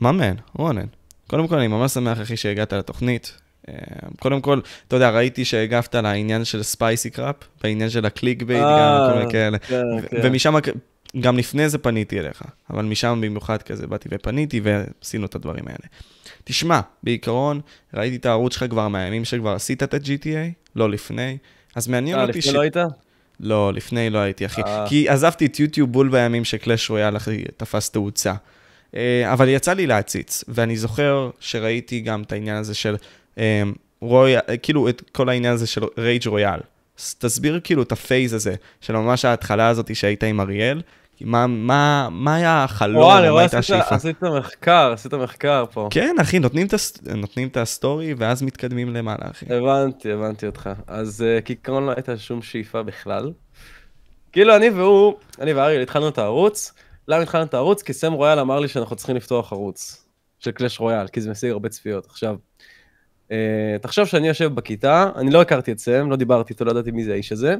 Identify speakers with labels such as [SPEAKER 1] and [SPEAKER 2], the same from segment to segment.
[SPEAKER 1] מה man, רונן. קודם כל, אני ממש שמח, אחי, שהגעת לתוכנית. אה, קודם כל, אתה יודע, ראיתי שהגבת לעניין של ספייסי קראפט, בעניין של ה click bait, גם כל מיני כאלה.
[SPEAKER 2] כן, כן.
[SPEAKER 1] ומשם, גם לפני זה פניתי אליך, אבל משם במיוחד כזה באתי ופניתי ועשינו את הדברים האלה. תשמע, בעיקרון, ראיתי את הערוץ שלך כבר מהימים שכבר עשית את ה-GTA, לא לפני, אז מעניין
[SPEAKER 2] אה,
[SPEAKER 1] אותי
[SPEAKER 2] לפני לא היית?
[SPEAKER 1] לא, לפני לא הייתי, אחי.
[SPEAKER 2] אה.
[SPEAKER 1] כי עזבתי את יוטיוב בול בימים שקלאש רויאל, אחי, תפס תאוצה. אה, אבל יצא לי להציץ, ואני זוכר שראיתי גם את העניין הזה של אה, רויאל, כאילו את כל העניין הזה של רייג' רויאל. אז תסביר כאילו את ה phase הזה, של ממש ההתחלה הזאת שהיית עם אריאל. מה, מה, מה היה החלום,
[SPEAKER 2] אני
[SPEAKER 1] מה הייתה השאיפה?
[SPEAKER 2] עשית מחקר, עשית מחקר פה.
[SPEAKER 1] כן, אחי, נותנים את, הס... נותנים את ה story, ואז מתקדמים למעלה, אחי.
[SPEAKER 2] הבנתי, הבנתי אותך. אז uh, כעיקרון לא הייתה שום שאיפה בכלל. כאילו אני והוא, אני ואריאל התחלנו את הערוץ. למה התחלנו את הערוץ? כי סם רויאל אמר לי שאנחנו צריכים לפתוח ערוץ של קלאש רויאל, כי זה משיג הרבה צפיות. עכשיו, uh, תחשוב שאני יושב בכיתה, אני לא הכרתי את סם, לא דיברתי איתו, לא ידעתי מי זה האיש הזה.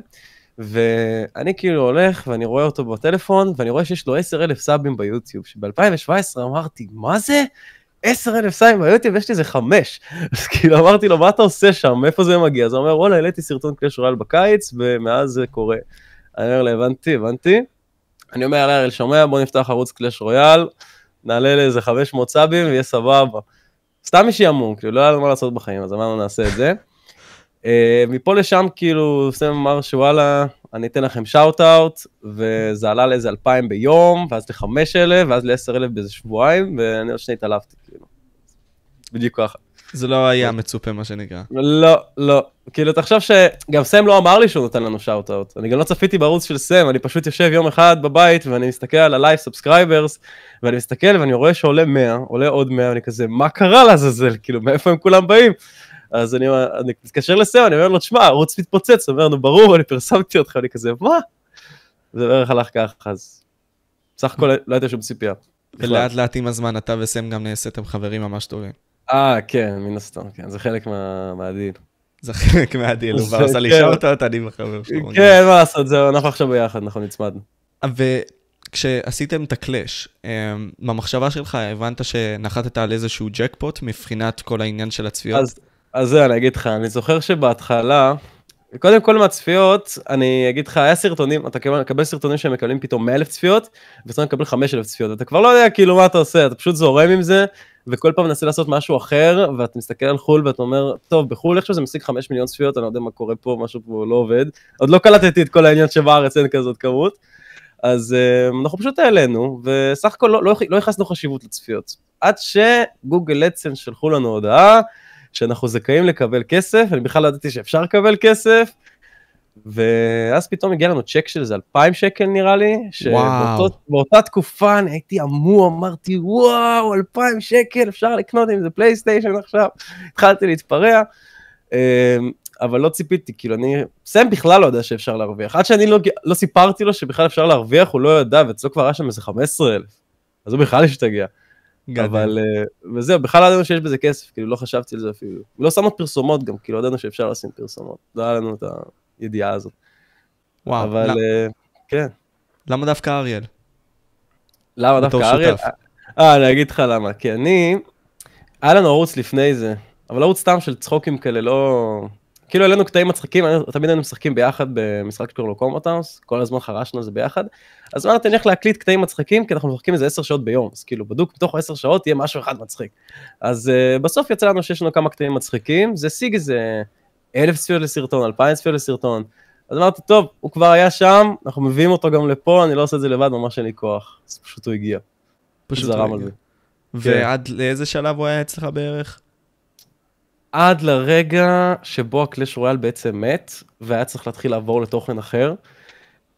[SPEAKER 2] ואני כאילו הולך ואני רואה אותו בטלפון, ואני רואה שיש לו 10,000 סאבים ביוטיוב, שב-2017 אמרתי, מה זה? 10,000 סאבים ביוטיוב, יש לי איזה חמש. אז כאילו אמרתי לו, מה אתה עושה שם? מאיפה זה מגיע? אז הוא אומר, וואלה, העליתי סרטון קלאש רויאל בקיץ, ומאז זה קורה. אני אומר לו, הבנתי, הבנתי. אני אומר, לארל, שומע, בוא נפתח ערוץ קלאש רויאל, נעלה לאיזה 500 סאבים ויהיה סבבה. סתם משעמום, כאילו, לא היה לנו מה לעשות בחיים, אז אמרנו, נעשה את זה. אה, מפה לשם, כאילו, סם אמר שוואלה, אני אתן לכם שאוט אאוט, וזה עלה לאיזה 2,000 ביום, ואז ל-5,000, ואז ל-10,000 באיזה שבועיים, ואני עוד שנייה התעלפתי, כאילו. בדיוק ככה.
[SPEAKER 1] זה לא היה מצופה, מה שנקרא.
[SPEAKER 2] לא, לא. כאילו, תחשוב שגם סם לא אמר לי שהוא נותן לנו shout out. אני גם לא צפיתי בערוץ של סם, אני פשוט יושב יום אחד בבית, ואני מסתכל על ה live subscribers, ואני מסתכל ואני רואה שעולה 100, עולה עוד 100, ואני כזה, מה קרה לעזאזל? כאילו, מאיפה הם כולם באים? אז אני, אני מתקשר לסם, אני אומר לו, תשמע, הערוץ מתפוצץ, הוא אומר, נו, ברור, אני פרסמתי אותך, אני כזה, מה? זה בערך הלך ככה, אז סך הכל לא הייתה שום ציפייה.
[SPEAKER 1] ולאט לאט עם הזמן אתה וסם גם נעשיתם חברים ממש טובים.
[SPEAKER 2] אה, כן, מן הסתם, כן, זה חלק מה- מהדיל.
[SPEAKER 1] זה חלק מהדיל, הוא כבר עשה לי
[SPEAKER 2] כן.
[SPEAKER 1] שאוטות, אני בחבר שלו.
[SPEAKER 2] כן, מה לעשות, זהו, אנחנו עכשיו ביחד, אנחנו נצמדנו.
[SPEAKER 1] וכשעשיתם את הקלאש, אמ, במחשבה שלך הבנת שנחתת על איזשהו ג'קפוט מבחינת כל העניין של הצפיות?
[SPEAKER 2] אז, זהו, אני אגיד לך, אני זוכר שבהתחלה, קודם כל מהצפיות, אני אגיד לך, היה סרטונים, אתה מקבל- סרטונים שהם מקבלים פתאום 100 אלף צפיות, וסרטון מקבל 5,000 צפיות, אתה כבר לא יודע כאילו מה אתה עושה, אתה פשוט זורם עם זה, וכל פעם מנסה לעשות משהו אחר, ואתה מסתכל על חו"ל ואתה אומר, טוב, בחו"ל איכשהו זה משיג 5 מיליון צפיות, אני לא יודע מה קורה פה, משהו פה לא עובד. עוד לא קלטתי את כל העניין שבארץ אין כזאת כמות. אז uh, אנחנו פשוט העלינו, וסך הכל לא, לא, לא ייחסנו חשיבות לצפיות. עד שגוגל אדסנס שלחו לנו הודעה, שאנחנו זכאים לקבל כסף, אני בכלל לא ידעתי שאפשר לקבל כסף, ואז פתאום הגיע לנו צ'ק של איזה 2,000 שקל נראה לי. שבאותה תקופה אני הייתי המום, אמרתי וואו, 2,000 שקל, אפשר לקנות עם זה פלייסטיישן עכשיו, התחלתי להתפרע, אמ, אבל לא ציפיתי, כאילו אני, סם בכלל לא יודע שאפשר להרוויח, עד שאני לא, לא סיפרתי לו שבכלל אפשר להרוויח, הוא לא ידע, ואצלו כבר היה שם איזה 15,000, אז הוא בכלל השתגע.
[SPEAKER 1] גדל.
[SPEAKER 2] אבל, אה, וזהו, בכלל לא ידענו שיש בזה כסף, כאילו לא חשבתי על זה אפילו. לא שמנו פרסומות גם, כאילו לא ידענו שאפשר לשים פרסומות. לא היה לנו את הידיעה הזאת.
[SPEAKER 1] וואו,
[SPEAKER 2] אבל,
[SPEAKER 1] למ-
[SPEAKER 2] אה, כן.
[SPEAKER 1] למה דווקא אריאל?
[SPEAKER 2] למה דווקא אריאל?
[SPEAKER 1] שותף.
[SPEAKER 2] אה, אני אגיד לך למה. כי אני, היה לנו ערוץ לפני זה, אבל ערוץ סתם של צחוקים כאלה, לא... כאילו העלינו קטעים מצחיקים, תמיד היינו משחקים ביחד במשחק שקוראים לו קומוטאוס, כל הזמן חרשנו על זה ביחד. אז אמרתי, אני הולך להקליט קטעים מצחיקים, כי אנחנו משחקים איזה 10 שעות ביום, אז כאילו בדוק בתוך 10 שעות יהיה משהו אחד מצחיק. אז uh, בסוף יצא לנו שיש לנו כמה קטעים מצחיקים, זה השיג איזה אלף צפיות לסרטון, אלפיים צפיות לסרטון. אז אמרתי, טוב, הוא כבר היה שם, אנחנו מביאים אותו גם לפה, אני לא עושה את זה לבד, ממש אין לי כוח. אז פשוט הוא הגיע.
[SPEAKER 1] פשוט
[SPEAKER 2] זרם
[SPEAKER 1] לא
[SPEAKER 2] על. זה. כן.
[SPEAKER 1] ועד לאיזה שלב הוא היה אצלך בערך?
[SPEAKER 2] עד לרגע שבו הקלאש רויאל בעצם מת, והיה צריך להתחיל לעבור לתוכן אחר,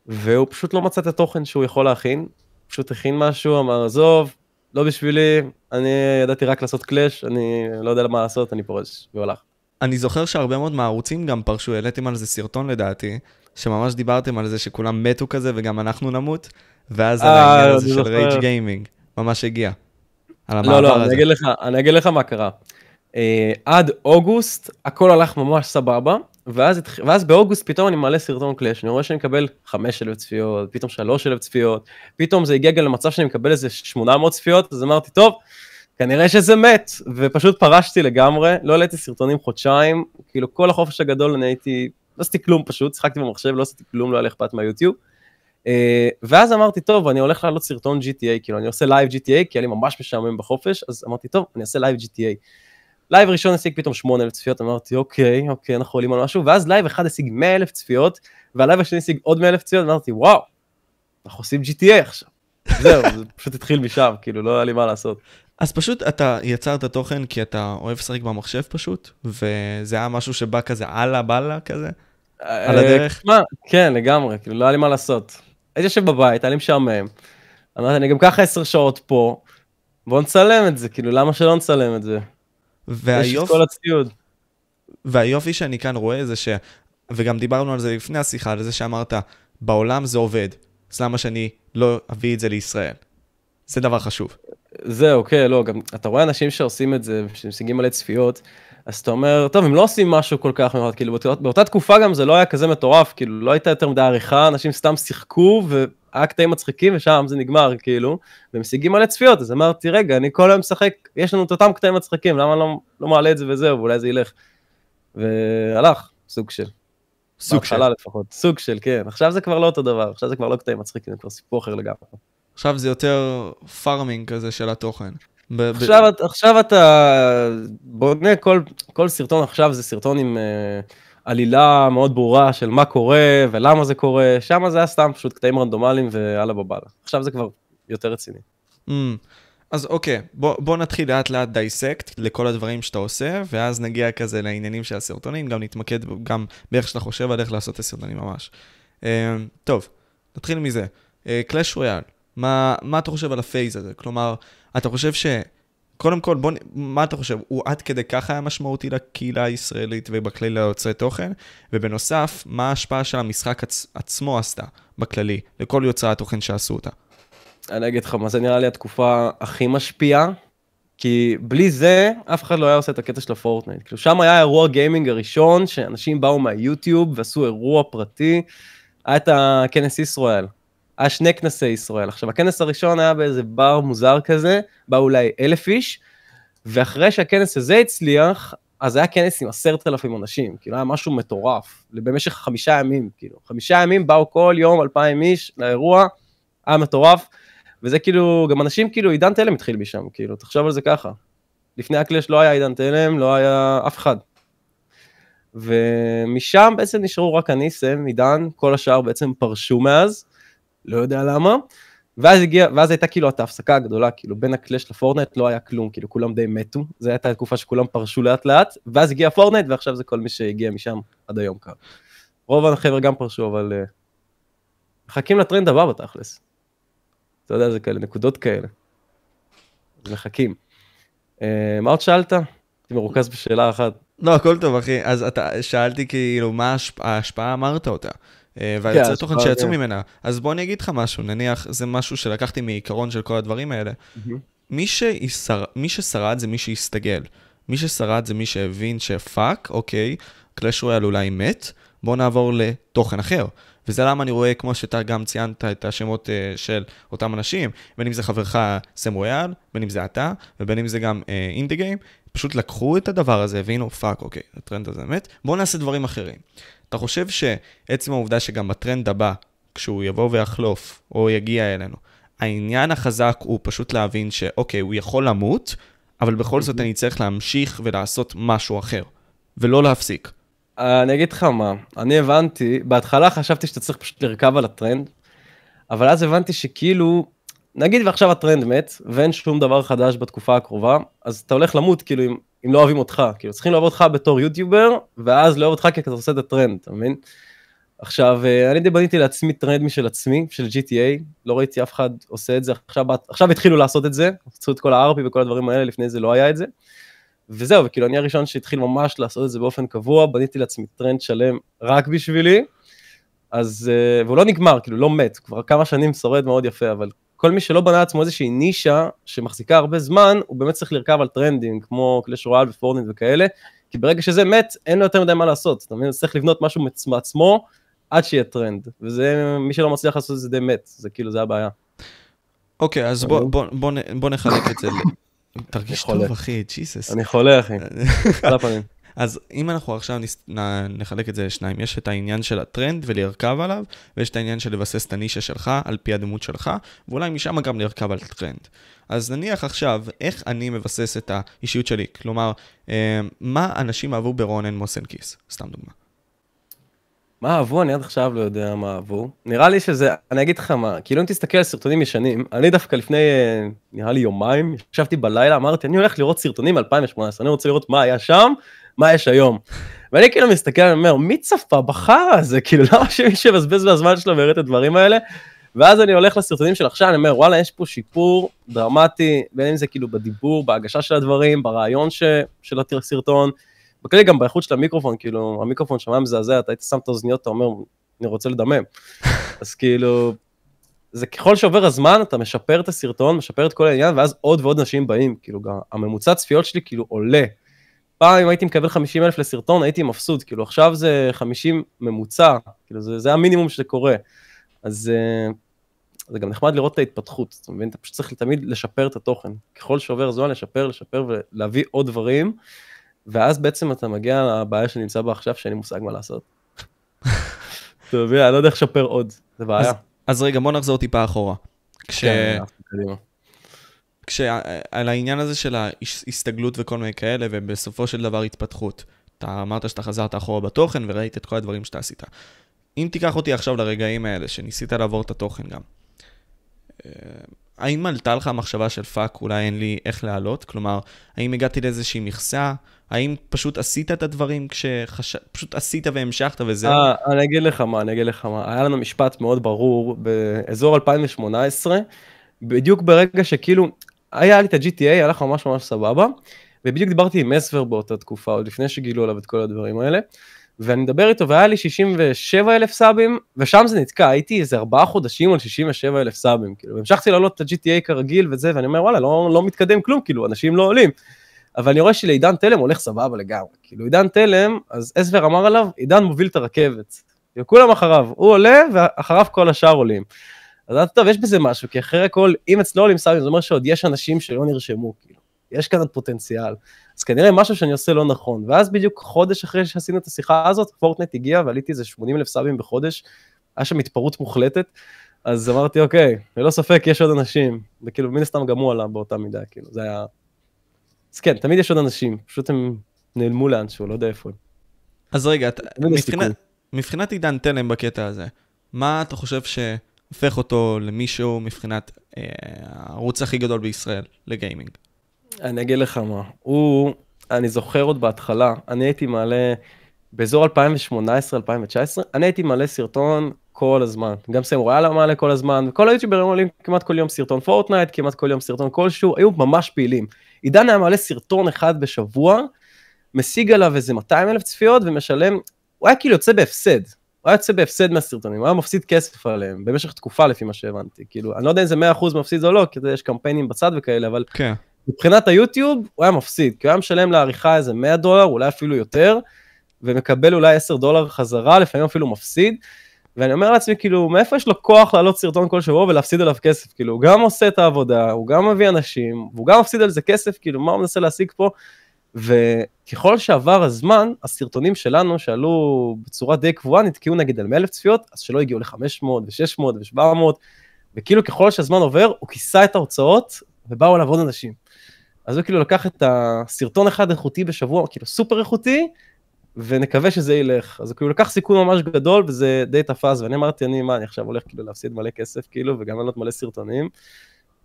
[SPEAKER 2] והוא פשוט לא מצא את התוכן שהוא יכול להכין, פשוט הכין משהו, אמר, עזוב, לא בשבילי, אני ידעתי רק לעשות קלאש, אני לא יודע מה לעשות, אני פורש, והוא הלך.
[SPEAKER 1] אני זוכר שהרבה מאוד מהערוצים גם פרשו, העליתם על זה סרטון לדעתי, שממש דיברתם על זה שכולם מתו כזה וגם אנחנו נמות, ואז על
[SPEAKER 2] אה,
[SPEAKER 1] העניין
[SPEAKER 2] אני
[SPEAKER 1] הזה של. רייג' גיימינג, ממש הגיע. על
[SPEAKER 2] לא, לא, אני. אגיד לך, אני אגיד לך מה קרה. אה, עד אוגוסט, הכל הלך ממש סבבה, ואז, ואז באוגוסט פתאום אני מעלה סרטון קלאש, אני רואה שאני מקבל 5,000 צפיות, פתאום 3,000 צפיות, פתאום זה הגיע גם למצב שאני מקבל איזה 800 צפיות, אז אמרתי, טוב, כנראה שזה מת, ופשוט פרשתי לגמרי, לא העליתי סרטונים חודשיים, כאילו כל החופש הגדול אני הייתי, לא עשיתי כלום פשוט, שיחקתי במחשב, לא עשיתי כלום, לא היה לי אכפת מהיוטיוב. אה, ואז אמרתי, טוב, אני הולך לעלות סרטון GTA, כאילו אני עושה לייב GTA, כי היה לי ממש משעמם בחופש, אז אמרתי, טוב, אני אעשה לייב GTA. לייב ראשון השיג פתאום 8,000 צפיות, אמרתי, אוקיי, אוקיי, אנחנו עולים על משהו, ואז לייב אחד השיג 100,000 צפיות, והלייב השני השיג עוד 100,000 צפיות, אמרתי, וואו, אנחנו עושים GTA עכשיו. זהו, זה פשוט התחיל משם, כאילו, לא היה לי מה לעשות.
[SPEAKER 1] אז פשוט אתה יצרת תוכן כי אתה אוהב לשחק במחשב פשוט, וזה היה משהו שבא כזה אהלן בהלן כזה, על הדרך?
[SPEAKER 2] מה, כן, לגמרי, כאילו, לא היה לי מה לעשות. הייתי יושב בבית, היה לי משעמם. אמרתי, אני גם ככה עשר שעות פה, בוא נצלם את זה, כאילו, למה שלא נצלם את זה? יש את כל הציוד.
[SPEAKER 1] והיופי שאני כאן רואה זה ש... וגם דיברנו על זה לפני השיחה, על זה שאמרת, בעולם זה עובד, אז למה שאני לא אביא את זה לישראל? זה דבר חשוב.
[SPEAKER 2] זהו, כן, לא, גם אתה רואה אנשים שעושים את זה, שמשיגים מלא צפיות, אז אתה אומר, טוב, הם לא עושים משהו כל כך מיוחד, כאילו, באותה, באותה תקופה גם זה לא היה כזה מטורף, כאילו, לא הייתה יותר מדי עריכה, אנשים סתם שיחקו, והיה קטעים מצחיקים, ושם זה נגמר, כאילו, והם משיגים מלא צפיות, אז אמרתי, רגע, אני כל היום משחק, יש לנו את אותם קטעים מצחיקים, למה אני לא, לא מעלה את זה וזהו, ואולי זה ילך. והלך, סוג של.
[SPEAKER 1] סוג של.
[SPEAKER 2] לפחות, סוג של, כן. עכשיו זה כבר לא אותו דבר, עכשיו זה כבר לא קטעים מצחיקים, זה כבר סיפור אחר לגמרי.
[SPEAKER 1] עכשיו זה יותר פארמינג כזה של התוכן.
[SPEAKER 2] ב- עכשיו, ב- עכשיו אתה בונה כל, כל סרטון עכשיו זה סרטון עם uh, עלילה מאוד ברורה של מה קורה ולמה זה קורה, שם זה היה סתם פשוט קטעים רנדומליים ואללה בבאללה. עכשיו זה כבר יותר רציני.
[SPEAKER 1] Mm. אז אוקיי, בוא, בוא נתחיל לאט לאט דייסקט לכל הדברים שאתה עושה, ואז נגיע כזה לעניינים של הסרטונים, גם נתמקד גם באיך שאתה חושב על איך לעשות את הסרטונים ממש. Uh, טוב, נתחיל מזה. קלאש uh, רויאל, מה, מה אתה חושב על ה phase הזה? כלומר, אתה חושב ש... קודם כל, בוא, מה אתה חושב? הוא עד כדי ככה היה משמעותי לקהילה הישראלית ובכללי ליוצרי תוכן? ובנוסף, מה ההשפעה של המשחק עצ... עצמו עשתה בכללי, לכל יוצרי התוכן שעשו אותה?
[SPEAKER 2] אני אגיד לך מה, זה נראה לי התקופה הכי משפיעה, כי בלי זה, אף אחד לא היה עושה את הקטע של הפורטנייט. כאילו, שם היה אירוע גיימינג הראשון, שאנשים באו מהיוטיוב ועשו אירוע פרטי, היה את הכנס ישרויאל. היה שני כנסי ישראל. עכשיו, הכנס הראשון היה באיזה בר מוזר כזה, באו אולי אלף איש, ואחרי שהכנס הזה הצליח, אז היה כנס עם עשרת אלפים אנשים, כאילו היה משהו מטורף, במשך חמישה ימים, כאילו, חמישה ימים באו כל יום אלפיים איש לאירוע, היה מטורף, וזה כאילו, גם אנשים כאילו, עידן תלם התחיל משם, כאילו, תחשוב על זה ככה. לפני הקלאש לא היה עידן תלם, לא היה אף אחד. ומשם בעצם נשארו רק אני, סם, עידן, כל השאר בעצם פרשו מאז, לא יודע למה. ואז הגיע, ואז הייתה כאילו את ההפסקה הגדולה, כאילו בין הקלאש לפורטנייט לא היה כלום, כאילו כולם די מתו, זו הייתה תקופה שכולם פרשו לאט לאט, ואז הגיע פורטנייט ועכשיו זה כל מי שהגיע משם עד היום כאן. רוב החבר'ה גם פרשו, אבל uh, מחכים לטרנד הבא בתכלס. אתה יודע, זה כאלה נקודות כאלה. מחכים. Uh, מה עוד שאלת? הייתי מרוכז בשאלה אחת.
[SPEAKER 1] לא, הכל טוב, אחי. אז אתה, שאלתי כאילו, מה ההשפעה אמרת אותה? אה, והיוצרי כן, תוכן שיצאו כן. ממנה. אז בוא אני אגיד לך משהו, נניח, זה משהו שלקחתי מעיקרון של כל הדברים האלה. מי, שישר, מי ששרד זה מי שהסתגל. מי ששרד זה מי שהבין שפאק, אוקיי, קלאש רויאל אולי מת, בוא נעבור לתוכן אחר. וזה למה אני רואה, כמו שאתה גם ציינת את השמות uh, של אותם אנשים, בין אם זה חברך סם רויאל, בין אם זה אתה, ובין אם זה גם אינדי uh, גיים, פשוט לקחו את הדבר הזה והבינו, fuck, אוקיי, הטרנד הזה מת, בואו נעשה דברים אחרים. אתה חושב שעצם העובדה שגם בטרנד הבא, כשהוא יבוא ויחלוף, או יגיע אלינו, העניין החזק הוא פשוט להבין שאוקיי, הוא יכול למות, אבל בכל זאת אני צריך להמשיך ולעשות משהו אחר, ולא להפסיק.
[SPEAKER 2] אני אגיד לך מה, אני הבנתי, בהתחלה חשבתי שאתה צריך פשוט לרכב על הטרנד, אבל אז הבנתי שכאילו, נגיד ועכשיו הטרנד מת, ואין שום דבר חדש בתקופה הקרובה, אז אתה הולך למות כאילו עם אם לא אוהבים אותך, כאילו צריכים לאהוב אותך בתור יוטיובר, ואז לאהוב אותך כי אתה עושה את הטרנד, אתה מבין? עכשיו, אה, אני די בניתי לעצמי טרנד משל עצמי, של GTA, לא ראיתי אף אחד עושה את זה, עכשיו, עכשיו התחילו לעשות את זה, עשו את כל ה-RP וכל הדברים האלה, לפני זה לא היה את זה. וזהו, וכאילו אני הראשון שהתחיל ממש לעשות את זה באופן קבוע, בניתי לעצמי טרנד שלם רק בשבילי, אז, אה, והוא לא נגמר, כאילו לא מת, כבר כמה שנים שורד מאוד יפה, אבל כל מי שלא בנה לעצמו איזושהי נישה שמחזיקה הרבה זמן, הוא באמת צריך לרכב על טרנדים, כמו קלאש רויאל ופורטנייט וכאלה, כי ברגע שזה מת, אין לו יותר מדי מה לעשות, אתה מבין? צריך לבנות משהו מעצמו עד שיהיה טרנד, וזה, מי שלא מצליח לעשות את זה די מת, זה כאילו, זה הבעיה.
[SPEAKER 1] אוקיי, אז בוא, בוא, בוא, בוא נחלק את זה תרגיש. טוב, אחי, ג'יסוס.
[SPEAKER 2] אני חולה, אחי. על הפנים.
[SPEAKER 1] אז אם אנחנו עכשיו נס... נחלק את זה לשניים, יש את העניין של הטרנד ולרכב עליו, ויש את העניין של לבסס את הנישה שלך על פי הדמות שלך, ואולי משם גם לרכב על טרנד. אז נניח עכשיו, איך אני מבסס את האישיות שלי? כלומר, אה, מה אנשים אהבו ברונן מוסנקיס? סתם דוגמה.
[SPEAKER 2] מה אהבו? אני עד עכשיו לא יודע מה אהבו. נראה לי שזה, אני אגיד לך מה, כאילו אם תסתכל על סרטונים ישנים, אני דווקא לפני, אה, נראה לי יומיים, ישבתי בלילה, אמרתי, אני הולך לראות סרטונים מ-2018, אני רוצה לראות מה היה שם, מה יש היום. ואני כאילו מסתכל, אני אומר, מי צפה בחרא הזה? כאילו, למה שמישהו יבזבז מהזמן שלו ויראה את הדברים האלה? ואז אני הולך לסרטונים של עכשיו, אני אומר, וואלה, יש פה שיפור דרמטי, בין אם זה כאילו בדיבור, בהגשה של הדברים, ברעיון ש... של הסרטון, בכלל גם באיכות של המיקרופון, כאילו, המיקרופון שם היה מזעזע, אתה היית שם את האוזניות, אתה אומר, אני רוצה לדמם. אז כאילו, זה ככל שעובר הזמן, אתה משפר את הסרטון, משפר את כל העניין, ואז עוד ועוד אנשים באים, כאילו, גם הממוצע צפיות שלי כאילו עולה. פעם אם הייתי מקבל 50 אלף לסרטון, הייתי מבסוט, כאילו, עכשיו זה 50 ממוצע, כאילו, זה, זה המינימום שקורה. אז אה, זה גם נחמד לראות את ההתפתחות, אתה מבין? אתה פשוט צריך תמיד לשפר את התוכן. ככל שעובר הזמן, לשפר, לשפר ולהביא עוד דברים. ואז בעצם אתה מגיע לבעיה שאני נמצא בה עכשיו, שאין לי מושג מה לעשות. אתה מבין? אני לא יודע איך לשפר עוד, זה בעיה.
[SPEAKER 1] אז, אז רגע, בוא נחזור טיפה אחורה. כש...
[SPEAKER 2] כן.
[SPEAKER 1] כשעל העניין הזה של ההסתגלות וכל מיני כאלה, ובסופו של דבר התפתחות. אתה אמרת שאתה חזרת אחורה בתוכן וראית את כל הדברים שאתה עשית. אם תיקח אותי עכשיו לרגעים האלה, שניסית לעבור את התוכן גם, אה, האם עלתה לך המחשבה של fuck, אולי אין לי איך לעלות? כלומר, האם הגעתי לאיזושהי מכסה? האם פשוט עשית את הדברים כשחש... פשוט עשית והמשכת וזהו?
[SPEAKER 2] אה, אני אגיד לך מה, אני אגיד לך מה. היה לנו משפט מאוד ברור באזור 2018, בדיוק ברגע שכאילו, היה לי את ה-GTA, הלך ממש ממש סבבה, ובדיוק דיברתי עם מסוור באותה תקופה, עוד לפני שגילו עליו את כל הדברים האלה, ואני מדבר איתו, והיה לי 67 אלף סאבים, ושם זה נתקע, הייתי איזה ארבעה חודשים על 67 אלף סאבים, כאילו, המשכתי לעלות את ה-GTA כרגיל וזה, ואני אומר, וואלה, לא, לא מתקדם כלום, כאילו, אנשים לא עולים. אבל אני רואה שלעידן תלם הולך סבבה לגמרי, כאילו, עידן תלם, אז אסבר אמר עליו, עידן מוביל את הרכבת. כאילו, כולם אחריו, הוא עולה, ואחריו כל השאר עולים. אז אמרתי, טוב, יש בזה משהו, כי אחרי הכל, אם אצלו עולים סאבים, זה אומר שעוד יש אנשים שלא נרשמו, כאילו, יש כאן עוד פוטנציאל. אז כנראה משהו שאני עושה לא נכון. ואז בדיוק חודש אחרי שעשינו את השיחה הזאת, פורטנט הגיע ועליתי איזה 80 אלף סאבים בחודש, היה שם התפרעות מוחלטת, אז אמרתי, אוקיי, ללא ספק יש עוד אנשים, וכאילו מן הסתם גם הוא עלה באותה מידה, כאילו, זה היה... אז כן, תמיד יש עוד אנשים, פשוט הם נעלמו לאנשהו, לא יודע איפה הם.
[SPEAKER 1] אז רגע, מבחינת-. מבחינת עידן תלם בקטע הזה, מה אתה חושב שהופך אותו למישהו מבחינת אה, הערוץ הכי גדול בישראל לגיימינג?
[SPEAKER 2] אני אגיד לך מה, הוא, אני זוכר עוד בהתחלה, אני הייתי מעלה, באזור 2018-2019, אני הייתי מעלה סרטון כל הזמן, גם סם רויאלה מעלה כל הזמן, וכל היוטיוברים עולים כמעט כל יום סרטון פורטנייט, כמעט כל יום סרטון כלשהו, היו ממש פעילים. עידן היה מעלה סרטון אחד בשבוע, משיג עליו איזה 200 אלף צפיות ומשלם, הוא היה כאילו יוצא בהפסד, הוא היה יוצא בהפסד מהסרטונים, הוא היה מפסיד כסף עליהם, במשך תקופה לפי מה שהבנתי, כאילו, אני לא יודע אם זה 100% מפסיד או לא, כי יש קמפיינים בצד וכאלה, אבל
[SPEAKER 1] כן.
[SPEAKER 2] מבחינת היוטיוב הוא היה מפסיד, כי הוא היה משלם לעריכה איזה 100 דולר, אולי אפילו יותר, ומקבל אולי 10 דולר חזרה, לפעמים אפילו מפסיד. ואני אומר לעצמי, כאילו, מאיפה יש לו כוח לעלות סרטון כל שבוע ולהפסיד עליו כסף? כאילו, הוא גם עושה את העבודה, הוא גם מביא אנשים, והוא גם מפסיד על זה כסף, כאילו, מה הוא מנסה להשיג פה? וככל שעבר הזמן, הסרטונים שלנו, שעלו בצורה די קבועה, נתקעו נגיד על 100 אלף צפיות, אז שלא הגיעו ל-500 ו-600 ו-700, וכאילו ככל שהזמן עובר, הוא כיסה את ההוצאות, ובאו אליו עוד אנשים. אז הוא כאילו לקח את הסרטון אחד איכותי בשבוע, כאילו סופר איכותי, ונקווה שזה ילך. אז הוא כאילו לקח סיכון ממש גדול, וזה די תפס, ואני אמרתי, אני, מה, אני עכשיו הולך כאילו להפסיד מלא כסף, כאילו, וגם לעלות מלא סרטונים.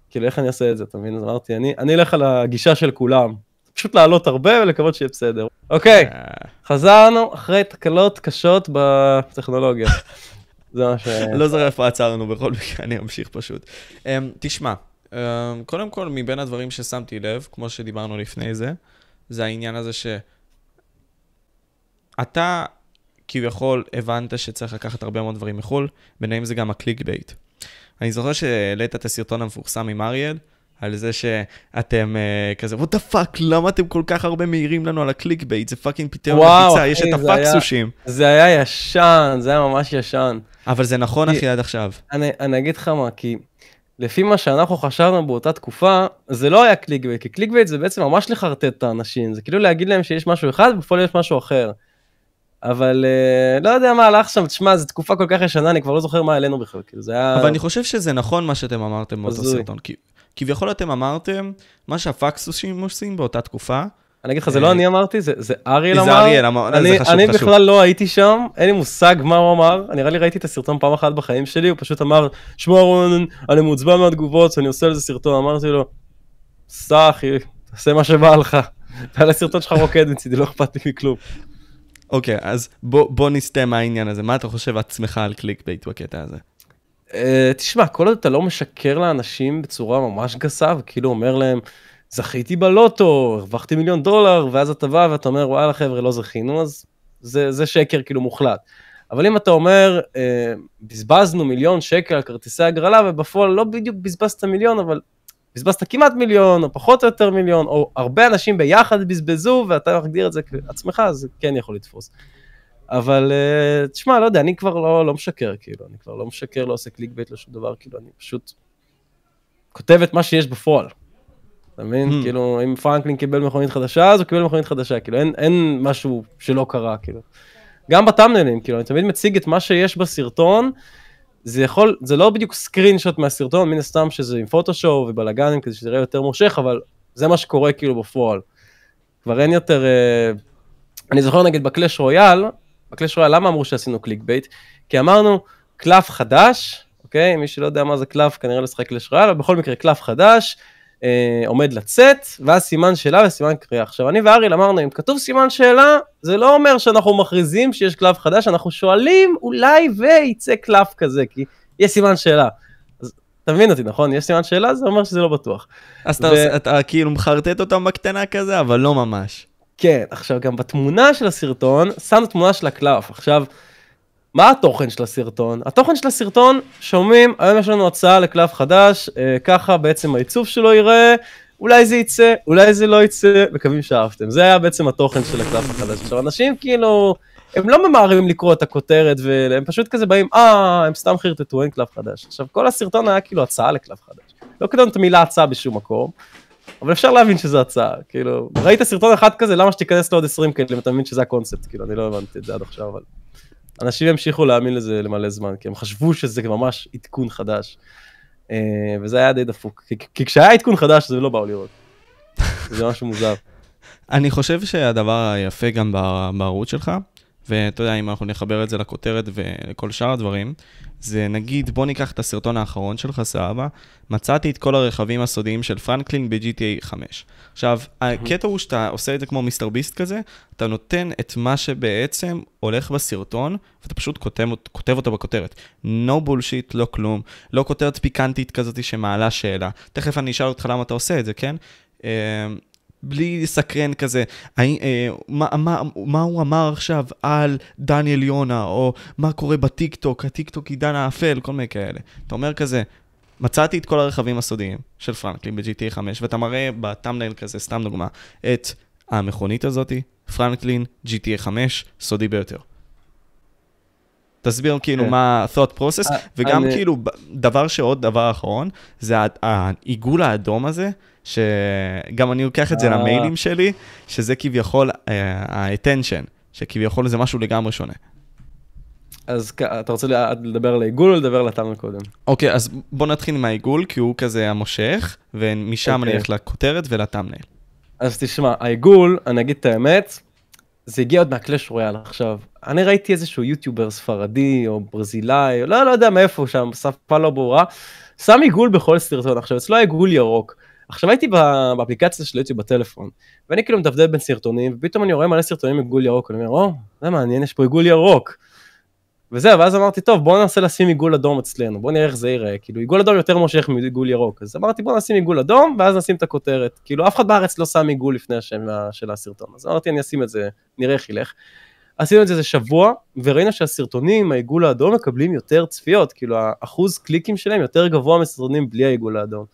[SPEAKER 2] כאילו, איך אני אעשה את זה, אתה מבין? אז אמרתי, אני, אני אלך על הגישה של כולם. פשוט לעלות הרבה ולקוות שיהיה בסדר. אוקיי,
[SPEAKER 1] אה,
[SPEAKER 2] חזרנו אחרי תקלות קשות בטכנולוגיה. זה מה ש...
[SPEAKER 1] לא זוכר איפה עצרנו, בכל מקרה אני אמשיך פשוט. אמ, תשמע, אמ, קודם כל, מבין הדברים ששמתי לב, כמו שדיברנו לפני זה, זה העניין הזה ש... אתה כביכול הבנת שצריך לקחת הרבה מאוד דברים מחו"ל, ביניהם זה גם ה click bait. אני זוכר שהעלית את הסרטון המפורסם עם אריאל, על זה שאתם uh, כזה, what the fuck, למה אתם כל כך הרבה מעירים לנו על ה click bait? זה fucking פיתיון
[SPEAKER 2] וואו,
[SPEAKER 1] לחיצה, יש את הפקסושים.
[SPEAKER 2] זה היה ישן, זה היה ממש ישן.
[SPEAKER 1] אבל זה נכון, אחי, עד עכשיו.
[SPEAKER 2] אני, אני אגיד לך מה, כי לפי מה שאנחנו חשבנו באותה תקופה, זה לא היה click bait, כי click bait זה בעצם ממש לחרטט את האנשים, זה כאילו להגיד להם שיש משהו אחד ובפועל יש משהו אחר. אבל uh, לא יודע מה הלך שם, תשמע, זו תקופה כל כך ישנה, אני כבר לא זוכר מה העלינו בכלל, כאילו זה היה...
[SPEAKER 1] אבל אני חושב שזה נכון מה שאתם אמרתם באותו. סרטון. כי- כביכול אתם אמרתם, מה שהפקסוסים עושים באותה תקופה,
[SPEAKER 2] אני אגיד לך, זה לא אני אמרתי, זה, זה אריאל אמר.
[SPEAKER 1] זה אריאל אמר,
[SPEAKER 2] אני,
[SPEAKER 1] זה חשוב,
[SPEAKER 2] אני
[SPEAKER 1] חשוב.
[SPEAKER 2] בכלל לא הייתי שם, אין לי מושג מה הוא אמר, נראה לי ראיתי את הסרטון פעם אחת בחיים שלי, הוא פשוט אמר, שמע רון, אני מעוצבן מהתגובות, אני עושה לזה סרטון, אמרתי לו, סע אחי, תעשה מה שבא לך. תעלה סרטון שלך רוקד מצידי, לא אכפת לי מכלום.
[SPEAKER 1] אוקיי, אז בוא נסטה מהעניין הזה. מה אתה חושב עצמך על click bait בקטע הזה?
[SPEAKER 2] Uh, תשמע, כל עוד אתה לא משקר לאנשים בצורה ממש גסה, וכאילו אומר להם, זכיתי בלוטו, הרווחתי מיליון דולר, ואז אתה בא ואתה אומר, וואלה חבר'ה, לא זכינו, אז זה, זה שקר כאילו מוחלט. אבל אם אתה אומר, uh, בזבזנו מיליון שקל על כרטיסי הגרלה, ובפועל לא בדיוק בזבזת מיליון, אבל בזבזת כמעט מיליון, או פחות או יותר מיליון, או הרבה אנשים ביחד בזבזו, ואתה מגדיר את זה כעצמך, אז כן יכול לתפוס. אבל uh, תשמע, לא יודע, אני כבר לא, לא משקר, כאילו, אני כבר לא משקר, לא עושה click bait לשום דבר, כאילו, אני פשוט כותב את מה שיש בפועל. אתה מבין?
[SPEAKER 1] Hmm.
[SPEAKER 2] כאילו, אם פרנקלין קיבל מכונית חדשה, אז הוא קיבל מכונית חדשה, כאילו, אין, אין משהו שלא קרה, כאילו. גם ב thumbnailים, כאילו, אני תמיד מציג את מה שיש בסרטון, זה יכול, זה לא בדיוק screenshot מהסרטון, מן הסתם שזה עם פוטושופ ובלאגנים, כדי שזה יראה יותר מושך, אבל זה מה שקורה כאילו בפועל. כבר אין יותר... אה, אני זוכר נגיד בקלאש רויאל, בקלאש רויאל למה אמרו שעשינו click bait? כי אמרנו קלף חדש, אוקיי? מי שלא יודע מה זה קלף כנראה לא שיחק קלאש רויאל, אבל בכל מקרה קלף חדש, אה, עומד לצאת, ואז סימן שאלה וסימן קריאה. עכשיו אני ואריאל אמרנו, אם כתוב סימן שאלה, זה לא אומר שאנחנו מכריזים שיש קלף חדש, אנחנו שואלים אולי וייצא קלף כזה, כי יש סימן שאלה. אתה מבין אותי, נכון? יש סימן שאלה, זה אומר שזה לא בטוח.
[SPEAKER 1] אז אתה,
[SPEAKER 2] ו-
[SPEAKER 1] עושה- אתה כאילו מחרטט אותם בקטנה כזה, אבל לא ממש.
[SPEAKER 2] כן, עכשיו גם בתמונה של הסרטון, שמנו תמונה של הקלף. עכשיו, מה התוכן של הסרטון? התוכן של הסרטון, שומעים, היום יש לנו הצעה לקלף חדש, אה, ככה בעצם העיצוב שלו ייראה, אולי זה יצא, אולי זה לא יצא, מקווים שאהבתם. זה היה בעצם התוכן של הקלף החדש. עכשיו, אנשים כאילו, הם לא ממהרים לקרוא את הכותרת, והם פשוט כזה באים, אה, הם סתם חרטטו, אין קלף חדש. עכשיו, כל הסרטון היה כאילו הצעה לקלף חדש. לא כתבנו את המילה הצעה בשום מקום. אבל אפשר להבין שזה הצעה, כאילו, ראית סרטון אחד כזה, למה שתיכנס לעוד 20 כאלה אם אתה מבין שזה הקונספט, כאילו, אני לא הבנתי את זה עד עכשיו, אבל... אנשים המשיכו להאמין לזה למלא זמן, כי הם חשבו שזה ממש עדכון חדש. אה, וזה היה די דפוק, כי, כי כשהיה עדכון חדש, זה לא באו לראות. זה משהו מוזר.
[SPEAKER 1] אני חושב שהדבר היפה גם בערוץ שלך, ואתה יודע, אם אנחנו נחבר את זה לכותרת ולכל שאר הדברים, זה נגיד, בוא ניקח את הסרטון האחרון שלך, סבבה, מצאתי את כל הרכבים הסודיים של פרנקלין ב-GTA 5. עכשיו, הקטע הוא שאתה עושה את זה כמו מיסטר ביסט כזה, אתה נותן את מה שבעצם הולך בסרטון, ואתה פשוט כותב, כותב אותו בכותרת. No bullshit, לא כלום, לא כותרת פיקנטית כזאת שמעלה שאלה. תכף אני אשאל אותך למה אתה עושה את זה, כן? בלי לסקרן כזה, האי, אה, מה, מה, מה הוא אמר עכשיו על דניאל יונה, או מה קורה בטיקטוק, הטיקטוק עידן האפל, כל מיני כאלה. אתה אומר כזה, מצאתי את כל הרכבים הסודיים של פרנקלין ב-GTA 5, ואתה מראה ב thumbnail כזה, סתם דוגמה, את המכונית הזאתי, פרנקלין, GTA 5, סודי ביותר. תסביר כאילו
[SPEAKER 2] כן.
[SPEAKER 1] מה ה-thought process,
[SPEAKER 2] אה,
[SPEAKER 1] וגם כאילו, דבר שעוד דבר אחרון, זה העיגול האדום הזה, שגם אני לוקח את זה
[SPEAKER 2] אה.
[SPEAKER 1] למיילים שלי, שזה כביכול אה, ה-attention, שכביכול זה משהו לגמרי שונה.
[SPEAKER 2] אז אתה רוצה לדבר על העיגול או לדבר על הטאמנל קודם?
[SPEAKER 1] אוקיי, אז בוא נתחיל עם העיגול, כי הוא כזה המושך, ומשם אני
[SPEAKER 2] אוקיי.
[SPEAKER 1] אלך לכותרת ולטאמנייל.
[SPEAKER 2] אז תשמע, העיגול, אני אגיד את האמת, זה הגיע עוד מהקלאש רויאל עכשיו. אני ראיתי איזשהו יוטיובר ספרדי או ברזילאי, לא, לא יודע מאיפה שם, שפה לא ברורה, שם עיגול בכל סרטון. עכשיו, אצלו העיגול ירוק. עכשיו הייתי באפליקציה של יוטיוב בטלפון, ואני כאילו מדפדף בין סרטונים, ופתאום אני רואה מלא סרטונים עיגול ירוק, אני אומר, או, זה מעניין, יש פה עיגול ירוק. וזהו, ואז אמרתי, טוב, בוא ננסה לשים עיגול אדום אצלנו, בוא נראה איך זה ייראה, כאילו עיגול אדום יותר מושך מעיגול ירוק, אז אמרתי, בוא נשים עיגול אדום, ואז נשים את הכותרת, כאילו אף אחד בארץ לא שם עיגול לפני השם ה- של הסרטון, אז אמרתי, אני אשים את זה, נראה איך ילך. עשינו את זה איזה שבוע, וראינו שהסרטונים, העיגול האדום, מקבלים יותר צפיות, כאילו האחוז קליקים שלהם יותר גבוה מסרטונים בלי העיגול האדום.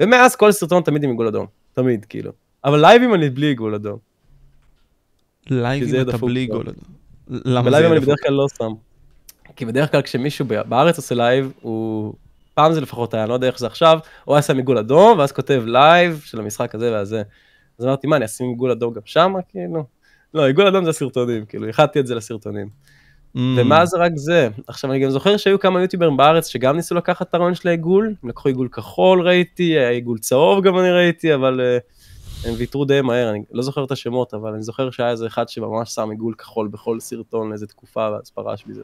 [SPEAKER 2] ומאז כל סרטון תמיד עם עיגול אדום, תמיד, כאילו. אבל לייבים אני בלי עיגול אדום.
[SPEAKER 1] לייבים אתה בלי עיגול. למה זה
[SPEAKER 2] אני? בדרך כלל לא שם. כי בדרך כלל כשמישהו בארץ עושה לייב, הוא פעם זה לפחות היה, אני לא יודע איך זה עכשיו, הוא היה שם עיגול אדום, ואז כותב לייב של המשחק הזה והזה. אז אמרתי, מה, אני אשים עיגול אדום גם שם, כאילו? לא, עיגול אדום זה הסרטונים, כאילו, איחדתי את זה לסרטונים.
[SPEAKER 1] Mm.
[SPEAKER 2] ומה זה רק זה? עכשיו, אני גם זוכר שהיו כמה יוטיוברים בארץ שגם ניסו לקחת את הרעיון של העיגול, הם לקחו עיגול כחול ראיתי, עיגול צהוב גם אני ראיתי, אבל uh, הם ויתרו די מהר, אני לא זוכר את השמות, אבל אני זוכר שהיה איזה אחד שממש שם עיגול כחול בכל סרטון לאיזה תקופה, ואז פרש מזה.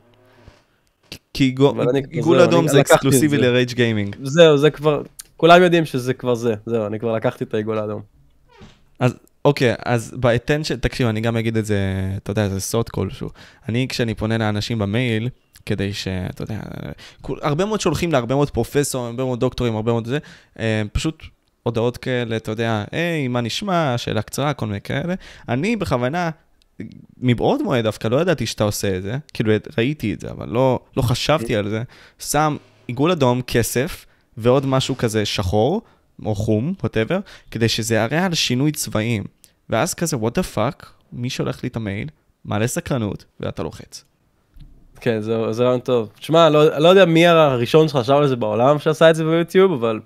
[SPEAKER 1] כי עיגול אדום זה אקסקלוסיבי
[SPEAKER 2] זה.
[SPEAKER 1] לרייג' גיימינג.
[SPEAKER 2] זהו, זה כבר, כולם יודעים שזה כבר זה, זהו, אני כבר לקחתי את העיגול האדום.
[SPEAKER 1] אז אוקיי, אז ב-attention, תקשיב, אני גם אגיד את זה, אתה יודע, זה סוד כלשהו. אני, כשאני פונה לאנשים במייל, כדי ש... אתה יודע, הרבה מאוד שולחים להרבה מאוד פרופסורים, הרבה מאוד דוקטורים, הרבה מאוד זה, אה, פשוט הודעות כאלה, אתה יודע, היי, מה נשמע, שאלה קצרה, כל מיני כאלה. אני בכוונה, מבעוד מועד דווקא, לא ידעתי שאתה עושה את זה, כאילו ראיתי את זה, אבל לא, לא חשבתי על זה, שם עיגול אדום, כסף, ועוד משהו כזה שחור, או חום, ווטאבר, כדי שזה יראה על שינוי צבעים. ואז כזה, what the fuck, מי שולח לי את המייל, מעלה סקרנות, ואתה לוחץ.
[SPEAKER 2] כן, זה זה רעיון טוב. תשמע, לא, לא יודע מי הראשון שחשב על זה בעולם שעשה את זה ביוטיוב, אבל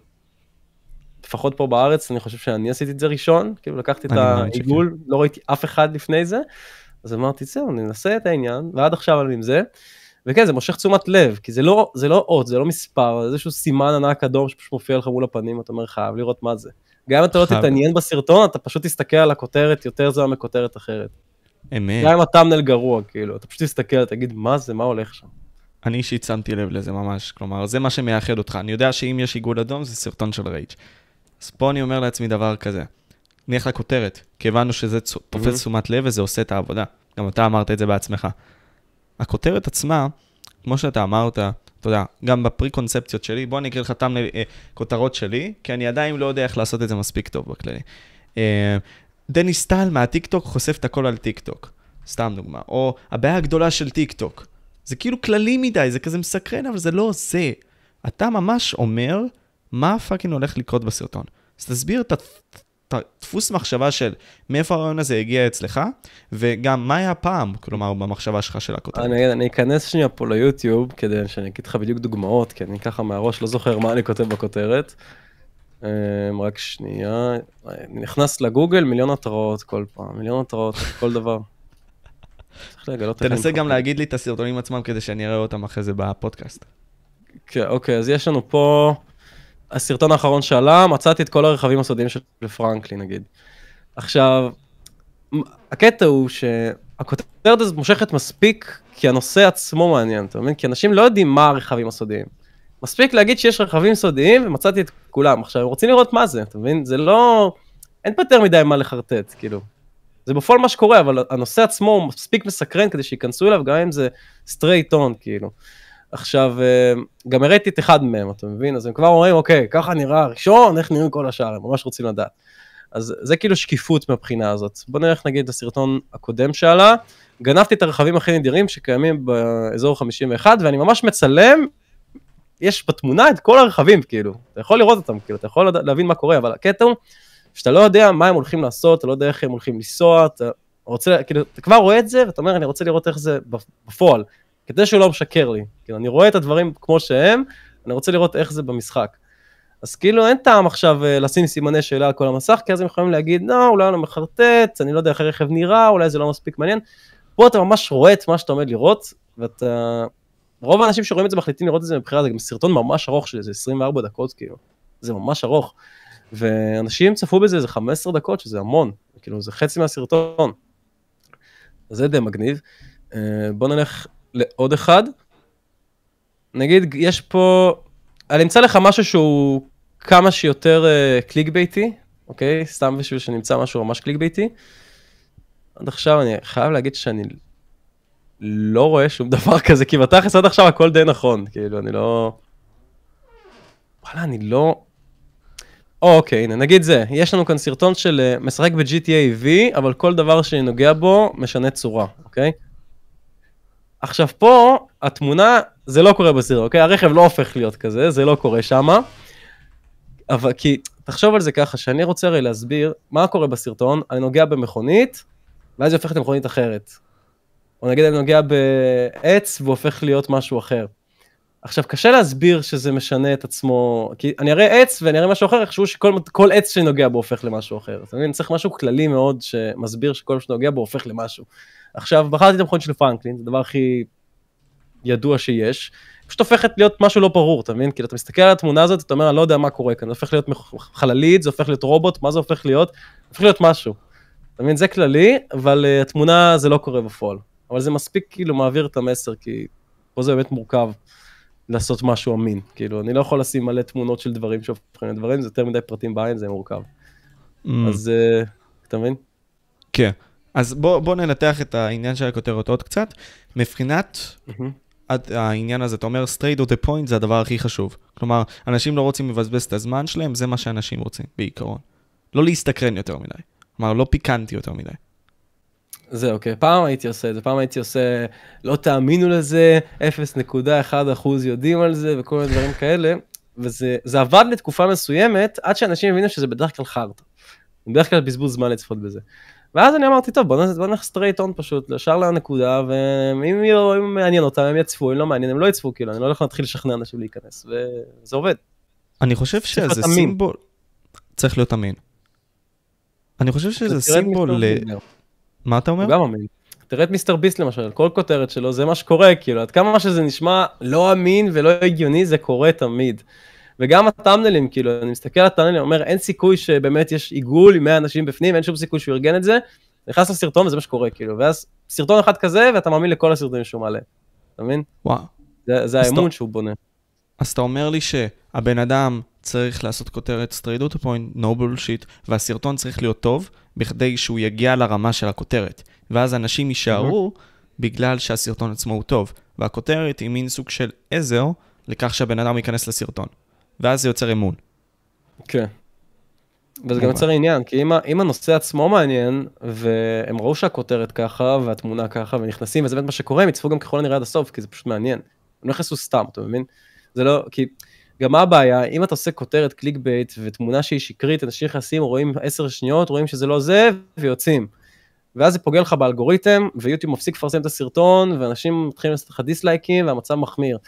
[SPEAKER 2] לפחות פה בארץ, אני חושב שאני עשיתי את זה ראשון, כאילו לקחתי את
[SPEAKER 1] מאמין שכן.
[SPEAKER 2] העיגול, לא ראיתי אף אחד לפני זה, אז אמרתי, זהו, ננסה את העניין, ועד עכשיו אני עם זה. וכן, זה מושך תשומת לב, כי זה לא, זה לא אות, זה לא מספר, זה איזשהו סימן ענק אדום שפשוט מופיע לך מול הפנים, אתה אומר, חייב לראות מה זה. גם אם אתה לא. תתעניין בסרטון, אתה פשוט תסתכל על הכותרת יותר זו מכותרת אחרת.
[SPEAKER 1] אמת.
[SPEAKER 2] גם אם הטאמנל גרוע, כאילו, אתה פשוט תסתכל, תגיד, מה זה, מה הולך שם?
[SPEAKER 1] אני אישית שמתי לב לזה ממש, כלומר, זה מה שמייחד אותך. אני יודע שאם יש עיגול אדום, זה סרטון של רייג'. אז פה אני אומר לעצמי דבר כזה, נלך לכותרת, כי הבנו שזה צ- תופס תשומת לב וזה עושה את העבודה. גם אתה אמרת את זה בעצמך. הכותרת עצמה, כמו שאתה אמרת, אתה יודע, גם ב preconceptionות שלי, בוא אני אקריא לך תם אה, כותרות שלי, כי אני עדיין לא יודע איך לעשות את זה מספיק טוב בכללי. אה, דניס טל מהטיקטוק חושף את הכל על טיקטוק, סתם דוגמה. או הבעיה הגדולה של טיקטוק. זה כאילו כללי מדי, זה כזה מסקרן, אבל זה לא זה. אתה ממש אומר מה fucking הולך לקרות בסרטון. אז תסביר את הדפוס מחשבה של מאיפה הרעיון הזה הגיע אצלך, וגם מה היה הפעם, כלומר, במחשבה שלך של הכותרת.
[SPEAKER 2] אני, אני אכנס שנייה פה ליוטיוב כדי שאני אגיד לך בדיוק דוגמאות, כי אני ככה מהראש לא זוכר מה אני כותב בכותרת. אמ, רק שנייה, אני נכנס לגוגל, מיליון התראות כל פעם, מיליון התראות, כל דבר.
[SPEAKER 1] תנסה גם. להגיד לי את הסרטונים עצמם כדי שאני אראה אותם אחרי זה בפודקאסט.
[SPEAKER 2] כן, אוקיי, אז יש לנו פה, הסרטון האחרון שעלה, מצאתי את כל הרכבים הסודיים של פרנקלין נגיד. עכשיו, הקטע הוא שהכותרת הזאת מושכת מספיק כי הנושא עצמו מעניין, אתה מבין? כי אנשים לא יודעים מה הרכבים הסודיים. מספיק להגיד שיש רכבים סודיים ומצאתי את כולם. עכשיו, הם רוצים לראות מה זה, אתה מבין? זה לא... אין פה יותר מדי מה לחרטט, כאילו. זה בפועל מה שקורה, אבל הנושא עצמו הוא מספיק מסקרן כדי שייכנסו אליו, גם אם זה straight on, כאילו. עכשיו, אה, גם הראיתי את אחד מהם, אתה מבין? אז הם כבר אומרים, אוקיי, ככה נראה הראשון, איך נראים כל השאר, הם ממש רוצים לדעת. אז זה כאילו שקיפות מהבחינה הזאת. בוא נלך נגיד לסרטון הקודם שעלה, גנבתי את הרכבים הכי נדירים שקיימים באזור 51, ואני ממש מצלם, יש בתמונה את כל הרכבים, כאילו, אתה יכול לראות אותם, כאילו, אתה יכול להבין מה קורה, אבל הקטע הוא, שאתה לא יודע מה הם הולכים לעשות, אתה לא יודע איך הם הולכים לנסוע, אתה רוצה, כאילו, אתה כבר רואה את זה, ואתה אומר, אני רוצה לראות איך זה בפועל. כדי שהוא לא משקר לי. כאילו, אני רואה את הדברים כמו שהם, אני רוצה לראות איך זה במשחק. אז כאילו אין טעם עכשיו אה, לשים סימני שאלה על כל המסך, כי אז הם יכולים להגיד, לא, אולי אני לא מחרטט, אני לא יודע איך הרכב נראה, אולי זה לא מספיק מעניין. פה אתה ממש רואה את מה שאתה עומד לראות, ואתה... רוב האנשים שרואים את זה מחליטים לראות את זה מבחירה, זה גם סרטון ממש ארוך של איזה 24 דקות, כאילו. זה ממש ארוך. ואנשים צפו בזה איזה 15 דקות, שזה המון, כאילו זה חצי מהסרטון. זה די מגניב. אה, בוא נלך לעוד אחד. נגיד, יש פה, אני אמצא לך משהו שהוא כמה שיותר uh, קליק ביתי, אוקיי? סתם בשביל שנמצא משהו ממש קליק ביתי. עד עכשיו אני חייב להגיד שאני לא רואה שום דבר כזה, כי בתכלס עד עכשיו הכל די נכון, כאילו, אני לא... וואלה, אני לא... או, אוקיי, הנה, נגיד זה, יש לנו כאן סרטון של uh, משחק ב-GTA V, אבל כל דבר שאני נוגע בו משנה צורה, אוקיי? עכשיו פה, התמונה, זה לא קורה בסרטון, אוקיי? הרכב לא הופך להיות כזה, זה לא קורה שמה. אבל כי, תחשוב על זה ככה, שאני רוצה הרי להסביר מה קורה בסרטון, אני נוגע במכונית, ואז היא הופכת למכונית אחרת. או נגיד אני נוגע בעץ והוא הופך להיות משהו אחר. עכשיו, קשה להסביר שזה משנה את עצמו, כי אני אראה עץ ואני אראה משהו אחר, איכשהו שכל עץ שנוגע בו הופך למשהו אחר. מבין? צריך משהו כללי מאוד שמסביר שכל מה שנוגע בו הופך למשהו. עכשיו, בחרתי את המכונית של פרנקלין, זה הדבר הכי ידוע שיש. פשוט הופכת להיות משהו לא ברור, אתה מבין? כאילו, אתה מסתכל על התמונה הזאת, אתה אומר, אני לא יודע מה קורה כאן, זה הופך להיות חללית, זה הופך להיות רובוט, מה זה הופך להיות? הופך להיות משהו. אתה מבין? זה כללי, אבל uh, התמונה זה לא קורה בפועל. אבל זה מספיק כאילו מעביר את המסר, כי פה זה באמת מורכב לעשות משהו אמין. כאילו, אני לא יכול לשים מלא תמונות של דברים שהופכים לדברים, זה יותר מדי פרטים בעין, זה מורכב. Mm. אז uh, אתה מבין?
[SPEAKER 1] כן. אז בוא, בוא ננתח את העניין של הכותרת עוד קצת. מבחינת mm-hmm. העניין הזה, אתה אומר straight to the point זה הדבר הכי חשוב. כלומר, אנשים לא רוצים לבזבז את הזמן שלהם, זה מה שאנשים רוצים, בעיקרון. לא להסתקרן יותר מדי. כלומר, לא פיקנטי יותר מדי.
[SPEAKER 2] זה אוקיי, פעם הייתי עושה את זה, פעם הייתי עושה, לא תאמינו לזה, 0.1 אחוז יודעים על זה וכל מיני דברים כאלה, וזה עבד לתקופה מסוימת, עד שאנשים הבינו שזה בדרך כלל חרטא. בדרך כלל בזבוז זמן לצפות בזה. ואז אני אמרתי, טוב, בוא נלך straight on פשוט, ישר לנקודה, ואם אם מעניין אותם, הם יצפו, אם לא מעניין, הם לא יצפו, כאילו, אני לא הולך להתחיל לשכנע אנשים להיכנס, וזה עובד.
[SPEAKER 1] אני חושב שזה סימבול, צריך להיות אמין. אני חושב שזה סימבול ל... מה אתה אומר?
[SPEAKER 2] הוא גם אמין. תראה את מיסטר ביסט למשל, כל כותרת שלו זה מה שקורה, כאילו, עד כמה שזה נשמע לא אמין ולא הגיוני, זה קורה תמיד. וגם הטאמנלים, כאילו, אני מסתכל על הטאמנלים, אומר, אין סיכוי שבאמת יש עיגול עם 100 אנשים בפנים, אין שום סיכוי שהוא ארגן את זה, נכנס לסרטון וזה מה שקורה, כאילו, ואז סרטון אחד כזה, ואתה מאמין לכל הסרטונים שהוא מעלה, אתה מבין?
[SPEAKER 1] וואו.
[SPEAKER 2] זה, זה האמון אתה... שהוא בונה.
[SPEAKER 1] אז אתה אומר לי שהבן אדם צריך לעשות כותרת straight to the point, no bullshit, והסרטון צריך להיות טוב, בכדי שהוא יגיע לרמה של הכותרת. ואז אנשים יישארו בגלל שהסרטון עצמו הוא טוב. והכותרת היא מין סוג של עזר לכך שהבן אדם ייכנס לסרטון. ואז זה יוצר אמון.
[SPEAKER 2] כן. וזה גם יוצר עניין, כי אם, אם הנושא עצמו מעניין, והם ראו שהכותרת ככה, והתמונה ככה, ונכנסים, וזה באמת מה שקורה, הם יצפו גם ככל הנראה עד הסוף, כי זה פשוט מעניין. הם לא נכנסו סתם, אתה מבין? זה לא, כי גם מה הבעיה, אם אתה עושה כותרת click bait ותמונה שהיא שקרית, אנשים נכנסים, רואים עשר שניות, רואים שזה לא זה, ויוצאים. ואז זה פוגע לך באלגוריתם, ויוטיוב מפסיק לפרסם את הסרטון, ואנשים מתחילים לעשות לך דיסלייקים, והמצב מחמיר.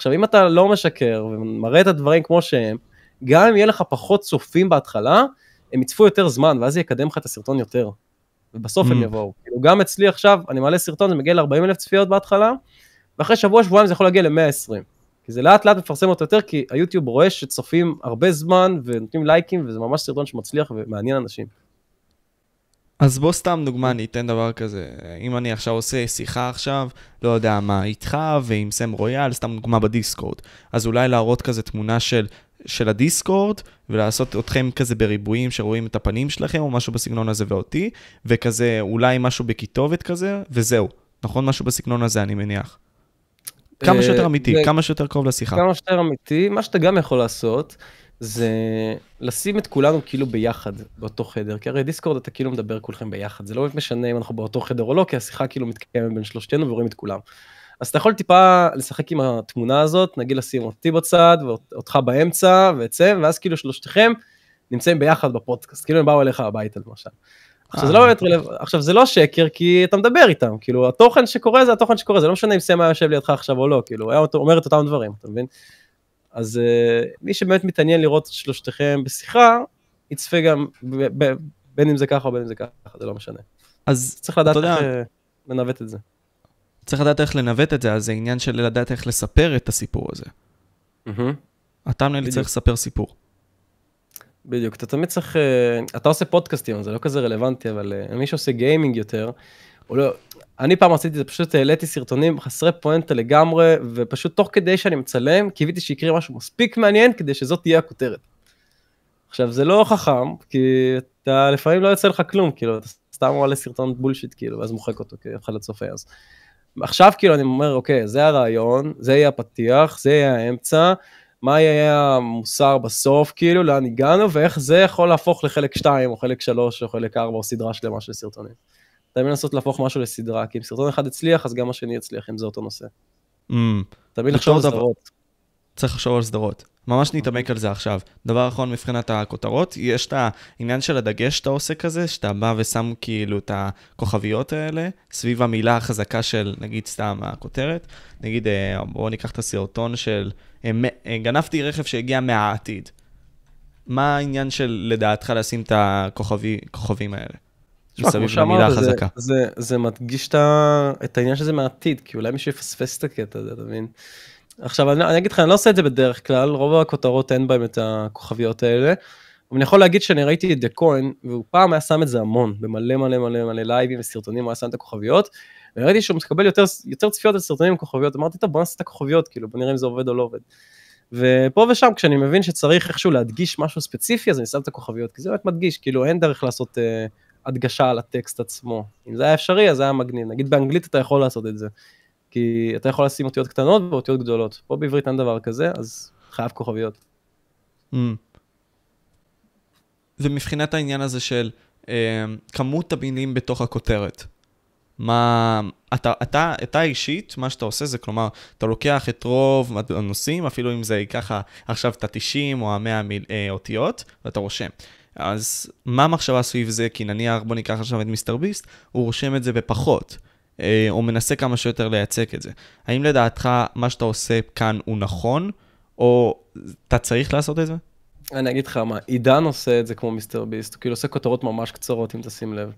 [SPEAKER 2] עכשיו, אם אתה לא משקר ומראה את הדברים כמו שהם, גם אם יהיה לך פחות צופים בהתחלה, הם יצפו יותר זמן, ואז זה יקדם לך את הסרטון יותר. ובסוף mm. הם יבואו. כאילו, גם אצלי עכשיו, אני מעלה סרטון, זה מגיע ל-40 אלף צפיות בהתחלה, ואחרי שבוע, שבועיים זה יכול להגיע ל-120. כי זה לאט לאט מפרסם אותו יותר, כי היוטיוב רואה שצופים הרבה זמן ונותנים לייקים, וזה ממש סרטון שמצליח ומעניין אנשים.
[SPEAKER 1] אז בוא סתם דוגמה, אני אתן דבר כזה. אם אני עכשיו עושה שיחה עכשיו, לא יודע מה, איתך ועם סם רויאל, סתם דוגמה בדיסקורד. אז אולי להראות כזה תמונה של, של הדיסקורד, ולעשות אתכם כזה בריבועים שרואים את הפנים שלכם, או משהו בסגנון הזה ואותי, וכזה אולי משהו בכיתובת כזה, וזהו. נכון? משהו בסגנון הזה, אני מניח. כמה שיותר אמיתי, כמה שיותר קרוב לשיחה.
[SPEAKER 2] כמה שיותר אמיתי, מה שאתה גם יכול לעשות, זה לשים את כולנו כאילו ביחד באותו חדר, כי הרי דיסקורד אתה כאילו מדבר כולכם ביחד, זה לא משנה אם אנחנו באותו חדר או לא, כי השיחה כאילו מתקיימת בין שלושתנו ורואים את כולם. אז אתה יכול טיפה לשחק עם התמונה הזאת, נגיד לשים אותי בצד ואותך באמצע ואת זה, ואז כאילו שלושתכם נמצאים ביחד בפודקאסט, כאילו הם באו אליך הביתה למשל. עכשיו זה לא באמת רלוונטי, עכשיו זה לא שקר כי אתה מדבר איתם, כאילו התוכן שקורה זה התוכן שקורה, זה לא משנה אם היה יושב לידך עכשיו או לא, כאילו היה אומר את אותם דברים, אתה מבין? אז uh, מי שבאמת מתעניין לראות את שלושתכם בשיחה, יצפה גם, ב, ב, בין אם זה ככה או בין אם זה ככה, זה לא משנה.
[SPEAKER 1] אז
[SPEAKER 2] צריך לדעת איך uh, לנווט את זה.
[SPEAKER 1] צריך לדעת איך לנווט את זה, אז זה עניין של לדעת איך לספר את הסיפור הזה. Mm-hmm. אתה מנהל צריך לספר סיפור.
[SPEAKER 2] בדיוק, אתה תמיד צריך, uh, אתה עושה פודקאסטים, זה לא כזה רלוונטי, אבל מי שעושה גיימינג יותר, לא, אני פעם עשיתי את זה, פשוט העליתי סרטונים חסרי פואנטה לגמרי, ופשוט תוך כדי שאני מצלם, קיוויתי שיקרה משהו מספיק מעניין כדי שזאת תהיה הכותרת. עכשיו, זה לא חכם, כי אתה לפעמים לא יוצא לך כלום, כאילו, אתה סתם מעלה סרטון בולשיט, כאילו, ואז מוחק אותו, כי אף אחד לא צופה אז. עכשיו, כאילו, אני אומר, אוקיי, זה הרעיון, זה יהיה הפתיח, זה יהיה האמצע, מה יהיה המוסר בסוף, כאילו, לאן הגענו, ואיך זה יכול להפוך לחלק 2, או חלק 3, או חלק 4, או סדרה שלמה של סרטונים. תמיד לנסות להפוך משהו לסדרה, כי אם סרטון אחד הצליח, אז גם השני יצליח, אם זה אותו נושא. Mm. תמיד לחשוב על סדרות.
[SPEAKER 1] צריך לחשוב על סדרות. ממש נתעמק על זה עכשיו. דבר אחרון מבחינת הכותרות, יש את העניין של הדגש שאתה עושה כזה, שאתה בא ושם כאילו את הכוכביות האלה, סביב המילה החזקה של, נגיד סתם הכותרת. נגיד, אה, בואו ניקח את הסרטון של, אה, אה, גנבתי רכב שהגיע מהעתיד. מה העניין של לדעתך לשים את הכוכבים האלה?
[SPEAKER 2] מסביב למילה החזקה. זה, זה, זה מדגיש את העניין שזה מהעתיד, כי אולי מישהו יפספס את הקטע הזה, אתה מבין? עכשיו אני, אני אגיד לך, אני לא עושה את זה בדרך כלל, רוב הכותרות אין בהם את הכוכביות האלה. אבל אני יכול להגיד שאני ראיתי את דה כהן, והוא פעם היה שם את זה המון, במלא מלא מלא מלא לייבים וסרטונים, הוא היה שם את הכוכביות, וראיתי שהוא מקבל יותר, יותר צפיות על סרטונים עם כוכביות, אמרתי, טוב בוא נעשה את הכוכביות, כאילו בוא נראה אם זה עובד או לא עובד. ופה ושם כשאני מבין שצריך איכשהו להדגיש משהו ספציפי, אז אני שם את הכוכביות, כי זה באמת מדגיש, כאילו אין דרך לעשות אה, הדגשה על הטקסט עצמו. אם זה היה אפשרי, אז זה היה מגניב. נגיד באנגלית אתה יכול לעשות את זה. כי אתה יכול לשים אותיות קטנות ואותיות גדולות. פה בעברית אין דבר כזה, אז חייב כוכביות. Mm.
[SPEAKER 1] ומבחינת העניין הזה של אה, כמות המילים בתוך הכותרת, מה, אתה, אתה, אתה אישית, מה שאתה עושה זה, כלומר, אתה לוקח את רוב הנושאים, אפילו אם זה ייקח עכשיו את ה-90 או ה-100 מיל, אה, אותיות, ואתה רושם. אז מה המחשבה סביב זה? כי נניח, בוא ניקח עכשיו את מיסטר ביסט, הוא רושם את זה בפחות. אה, או מנסה כמה שיותר לייצק את זה. האם לדעתך מה שאתה עושה כאן הוא נכון, או אתה צריך לעשות את זה?
[SPEAKER 2] אני אגיד לך מה, עידן עושה את זה כמו מיסטר ביסט, הוא כאילו עושה כותרות ממש קצרות, אם תשים לב.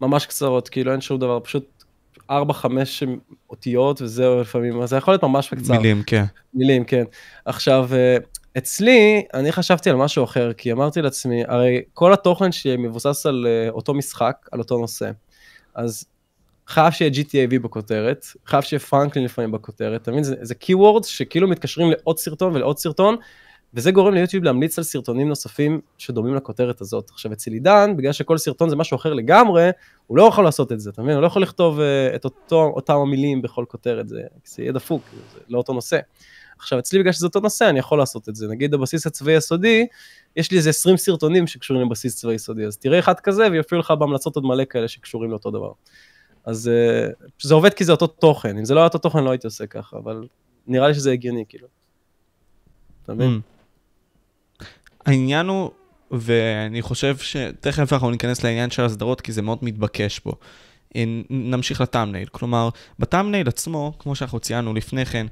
[SPEAKER 2] ממש קצרות, כאילו אין שום דבר, פשוט 4-5 אותיות וזהו לפעמים, אז זה יכול להיות ממש בקצר.
[SPEAKER 1] מילים, כן.
[SPEAKER 2] מילים, כן. עכשיו, אה, אצלי, אני חשבתי על משהו אחר, כי אמרתי לעצמי, הרי כל התוכן שלי מבוסס על אה, אותו משחק, על אותו נושא. אז חייב שיהיה GTAV בכותרת, חייב שיהיה פרנקלין לפעמים בכותרת, אתה מבין? זה, זה keywords שכאילו מתקשרים לעוד סרטון ולעוד סרטון, וזה גורם ליוטיוב להמליץ על סרטונים נוספים שדומים לכותרת הזאת. עכשיו אצל עידן, בגלל שכל סרטון זה משהו אחר לגמרי, הוא לא יכול לעשות את זה, אתה מבין? הוא לא יכול לכתוב uh, את אותו, אותם המילים בכל כותרת, זה, זה יהיה דפוק, זה לא אותו נושא. עכשיו אצלי בגלל שזה אותו נושא אני יכול לעשות את זה, נגיד הבסיס הצבאי הסודי, יש לי איזה 20 סרטונים שקשורים לבסיס צבאי סודי, אז תראה אחד כזה ויופיעו לך בהמלצות עוד מלא כאלה שקשורים לאותו דבר. אז uh, זה עובד כי זה אותו תוכן, אם זה לא היה אותו תוכן לא הייתי עושה ככה, אבל נראה לי שזה הגיוני, כאילו. אתה מבין?
[SPEAKER 1] Mm. העניין הוא, ואני חושב שתכף אנחנו ניכנס לעניין של הסדרות, כי זה מאוד מתבקש פה. נמשיך ל thumbnail, כלומר, ב thumbnail עצמו, כמו שאנחנו ציינו לפני כן,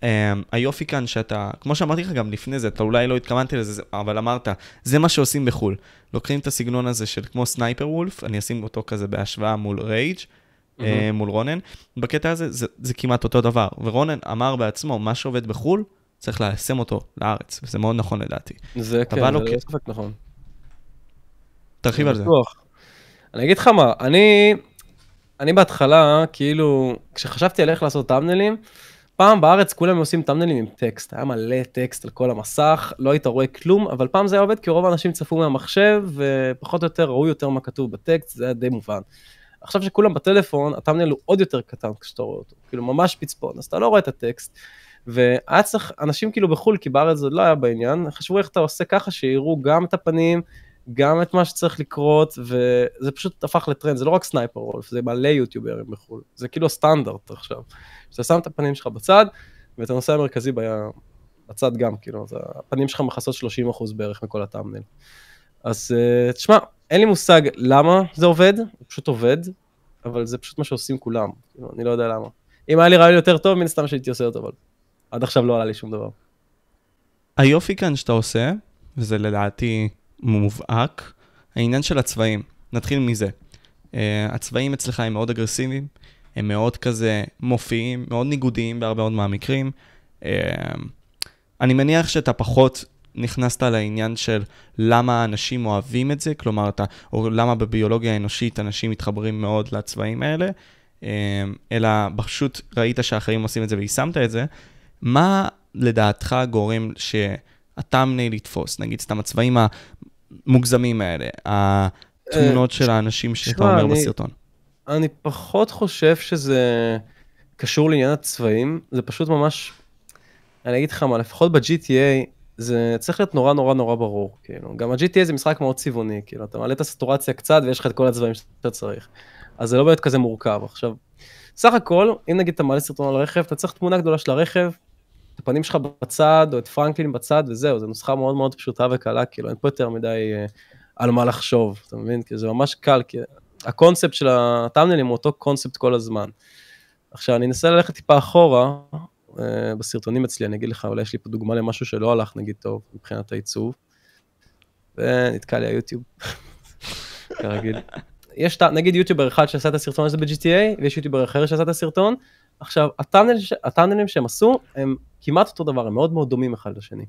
[SPEAKER 1] Um, היופי כאן שאתה, כמו שאמרתי לך גם לפני זה, אתה אולי לא התכוונתי לזה, אבל אמרת, זה מה שעושים בחו"ל. לוקחים את הסגנון הזה של כמו סנייפר וולף, אני אשים אותו כזה בהשוואה מול רייג', mm-hmm. מול רונן. בקטע הזה זה, זה כמעט אותו דבר, ורונן אמר בעצמו, מה שעובד בחו"ל, צריך ליישם אותו לארץ, וזה מאוד נכון לדעתי.
[SPEAKER 2] זה כן, זה לא ספק נכון.
[SPEAKER 1] תרחיב על זה.
[SPEAKER 2] אני אגיד לך מה, אני, אני בהתחלה, כאילו, כשחשבתי על איך לעשות טאמנלים, פעם בארץ כולם עושים טאמנלים עם טקסט, היה מלא טקסט על כל המסך, לא היית רואה כלום, אבל פעם זה היה עובד כי רוב האנשים צפו מהמחשב, ופחות או יותר ראו יותר מה כתוב בטקסט, זה היה די מובן. עכשיו שכולם בטלפון, ה thumbnail הוא עוד יותר קטן כשאתה רואה אותו, כאילו ממש פצפון, אז אתה לא רואה את הטקסט. והיה צריך, אנשים כאילו בחו"ל, כי בארץ זה לא היה בעניין, חשבו איך אתה עושה ככה שיראו גם את הפנים, גם את מה שצריך לקרות, וזה פשוט הפך לטרנד, זה לא רק סנייפר וולף, זה מלא יוטיוברים בחו"ל, זה כאילו סטנדרט עכשיו. שאתה שם את הפנים שלך בצד, ואת הנושא המרכזי בצד גם, כאילו, הפנים שלך מכסות 30% בערך מכל ה thumbnail. אז uh, תשמע, אין לי מושג למה זה עובד, זה פשוט עובד, אבל זה פשוט מה שעושים כולם, כאילו, אני לא יודע למה. אם היה לי רעיון יותר טוב, מן הסתם שהייתי עושה אותו, אבל עד עכשיו לא עלה לי שום דבר.
[SPEAKER 1] היופי כאן שאתה עושה, וזה לדעתי מובהק, העניין של הצבעים. נתחיל מזה. Uh, הצבעים אצלך הם מאוד אגרסיביים, הם מאוד כזה מופיעים, מאוד ניגודיים בהרבה מאוד מהמקרים. Uh, אני מניח שאתה פחות נכנסת לעניין של למה אנשים אוהבים את זה, כלומר, אתה, או למה בביולוגיה האנושית אנשים מתחברים מאוד לצבעים האלה, אמ, אלא פשוט ראית שאחרים עושים את זה ויישמת את זה. מה לדעתך גורם שהטאמנייל יתפוס? נגיד סתם הצבעים המוגזמים האלה, התמונות של האנשים שאתה אומר בסרטון.
[SPEAKER 2] אני פחות חושב שזה קשור לעניין הצבעים, זה פשוט ממש, אני אגיד לך מה, לפחות ב-GTA, זה צריך להיות נורא נורא נורא ברור, כאילו. גם ה-GTA זה משחק מאוד צבעוני, כאילו, אתה מעלה את הסטורציה קצת ויש לך את כל הצבעים שאתה צריך. אז זה לא באמת כזה מורכב. עכשיו, סך הכל, אם נגיד אתה מעלה סרטון על רכב, אתה צריך תמונה גדולה של הרכב, את הפנים שלך בצד, או את פרנקלין בצד, וזהו, זו נוסחה מאוד מאוד פשוטה וקלה, כאילו, אין פה יותר מדי אה, על מה לחשוב, אתה מבין? כי זה ממש קל, כי הקונספט של הטאמנלים הוא אותו קונספט כל הזמן. עכשיו, אני אנסה ללכת טיפה אחורה, אה, בסרטונים אצלי, אני אגיד לך, אולי יש לי פה דוגמה למשהו שלא הלך, נגיד, טוב, מבחינת העיצוב. ונתקע לי היוטיוב, כרגיל. יש, נגיד יוטיובר אחד שעשה את הסרטון הזה ב-GTA, ויש יוטיובר אחר שעשה את הסרטון. עכשיו, הטאנלים שהם עשו, הם כמעט אותו דבר, הם מאוד מאוד דומים אחד לשני.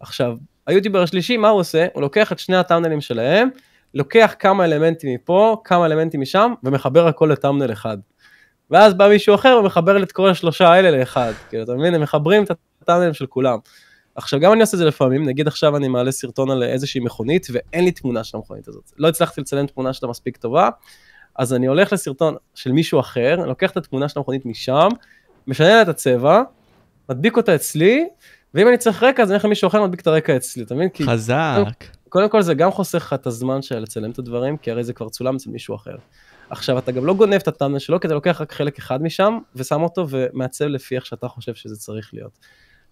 [SPEAKER 2] עכשיו, היוטיובר השלישי, מה הוא עושה? הוא לוקח את שני הטאמנלים שלהם, לוקח כמה אלמנטים מפה, כמה אלמנטים משם, ומחבר הכל לטאמנל אחד. ואז בא מישהו אחר ומחבר את כל השלושה האלה לאחד. כאילו, אתה מבין? הם מחברים את הטאמנלים של כולם. עכשיו, גם אני עושה את זה לפעמים, נגיד עכשיו אני מעלה סרטון על איזושהי מכונית, ואין לי תמונה של המכונית הזאת. לא הצלחתי לצלם תמונה שלה מספיק טובה, אז אני הולך לסרטון של מישהו אחר, לוקח את התמונה של המכונית משם, משנה לה את הצבע, מדביק אותה אצלי, ואם אני צריך רקע, אז אני הולך למישהו אחר מדביק את הרקע אצלי, אתה מבין?
[SPEAKER 1] חזק.
[SPEAKER 2] קודם כל זה גם חוסך לך את הזמן של לצלם את הדברים, כי הרי זה כבר צולם אצל מישהו אחר. עכשיו, אתה גם לא גונב את הטאמנל שלו, כי אתה לוקח רק חלק אחד משם, ושם אותו ומעצב לפי איך שאתה חושב שזה צריך להיות.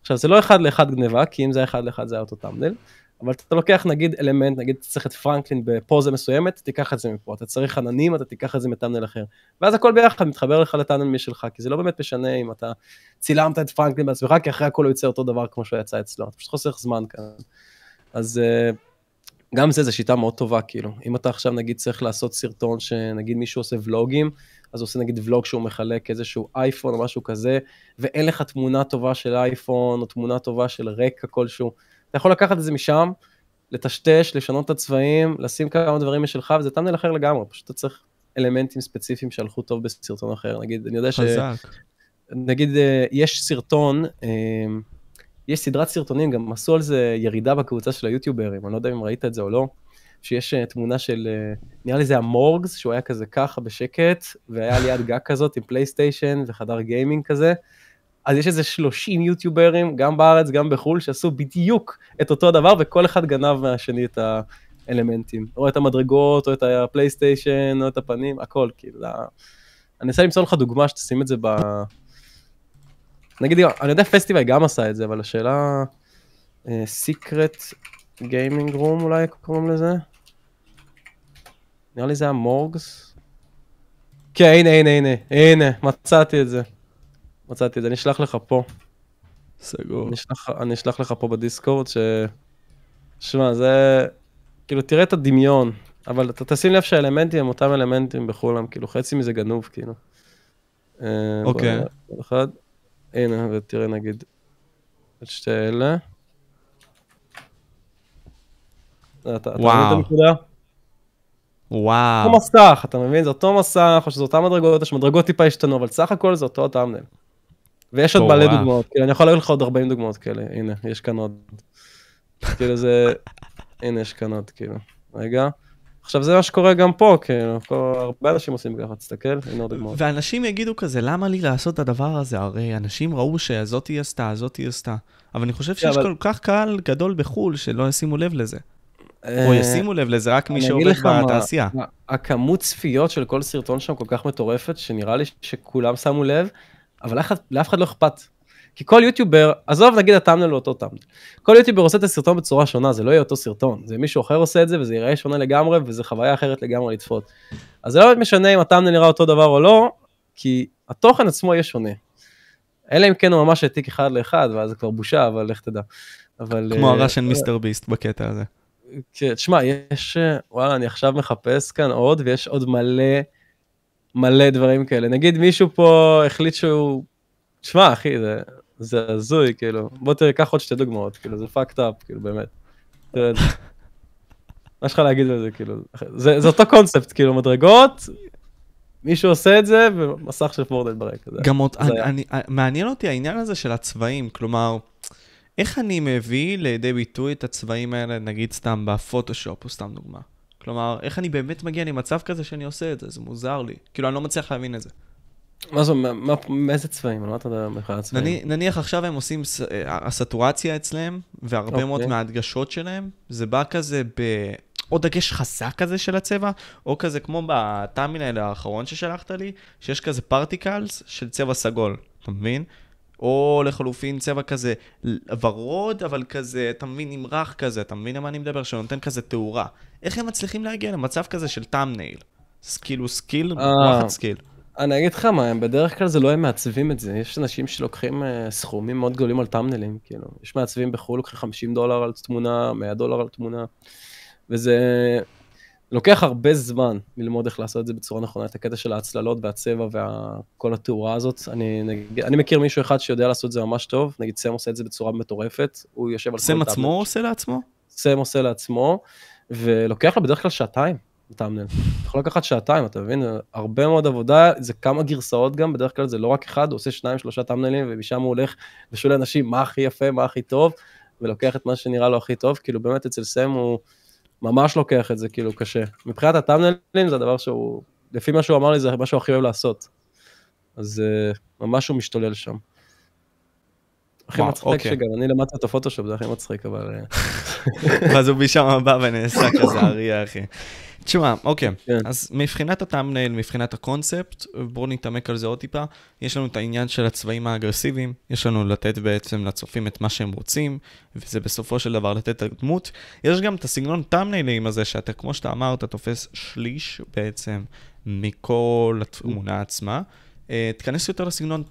[SPEAKER 2] עכשיו, זה לא אחד לאחד גניבה, כי אם זה אחד לאחד זה היה אותו טאמנל, אבל אתה לוקח נגיד אלמנט, נגיד אתה צריך את פרנקלין בפוזה מסוימת, תיקח את זה מפה, אתה צריך עננים, אתה תיקח את זה מטאמנל אחר. ואז הכל ביחד מתחבר לך לטאמנל משלך, כי זה לא באמת משנה אם אתה צילמת את פרנקלין בעצמך, כי אחרי הכל הוא יוצא אותו דבר כמו שהוא יצא אצלו, אתה פשוט חוסך זמן כאן. אז אה, גם זה, זו שיטה מאוד טובה, כאילו. אם אתה עכשיו נגיד צריך לעשות סרטון שנגיד מישהו עושה ולוגים, אז הוא עושה נגיד ולוג שהוא מחלק איזשהו אייפון או משהו כזה, ואין לך תמונה טובה של אייפון או תמונה טובה של רקע כלשהו, אתה יכול לקחת את זה משם, לטשטש, לשנות את הצבעים, לשים כמה דברים משלך, וזה טאמנל אחר לגמרי, פשוט אתה צריך אלמנטים ספציפיים שהלכו טוב בסרטון אחר, נגיד, אני יודע ש...
[SPEAKER 1] חזק.
[SPEAKER 2] נגיד, אה, יש סרטון, אה, יש סדרת סרטונים, גם עשו על זה ירידה בקבוצה של היוטיוברים, אני לא יודע אם ראית את זה או לא, שיש אה, תמונה של, נראה לי זה המורגס, שהוא היה כזה ככה בשקט, והיה ליד גג כזאת עם פלייסטיישן וחדר גיימינג כזה, אז יש איזה 30 יוטיוברים, גם בארץ, גם בחו"ל, שעשו בדיוק את אותו הדבר, וכל אחד גנב מהשני את האלמנטים. או את המדרגות, או את הפלייסטיישן, או את הפנים, הכל, כאילו. אני אנסה למצוא לך דוגמה שתשים את זה ב... נגיד, אני יודע פסטיבל גם עשה את זה, אבל השאלה... סיקרט גיימינג רום אולי קוראים לזה? נראה לי זה המורגס. כן, הנה, הנה, הנה, הנה, מצאתי את זה. מצאתי את זה, אני אשלח לך פה.
[SPEAKER 1] סגור.
[SPEAKER 2] אני אשלח, אני אשלח לך פה בדיסקורד, ש... שמע, זה... כאילו, תראה את הדמיון, אבל אתה תשים לב שהאלמנטים הם אותם אלמנטים בכולם, כאילו, חצי מזה גנוב, כאילו.
[SPEAKER 1] אה, אוקיי.
[SPEAKER 2] Okay. הנה, ותראה נגיד את שתי אלה. אתה,
[SPEAKER 1] וואו.
[SPEAKER 2] אתה מבין את
[SPEAKER 1] וואו.
[SPEAKER 2] אותו מסך, אתה מבין? זה אותו מסך, או שזה אותן מדרגות, או שמדרגות טיפה השתנו, אבל סך הכל זה אותו טאמנל. ויש עוד מלא דוגמאות, כאילו, אני יכול להגיד לך עוד 40 דוגמאות כאלה, הנה, יש כאן עוד. כאילו זה, הנה, יש כאן עוד, כאילו. רגע. עכשיו זה מה שקורה גם פה, כאילו, הרבה אנשים עושים ככה, תסתכל, הנה עוד דוגמאות.
[SPEAKER 1] ואנשים יגידו כזה, למה לי לעשות את הדבר הזה? הרי אנשים ראו שזאתי עשתה, זאתי עשתה. אבל אני חושב שיש כל כך קהל גדול בחו"ל שלא ישימו לב לזה. או ישימו לב לזה רק מי שעובד בתעשייה.
[SPEAKER 2] הכמות צפיות של כל סרטון שם כל כך מטורפת, שנראה לי שכולם שמו לב, אבל לאף אחד לא אכפת. כי כל יוטיובר, עזוב נגיד הטאמנל הוא אותו טאמנל, כל יוטיובר עושה את הסרטון בצורה שונה, זה לא יהיה אותו סרטון, זה מישהו אחר עושה את זה וזה ייראה שונה לגמרי וזה חוויה אחרת לגמרי לצפות. אז זה לא באמת משנה אם הטאמנל נראה אותו דבר או לא, כי התוכן עצמו יהיה שונה. אלא אם כן הוא ממש העתיק אחד לאחד, ואז זה כבר בושה, אבל לך תדע. אבל...
[SPEAKER 1] כמו הרע של מיסטר ביסט בקטע הזה.
[SPEAKER 2] כן, תשמע, יש, וואלה, אני עכשיו מחפש כאן עוד, ויש עוד מלא, מלא דברים כאלה. נגיד מישהו פה החליט שהוא, תשמע, אחי, זה, זה הזוי, כאילו, בוא תראה, קח עוד שתי דוגמאות, כאילו, זה fucked up, כאילו, באמת. מה יש לך להגיד על זה, כאילו, זה, זה אותו קונספט, כאילו, מדרגות, מישהו עושה את זה, ומסך של פורדל ברקע.
[SPEAKER 1] גם עוד, אני, אני, מעניין אותי העניין הזה של הצבעים, כלומר, איך אני מביא לידי ביטוי את הצבעים האלה, נגיד סתם בפוטושופ, או סתם דוגמה? כלומר, איך אני באמת מגיע למצב כזה שאני עושה את זה? זה מוזר לי. כאילו, אני לא מצליח להבין את זה.
[SPEAKER 2] מה זה, מאיזה צבעים? על מה אתה יודע בכלל הצבעים?
[SPEAKER 1] נניח עכשיו הם עושים הסטורציה אצלם, והרבה okay. מאוד אוקיי. מההדגשות שלהם, זה בא כזה ב... או דגש חזק כזה של הצבע, או כזה כמו ב thumbnail האחרון ששלחת לי, שיש כזה particles של צבע סגול, אתה מבין? או לחלופין צבע כזה ורוד, אבל כזה, אתה מבין, נמרח כזה, אתה מבין למה אני מדבר? שנותן כזה תאורה. איך הם מצליחים להגיע למצב כזה של thumbnail? כאילו skill,
[SPEAKER 2] אה.
[SPEAKER 1] וואחד skill.
[SPEAKER 2] אני אגיד לך מה, בדרך כלל זה לא הם מעצבים את זה, יש אנשים שלוקחים uh, סכומים מאוד גדולים על טאמנלים, כאילו, יש מעצבים בחו"ל, לוקחים 50 דולר על תמונה, 100 דולר על תמונה, וזה לוקח הרבה זמן ללמוד איך לעשות את זה בצורה נכונה, את הקטע של ההצללות והצבע וכל התאורה הזאת. אני, נגיד, אני מכיר מישהו אחד שיודע לעשות את זה ממש טוב, נגיד סם עושה את זה בצורה מטורפת, הוא יושב על כל
[SPEAKER 1] סם
[SPEAKER 2] טאבלט.
[SPEAKER 1] עצמו עושה לעצמו?
[SPEAKER 2] סם עושה לעצמו, ולוקח לו בדרך כלל שעתיים, טאמנל. יכול לקחת שעתיים, אתה מבין? הרבה מאוד עבודה, זה כמה גרסאות גם, בדרך כלל זה לא רק אחד, הוא עושה שניים, שלושה טאמנלים, ומשם הוא הולך ושואל אנשים מה הכי יפה, מה הכי טוב, ולוקח את מה שנראה לו הכי טוב, כאילו באמת אצל סם הוא ממש לוקח את זה כאילו קשה. מבחינת הטאמנלים זה הדבר שהוא, לפי מה שהוא אמר לי, זה מה שהוא הכי אוהב לעשות. אז uh, ממש הוא משתולל שם. הכי מצחיק
[SPEAKER 1] אוקיי.
[SPEAKER 2] שגם אני למדתי את הפוטושופ, זה הכי מצחיק, אבל... אה,
[SPEAKER 1] ואז הוא משם בא ונעשה כזה אריה, אחי. תשמע, אוקיי,
[SPEAKER 2] כן.
[SPEAKER 1] אז מבחינת הטאמנייל, מבחינת הקונספט, בואו נתעמק על זה עוד טיפה. יש לנו את העניין של הצבעים האגרסיביים, יש לנו לתת בעצם לצופים את מה שהם רוצים, וזה בסופו של דבר לתת את הדמות. יש גם את הסגנון טאמניילים הזה, שאתה, כמו שאתה אמרת, תופס שליש בעצם מכל התמונה עצמה. אה, תיכנס יותר לסגנון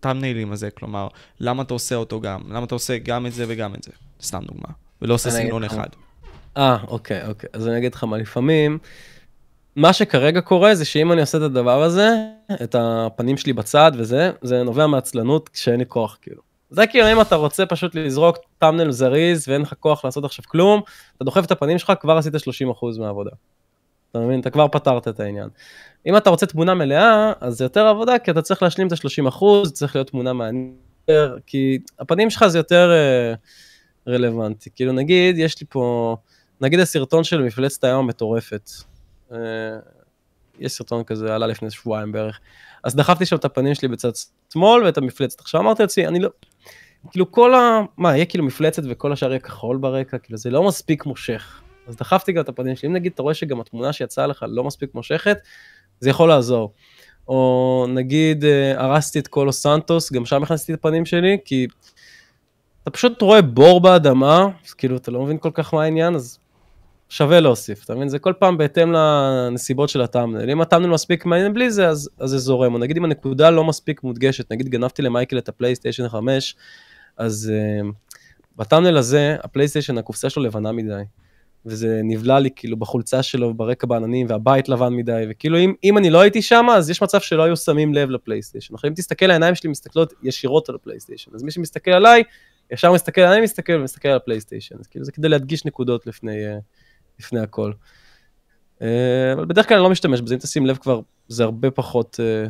[SPEAKER 1] טאמניילים, הזה, כלומר, למה אתה עושה אותו גם? למה אתה עושה גם את זה וגם את זה? סתם דוגמה. ולא עושה
[SPEAKER 2] אני
[SPEAKER 1] סגנון
[SPEAKER 2] לך.
[SPEAKER 1] אחד.
[SPEAKER 2] אה, אוקיי, אוקיי. אז אני אגיד לך מה, לפעמים, מה שכרגע קורה זה שאם אני עושה את הדבר הזה, את הפנים שלי בצד וזה, זה נובע מעצלנות כשאין לי כוח, כאילו. זה כאילו אם אתה רוצה פשוט לזרוק טאמנל זריז ואין לך כוח לעשות עכשיו כלום, אתה דוחף את הפנים שלך, כבר עשית 30% מהעבודה. אתה מבין? אתה כבר פתרת את העניין. אם אתה רוצה תמונה מלאה, אז זה יותר עבודה, כי אתה צריך להשלים את ה-30%, צריך להיות תמונה מעניינת, כי הפנים שלך זה יותר אה, רלוונטי. כאילו נגיד, יש לי פה, נגיד הסרטון של מפלצת הים המטורפת. אה, יש סרטון כזה, עלה לפני שבועיים בערך. אז דחפתי שם את הפנים שלי בצד שמאל ואת המפלצת. עכשיו אמרתי לעצמי, אני לא... כאילו כל ה... מה, יהיה כאילו מפלצת וכל השאר יהיה כחול ברקע? כאילו זה לא מספיק מושך. אז דחפתי גם את הפנים שלי. אם נגיד אתה רואה שגם התמונה שיצאה לך לא מספיק מושכת, זה יכול לעזור. או נגיד אה, הרסתי את כל לוס סנטוס, גם שם הכנסתי את הפנים שלי, כי אתה פשוט רואה בור באדמה, אז כאילו אתה לא מבין כל כך מה העניין, אז שווה להוסיף, אתה מבין? זה כל פעם בהתאם לנסיבות של ה thumbnail. אם ה thumbnail מספיק מעניין בלי זה, אז, אז זה זורם. או נגיד אם הנקודה לא מספיק מודגשת, נגיד גנבתי למייקל את הפלייסטיישן 5, אז uh, ב thumbnail הזה, הפלייסטיישן, הקופסה שלו לבנה מדי. וזה נבלע לי כאילו בחולצה שלו ברקע בעננים והבית לבן מדי וכאילו אם, אם אני לא הייתי שם אז יש מצב שלא היו שמים לב לפלייסטיישן. אם תסתכל העיניים שלי מסתכלות ישירות על הפלייסטיישן אז מי שמסתכל עליי ישר מסתכל אני מסתכל ומסתכל על הפלייסטיישן אז כאילו זה כדי להדגיש נקודות לפני, אה, לפני הכל. אה, אבל בדרך כלל אני לא משתמש בזה אם תשים לב כבר זה הרבה פחות אה,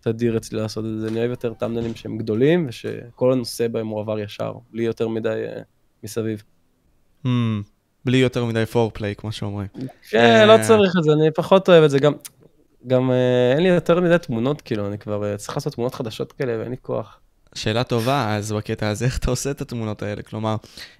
[SPEAKER 2] תדיר אצלי לעשות את זה אני אוהב יותר טאמנלים שהם גדולים ושכל הנושא בהם מועבר ישר בלי יותר מדי מסביב.
[SPEAKER 1] Hmm, בלי יותר מדי פורפליי, כמו שאומרים.
[SPEAKER 2] כן, לא צריך את זה, אני פחות אוהב את זה, גם, גם אה, אין לי יותר מדי תמונות, כאילו, אני כבר אה, צריך לעשות תמונות חדשות כאלה ואין לי כוח.
[SPEAKER 1] שאלה טובה, אז בקטע הזה, איך אתה עושה את התמונות האלה? כלומר,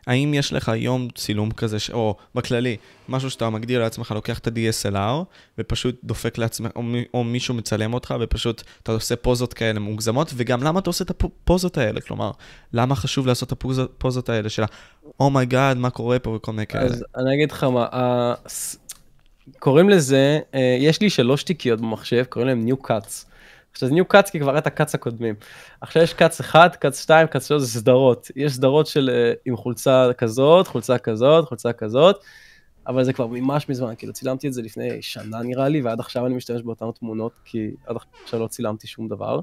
[SPEAKER 1] האם יש לך יום צילום כזה, ש... או בכללי, משהו שאתה מגדיר לעצמך, לוקח את ה-DSLR, ופשוט דופק לעצמך, או, מי- או מישהו מצלם אותך, ופשוט אתה עושה פוזות כאלה מוגזמות, וגם למה אתה עושה את הפוזות האלה? כלומר, למה חשוב לעשות את הפוזות האלה של ה-oh my god, מה קורה פה וכל מיני כאלה?
[SPEAKER 2] אז אני אגיד לך מה, ס- קוראים לזה, אה, יש לי שלוש תיקיות במחשב, קוראים להם New Cuts. עכשיו New Cuts כי כבר היה את ה cuts הקודמים. עכשיו יש cuts אחד, cuts שתיים, cuts שלוש, זה סדרות. יש סדרות של אה, עם חולצה כזאת, חולצה כזאת, חולצה כזאת, אבל זה כבר ממש מזמן, כאילו צילמתי את זה לפני שנה נראה לי, ועד עכשיו אני משתמש באותן תמונות, כי עד עכשיו לא צילמתי שום דבר.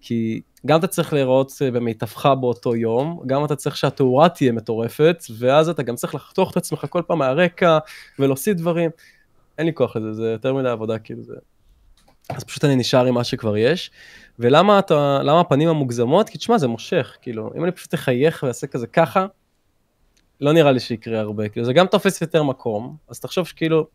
[SPEAKER 2] כי גם אתה צריך להיראות אה, במיטבך באותו יום, גם אתה צריך שהתאורה תהיה מטורפת, ואז אתה גם צריך לחתוך את עצמך כל פעם מהרקע ולהוסיף דברים. אין לי כוח לזה, זה יותר מדי עבודה, כאילו זה... אז פשוט אני נשאר עם מה שכבר יש. ולמה אתה, למה הפנים המוגזמות? כי תשמע, זה מושך, כאילו, אם אני פשוט אחייך ואעשה כזה ככה, לא נראה לי שיקרה הרבה, כאילו, זה גם תופס יותר מקום, אז תחשוב שכאילו,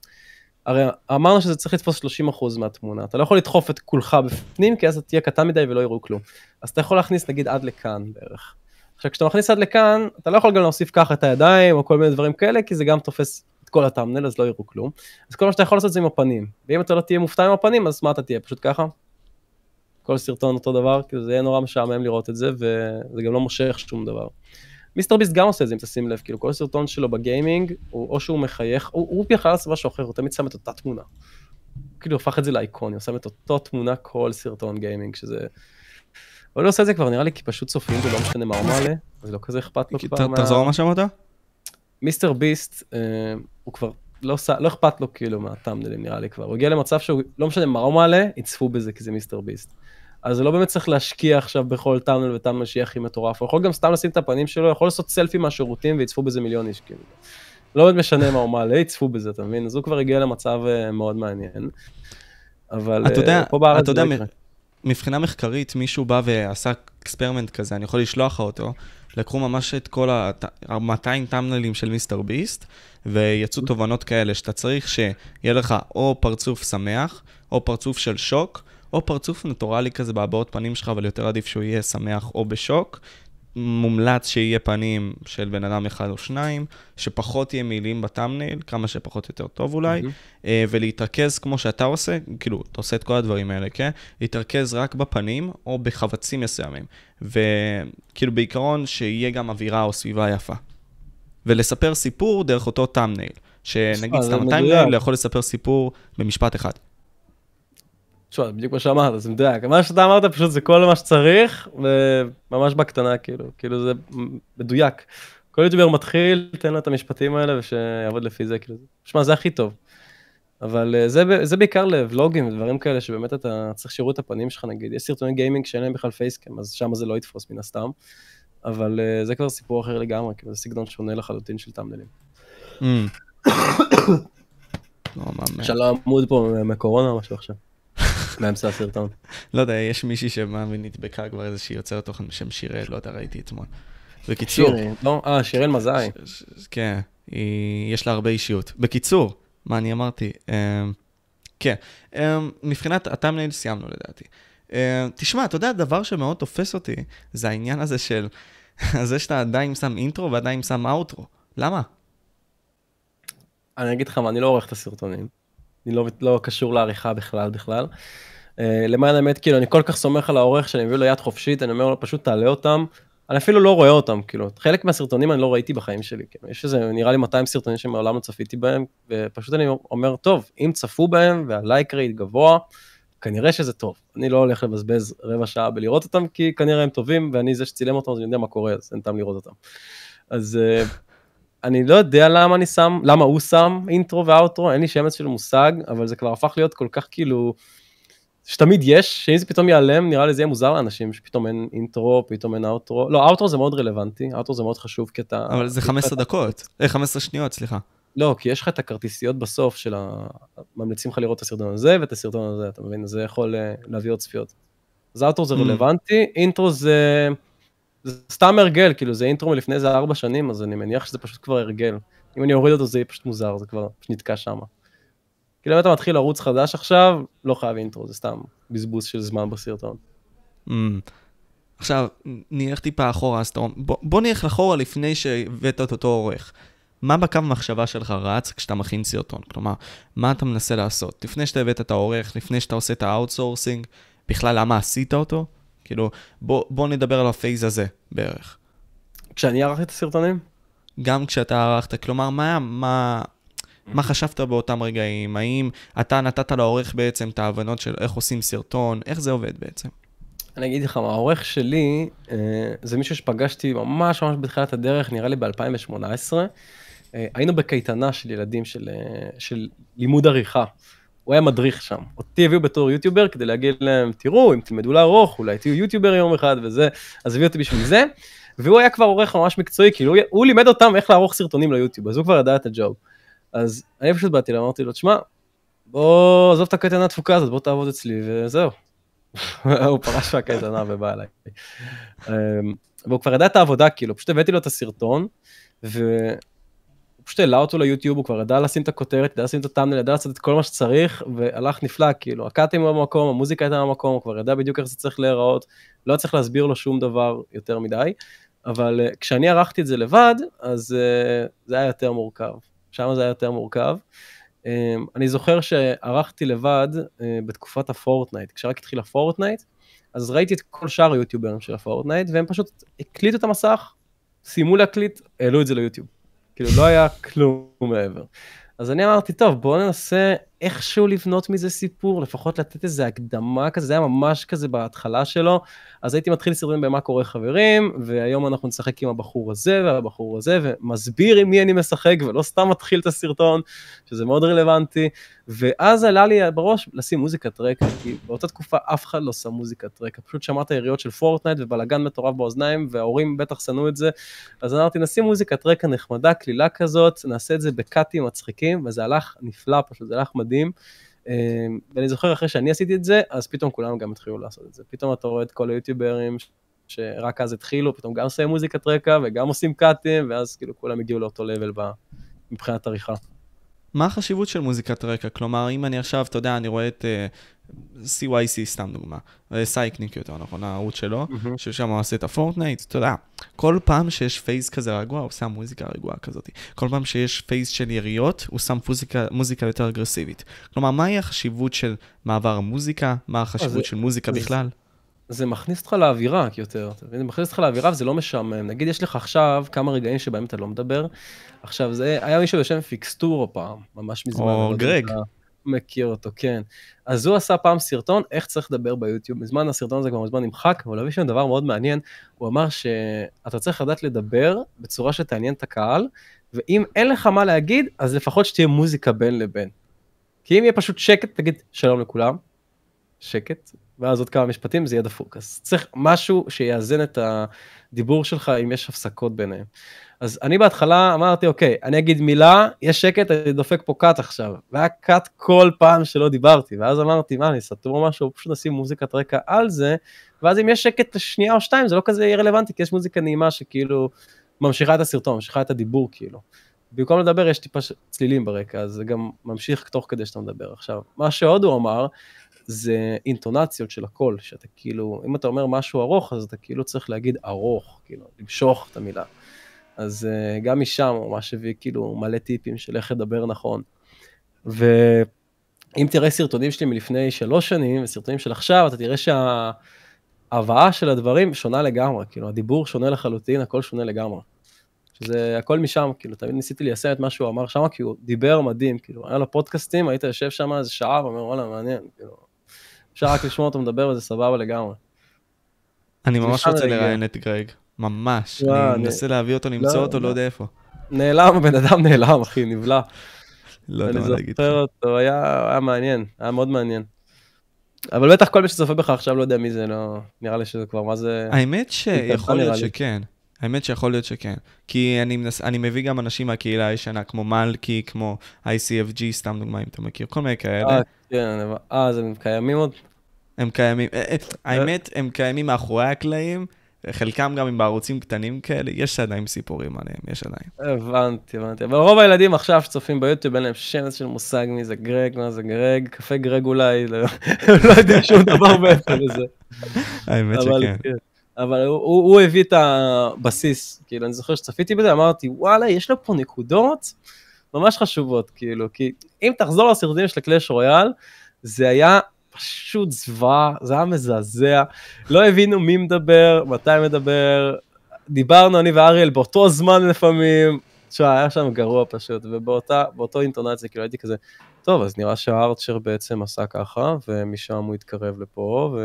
[SPEAKER 2] הרי אמרנו שזה צריך לתפוס 30% מהתמונה, אתה לא יכול לדחוף את כולך בפנים, כי אז אתה תהיה קטן מדי ולא יראו כלום. אז אתה יכול להכניס נגיד עד לכאן בערך. עכשיו כשאתה מכניס עד לכאן, אתה לא יכול גם להוסיף ככה את הידיים או כל מיני דברים כאלה, כי זה גם תופס כל הטאמנל, אז לא יראו כלום. אז כל מה שאתה יכול לעשות זה עם הפנים, ואם אתה לא תהיה מופתע עם הפנים, אז מה אתה תהיה? פשוט ככה? כל סרטון אותו דבר, כאילו זה יהיה נורא משעמם לראות את זה, וזה גם לא מושך שום דבר. מיסטר ביסט גם עושה את זה, אם תשים לב, כאילו כל סרטון שלו בגיימינג, הוא, או שהוא מחייך, הוא, הוא בכלל לעשות משהו אחר, הוא תמיד שם את אותה תמונה. כאילו הפך את זה לאיקוני, הוא שם את אותו תמונה כל סרטון גיימינג, שזה... הוא לא עושה את זה כבר, נראה לי, כי פשוט צופים ולא משנה מה הוא מעלה, אז לא כזה אכפת לו כבר
[SPEAKER 1] מה... תחזור מה שאמרת?
[SPEAKER 2] מיסטר ביסט, אה, הוא כבר לא, לא אכפת לו כאילו מהטאמנלים נראה לי כבר, הוא הגיע למצב שהוא, לא משנה מה הוא מעלה, יצפו בזה כי זה מיסטר ביסט. אז זה לא באמת צריך להשקיע עכשיו בכל טאמנל וטאמנל שיהיה הכי מטורף, הוא יכול גם סתם לשים את הפנים שלו, יכול לעשות סלפי מהשירותים ויצפו בזה מיליון איש כאילו. לא באמת משנה מה הוא מעלה, יצפו בזה, אתה מבין? אז הוא כבר הגיע למצב uh, מאוד מעניין. אבל
[SPEAKER 1] אתה יודע, uh, פה בארץ אתה יודע, לא מבחינה מחקרית, מישהו בא ועשה experiment כזה, אני יכול לשלוח לך אותו, לקחו ממש את כל ה-200 טאמנלים של מיסטר ביסט, ויצאו תובנות כאלה, שאתה צריך שיהיה לך או פרצוף שמח, או פרצוף של שוק, או פרצוף נטורלי כזה בהבעות פנים שלך, אבל יותר עדיף שהוא יהיה שמח או בשוק. מומלץ שיהיה פנים של בן אדם אחד או שניים, שפחות יהיה מילים ב thumbnail, כמה שפחות יותר טוב אולי, mm-hmm. ולהתרכז כמו שאתה עושה, כאילו, אתה עושה את כל הדברים האלה, כן? להתרכז רק בפנים או בחפצים מסוימים. וכאילו, בעיקרון, שיהיה גם אווירה או סביבה יפה. ולספר סיפור דרך אותו thumbnail. שנגיד סתם thumbnail יכול לספר סיפור במשפט אחד.
[SPEAKER 2] תשמע, בדיוק מה שאמרת, זה מדויק. מה שאתה אמרת פשוט זה כל מה שצריך, וממש בקטנה, כאילו, כאילו זה מדויק. כל יוטיובר מתחיל, תן לו את המשפטים האלה ושיעבוד לפי זה, כאילו, שמע, זה הכי טוב. אבל אה, זה, זה בעיקר לבלוגים ודברים כאלה, שבאמת אתה צריך שיראו את הפנים שלך, נגיד, יש סרטוני גיימינג שאין להם בכלל פייסקאם, אז שם זה לא יתפוס מן הסתם. אבל uh, זה כבר סיפור אחר לגמרי, כאילו זה סגנון שונה לחלוטין של טאמנלים. Mm. אפשר לעמוד פה מקורונה או משהו עכשיו. מאמצע הסרטון.
[SPEAKER 1] לא יודע, יש מישהי שמה ונדבקה כבר איזושהי יוצרת תוכן בשם שיראל, לא יודע, ראיתי אתמול. בקיצור...
[SPEAKER 2] לא? אה, שיראל מזאי.
[SPEAKER 1] כן, יש לה הרבה אישיות. בקיצור, מה אני אמרתי? אמ, כן, אמ, מבחינת הטאמנייל סיימנו לדעתי. אמ, תשמע, אתה יודע, הדבר שמאוד תופס אותי, זה העניין הזה של, זה שאתה עדיין שם אינטרו ועדיין שם אאוטרו. למה?
[SPEAKER 2] אני אגיד לך מה, אני לא עורך את הסרטונים. אני לא, לא קשור לעריכה בכלל בכלל. Uh, למען האמת, כאילו, אני כל כך סומך על העורך שאני מביא לו יד חופשית, אני אומר לו, פשוט תעלה אותם. אני אפילו לא רואה אותם, כאילו, חלק מהסרטונים אני לא ראיתי בחיים שלי, כאילו, יש איזה, נראה לי 200 סרטונים שמעולם לא צפיתי בהם, ופשוט אני אומר, טוב, אם צפו בהם והלייק רייט גבוה, כנראה שזה טוב. אני לא הולך לבזבז רבע שעה בלראות אותם, כי כנראה הם טובים, ואני זה שצילם אותם, אז אני יודע מה קורה, אז אין טעם לראות אותם. אז uh, אני לא יודע למה אני שם, למה הוא שם אינטרו ואוטרו, אין לי שמץ של מושג, אבל זה כבר הפך להיות כל כך כאילו, שתמיד יש, שאם זה פתאום ייעלם, נראה לי זה יהיה מוזר לאנשים, שפתאום אין אינטרו, פתאום אין אוטרו. לא, אוטרו זה מאוד רלוונטי, אוטרו זה מאוד חשוב כי אתה...
[SPEAKER 1] אבל זה 15 דקות, אה, 15 שניות, סליחה.
[SPEAKER 2] לא, כי יש לך את הכרטיסיות בסוף של ה... ממליצים לך לראות את הסרטון הזה ואת הסרטון הזה, אתה מבין? זה יכול אה, להביא עוד צפיות. אז אוטרו זה mm. רלוונטי, אינטרו זה... זה סתם הרגל, כאילו זה intro מלפני איזה ארבע שנים, אז אני מניח שזה פשוט כבר הרגל. אם אני אוריד אותו זה יהיה פשוט מוזר, זה כבר נתקע שם. כאילו אם אתה מתחיל ערוץ חדש עכשיו, לא חייב intro, זה סתם בזבוז של זמן בסרטון.
[SPEAKER 1] Mm. עכשיו, נלך טיפה אחורה, אז בוא, בוא נלך אחורה לפני שהבאת את אותו עורך. מה הקו מחשבה שלך רץ כשאתה מכין סרטון? כלומר, מה אתה מנסה לעשות? לפני שאתה הבאת את העורך, לפני שאתה עושה את ה outsourcing, בכלל למה עשית אותו? כאילו, בוא, בוא נדבר על הפייז הזה בערך.
[SPEAKER 2] כשאני ערכתי את הסרטונים?
[SPEAKER 1] גם כשאתה ערכת, כלומר, מה, מה, מה חשבת באותם רגעים? האם אתה נתת לעורך בעצם את ההבנות של איך עושים סרטון? איך זה עובד בעצם?
[SPEAKER 2] אני אגיד לך העורך שלי אה, זה מישהו שפגשתי ממש ממש בתחילת הדרך, נראה לי ב-2018. אה, היינו בקייטנה של ילדים של, אה, של לימוד עריכה. הוא היה מדריך שם. אותי הביאו בתור יוטיובר כדי להגיד להם, תראו, אם תלמדו לערוך, אולי תהיו יוטיובר יום אחד וזה, אז הביאו אותי בשביל זה. והוא היה כבר עורך ממש מקצועי, כאילו הוא, הוא לימד אותם איך לערוך סרטונים ליוטיוב, אז הוא כבר ידע את הג'וב. אז אני פשוט באתי אליו, אמרתי לו, תשמע, בוא עזוב את הקייטנה התפוקה הזאת, בוא תעבוד אצלי, וזהו. הוא פרש מהקייטנה ובא אליי. אמ, והוא כבר ידע את העבודה, כאילו, פשוט הבאתי לו את הסרטון, הוא פשוט העלה אותו ליוטיוב, הוא כבר ידע לשים את הכותרת, ידע לשים את ה thumbnail, ידע לעשות את כל מה שצריך, והלך נפלא, כאילו, הקאטים במקום, המוזיקה הייתה במקום, הוא כבר ידע בדיוק איך זה צריך להיראות, לא צריך להסביר לו שום דבר יותר מדי, אבל uh, כשאני ערכתי את זה לבד, אז uh, זה היה יותר מורכב, שם זה היה יותר מורכב. Um, אני זוכר שערכתי לבד uh, בתקופת הפורטנייט, כשרק התחיל הפורטנייט, אז ראיתי את כל שאר היוטיוברים של הפורטנייט, והם פשוט הקליטו את המסך, סיימו להקליט, העלו את זה ליוטיוב. כאילו, לא היה כלום מעבר. אז אני אמרתי, טוב, בואו ננסה איכשהו לבנות מזה סיפור, לפחות לתת איזה הקדמה כזה, זה היה ממש כזה בהתחלה שלו. אז הייתי מתחיל סרטונים במה קורה חברים, והיום אנחנו נשחק עם הבחור הזה והבחור הזה, ומסביר עם מי אני משחק, ולא סתם מתחיל את הסרטון, שזה מאוד רלוונטי. ואז עלה לי בראש לשים מוזיקת רקע, כי באותה תקופה אף אחד לא שם מוזיקת רקע, פשוט שמעת יריות של פורטנייט ובלאגן מטורף באוזניים, וההורים בטח שנאו את זה. אז אמרתי, נשים מוזיקת רקע נחמדה, קלילה כזאת, נעשה את זה בקאטים מצחיקים, וזה הלך נפלא פשוט, זה הלך מדהים. אמ, ואני זוכר אחרי שאני עשיתי את זה, אז פתאום כולם גם התחילו לעשות את זה. פתאום אתה רואה את כל היוטיוברים שרק אז התחילו, פתאום גם עושים מוזיקת רקע וגם עושים קאטים, ואז כאילו כולם הגיעו לאותו level מבחינת עריכה.
[SPEAKER 1] מה החשיבות של מוזיקת רקע? כלומר, אם אני עכשיו, אתה יודע, אני רואה את uh, אה, CYC, סתם דוגמה, אה, סייקניק יותר נכון, הערוץ שלו, mm-hmm. ששם הוא עושה את הפורטנייט, אתה יודע, כל פעם שיש pace כזה רגוע, הוא שם מוזיקה רגועה כזאת. כל פעם שיש pace של יריות, הוא שם מוזיקה, מוזיקה יותר אגרסיבית. כלומר, מהי החשיבות של מעבר המוזיקה? מה החשיבות זה, של מוזיקה זה, בכלל?
[SPEAKER 2] זה מכניס אותך לאווירה יותר, זה מכניס אותך לאווירה וזה לא משעמם. נגיד, יש לך עכשיו כמה רגעים שבהם אתה לא מדבר, עכשיו, זה היה מישהו בשם פיקסטורו פעם, ממש מזמן.
[SPEAKER 1] או
[SPEAKER 2] לא
[SPEAKER 1] גרג.
[SPEAKER 2] מכיר אותו, כן. אז הוא עשה פעם סרטון איך צריך לדבר ביוטיוב. מזמן הסרטון הזה כבר מזמן נמחק, אבל הוא הביא שם דבר מאוד מעניין. הוא אמר שאתה צריך לדעת לדבר בצורה שתעניין את הקהל, ואם אין לך מה להגיד, אז לפחות שתהיה מוזיקה בין לבין. כי אם יהיה פשוט שקט, תגיד שלום לכולם, שקט, ואז עוד כמה משפטים זה יהיה דפוק. אז צריך משהו שיאזן את הדיבור שלך אם יש הפסקות ביניהם. אז אני בהתחלה אמרתי, אוקיי, אני אגיד מילה, יש שקט, אני דופק פה קאט עכשיו. והיה קאט כל פעם שלא דיברתי, ואז אמרתי, מה, אני סתום או משהו, פשוט נשים מוזיקת רקע על זה, ואז אם יש שקט לשנייה או שתיים, זה לא כזה יהיה רלוונטי, כי יש מוזיקה נעימה שכאילו ממשיכה את הסרטון, ממשיכה את הדיבור כאילו. במקום לדבר יש טיפה צלילים ברקע, אז זה גם ממשיך תוך כדי שאתה מדבר. עכשיו, מה שעוד הוא אמר, זה אינטונציות של הקול, שאתה כאילו, אם אתה אומר משהו ארוך, אז אתה כאילו צריך להגיד ארוך, כאילו, למשוך את המילה. אז uh, גם משם הוא ממש הביא כאילו מלא טיפים של איך לדבר נכון. ואם תראה סרטונים שלי מלפני שלוש שנים וסרטונים של עכשיו, אתה תראה שההבאה של הדברים שונה לגמרי, כאילו הדיבור שונה לחלוטין, הכל שונה לגמרי. שזה הכל משם, כאילו תמיד ניסיתי ליישם את מה שהוא אמר שם, כי הוא דיבר מדהים, כאילו היה לו פודקאסטים, היית יושב שם איזה שעה ואומר וואלה מעניין, כאילו, אפשר רק לשמוע אותו מדבר וזה סבבה לגמרי.
[SPEAKER 1] אני ממש רוצה לראיין את גרג. ממש, אני מנסה להביא אותו, למצוא לא, אותו, לא, לא יודע איפה.
[SPEAKER 2] נעלם, הבן אדם נעלם, אחי, נבלע.
[SPEAKER 1] לא יודע מה להגיד.
[SPEAKER 2] אני זוכר אותו, היה מעניין, היה מאוד מעניין. אבל בטח כל מי שצופה בך עכשיו לא יודע מי זה, לא... נראה לי שזה כבר, מה זה...
[SPEAKER 1] האמת שיכול להיות שכן. האמת שיכול להיות שכן. כי אני, מנס, אני מביא גם אנשים מהקהילה הישנה, כמו מלכי, כמו ICFG, סתם דוגמא, אם אתה מכיר, כל מיני כאלה.
[SPEAKER 2] אה, כן, אה, אז הם קיימים עוד?
[SPEAKER 1] הם קיימים, אה, אה, האמת, הם קיימים מאחורי הקלעים. חלקם גם עם בערוצים קטנים כאלה, יש עדיין סיפורים עליהם, יש עדיין.
[SPEAKER 2] הבנתי, הבנתי. אבל רוב הילדים עכשיו שצופים ביוטיוב, אין להם שמץ של מושג מי זה גרג, מה זה גרג, קפה גרג אולי, לא, לא יודעים שום דבר בעצם לזה.
[SPEAKER 1] האמת שכן.
[SPEAKER 2] אבל הוא, הוא, הוא הביא את הבסיס, כאילו, אני זוכר שצפיתי בזה, אמרתי, וואלה, יש לו פה נקודות ממש חשובות, כאילו, כי אם תחזור לסרטונים של קלאש רויאל, זה היה פשוט זוועה, זה היה מזעזע, לא הבינו מי מדבר, מתי מדבר, דיברנו אני ואריאל באותו זמן לפעמים, תשמע, היה שם גרוע פשוט, ובאותו אינטונציה, כאילו הייתי כזה, טוב, אז נראה שהארצ'ר בעצם עשה ככה, ומשם הוא התקרב לפה,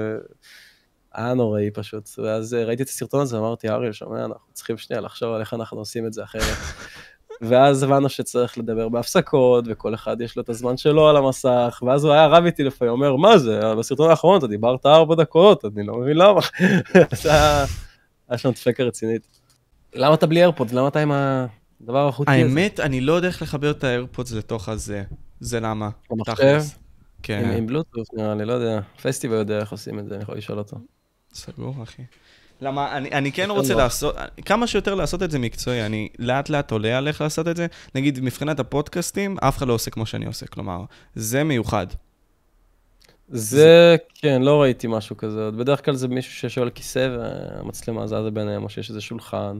[SPEAKER 2] והיה נוראי פשוט. ואז ראיתי את הסרטון הזה, אמרתי, אריאל, שומע, אנחנו צריכים שנייה לחשוב על איך אנחנו עושים את זה אחרת. ואז הבנו שצריך לדבר בהפסקות, וכל אחד יש לו את הזמן שלו על המסך, ואז הוא היה רב איתי לפעמים, אומר, מה זה, בסרטון האחרון אתה דיברת ארבע דקות, אני לא מבין למה. היה שם דפקה רצינית. למה אתה בלי איירפודס? למה אתה עם הדבר החוטי
[SPEAKER 1] הזה? האמת, אני לא יודע איך לחבר את האיירפודס לתוך הזה. זה למה.
[SPEAKER 2] במחשב? כן. עם בלוטוס נראה לי, לא יודע. פסטיבל יודע איך עושים את זה, אני יכול לשאול אותו.
[SPEAKER 1] סגור, אחי. למה, אני, אני כן רוצה לעשות, כמה שיותר לעשות את זה מקצועי, אני לאט לאט עולה על איך לעשות את זה. נגיד, מבחינת הפודקאסטים, אף אחד לא עושה כמו שאני עושה, כלומר, זה מיוחד.
[SPEAKER 2] זה, זה, כן, לא ראיתי משהו כזה. בדרך כלל זה מישהו שיושב על כיסא והמצלמה זזה ביניהם, או שיש איזה שולחן.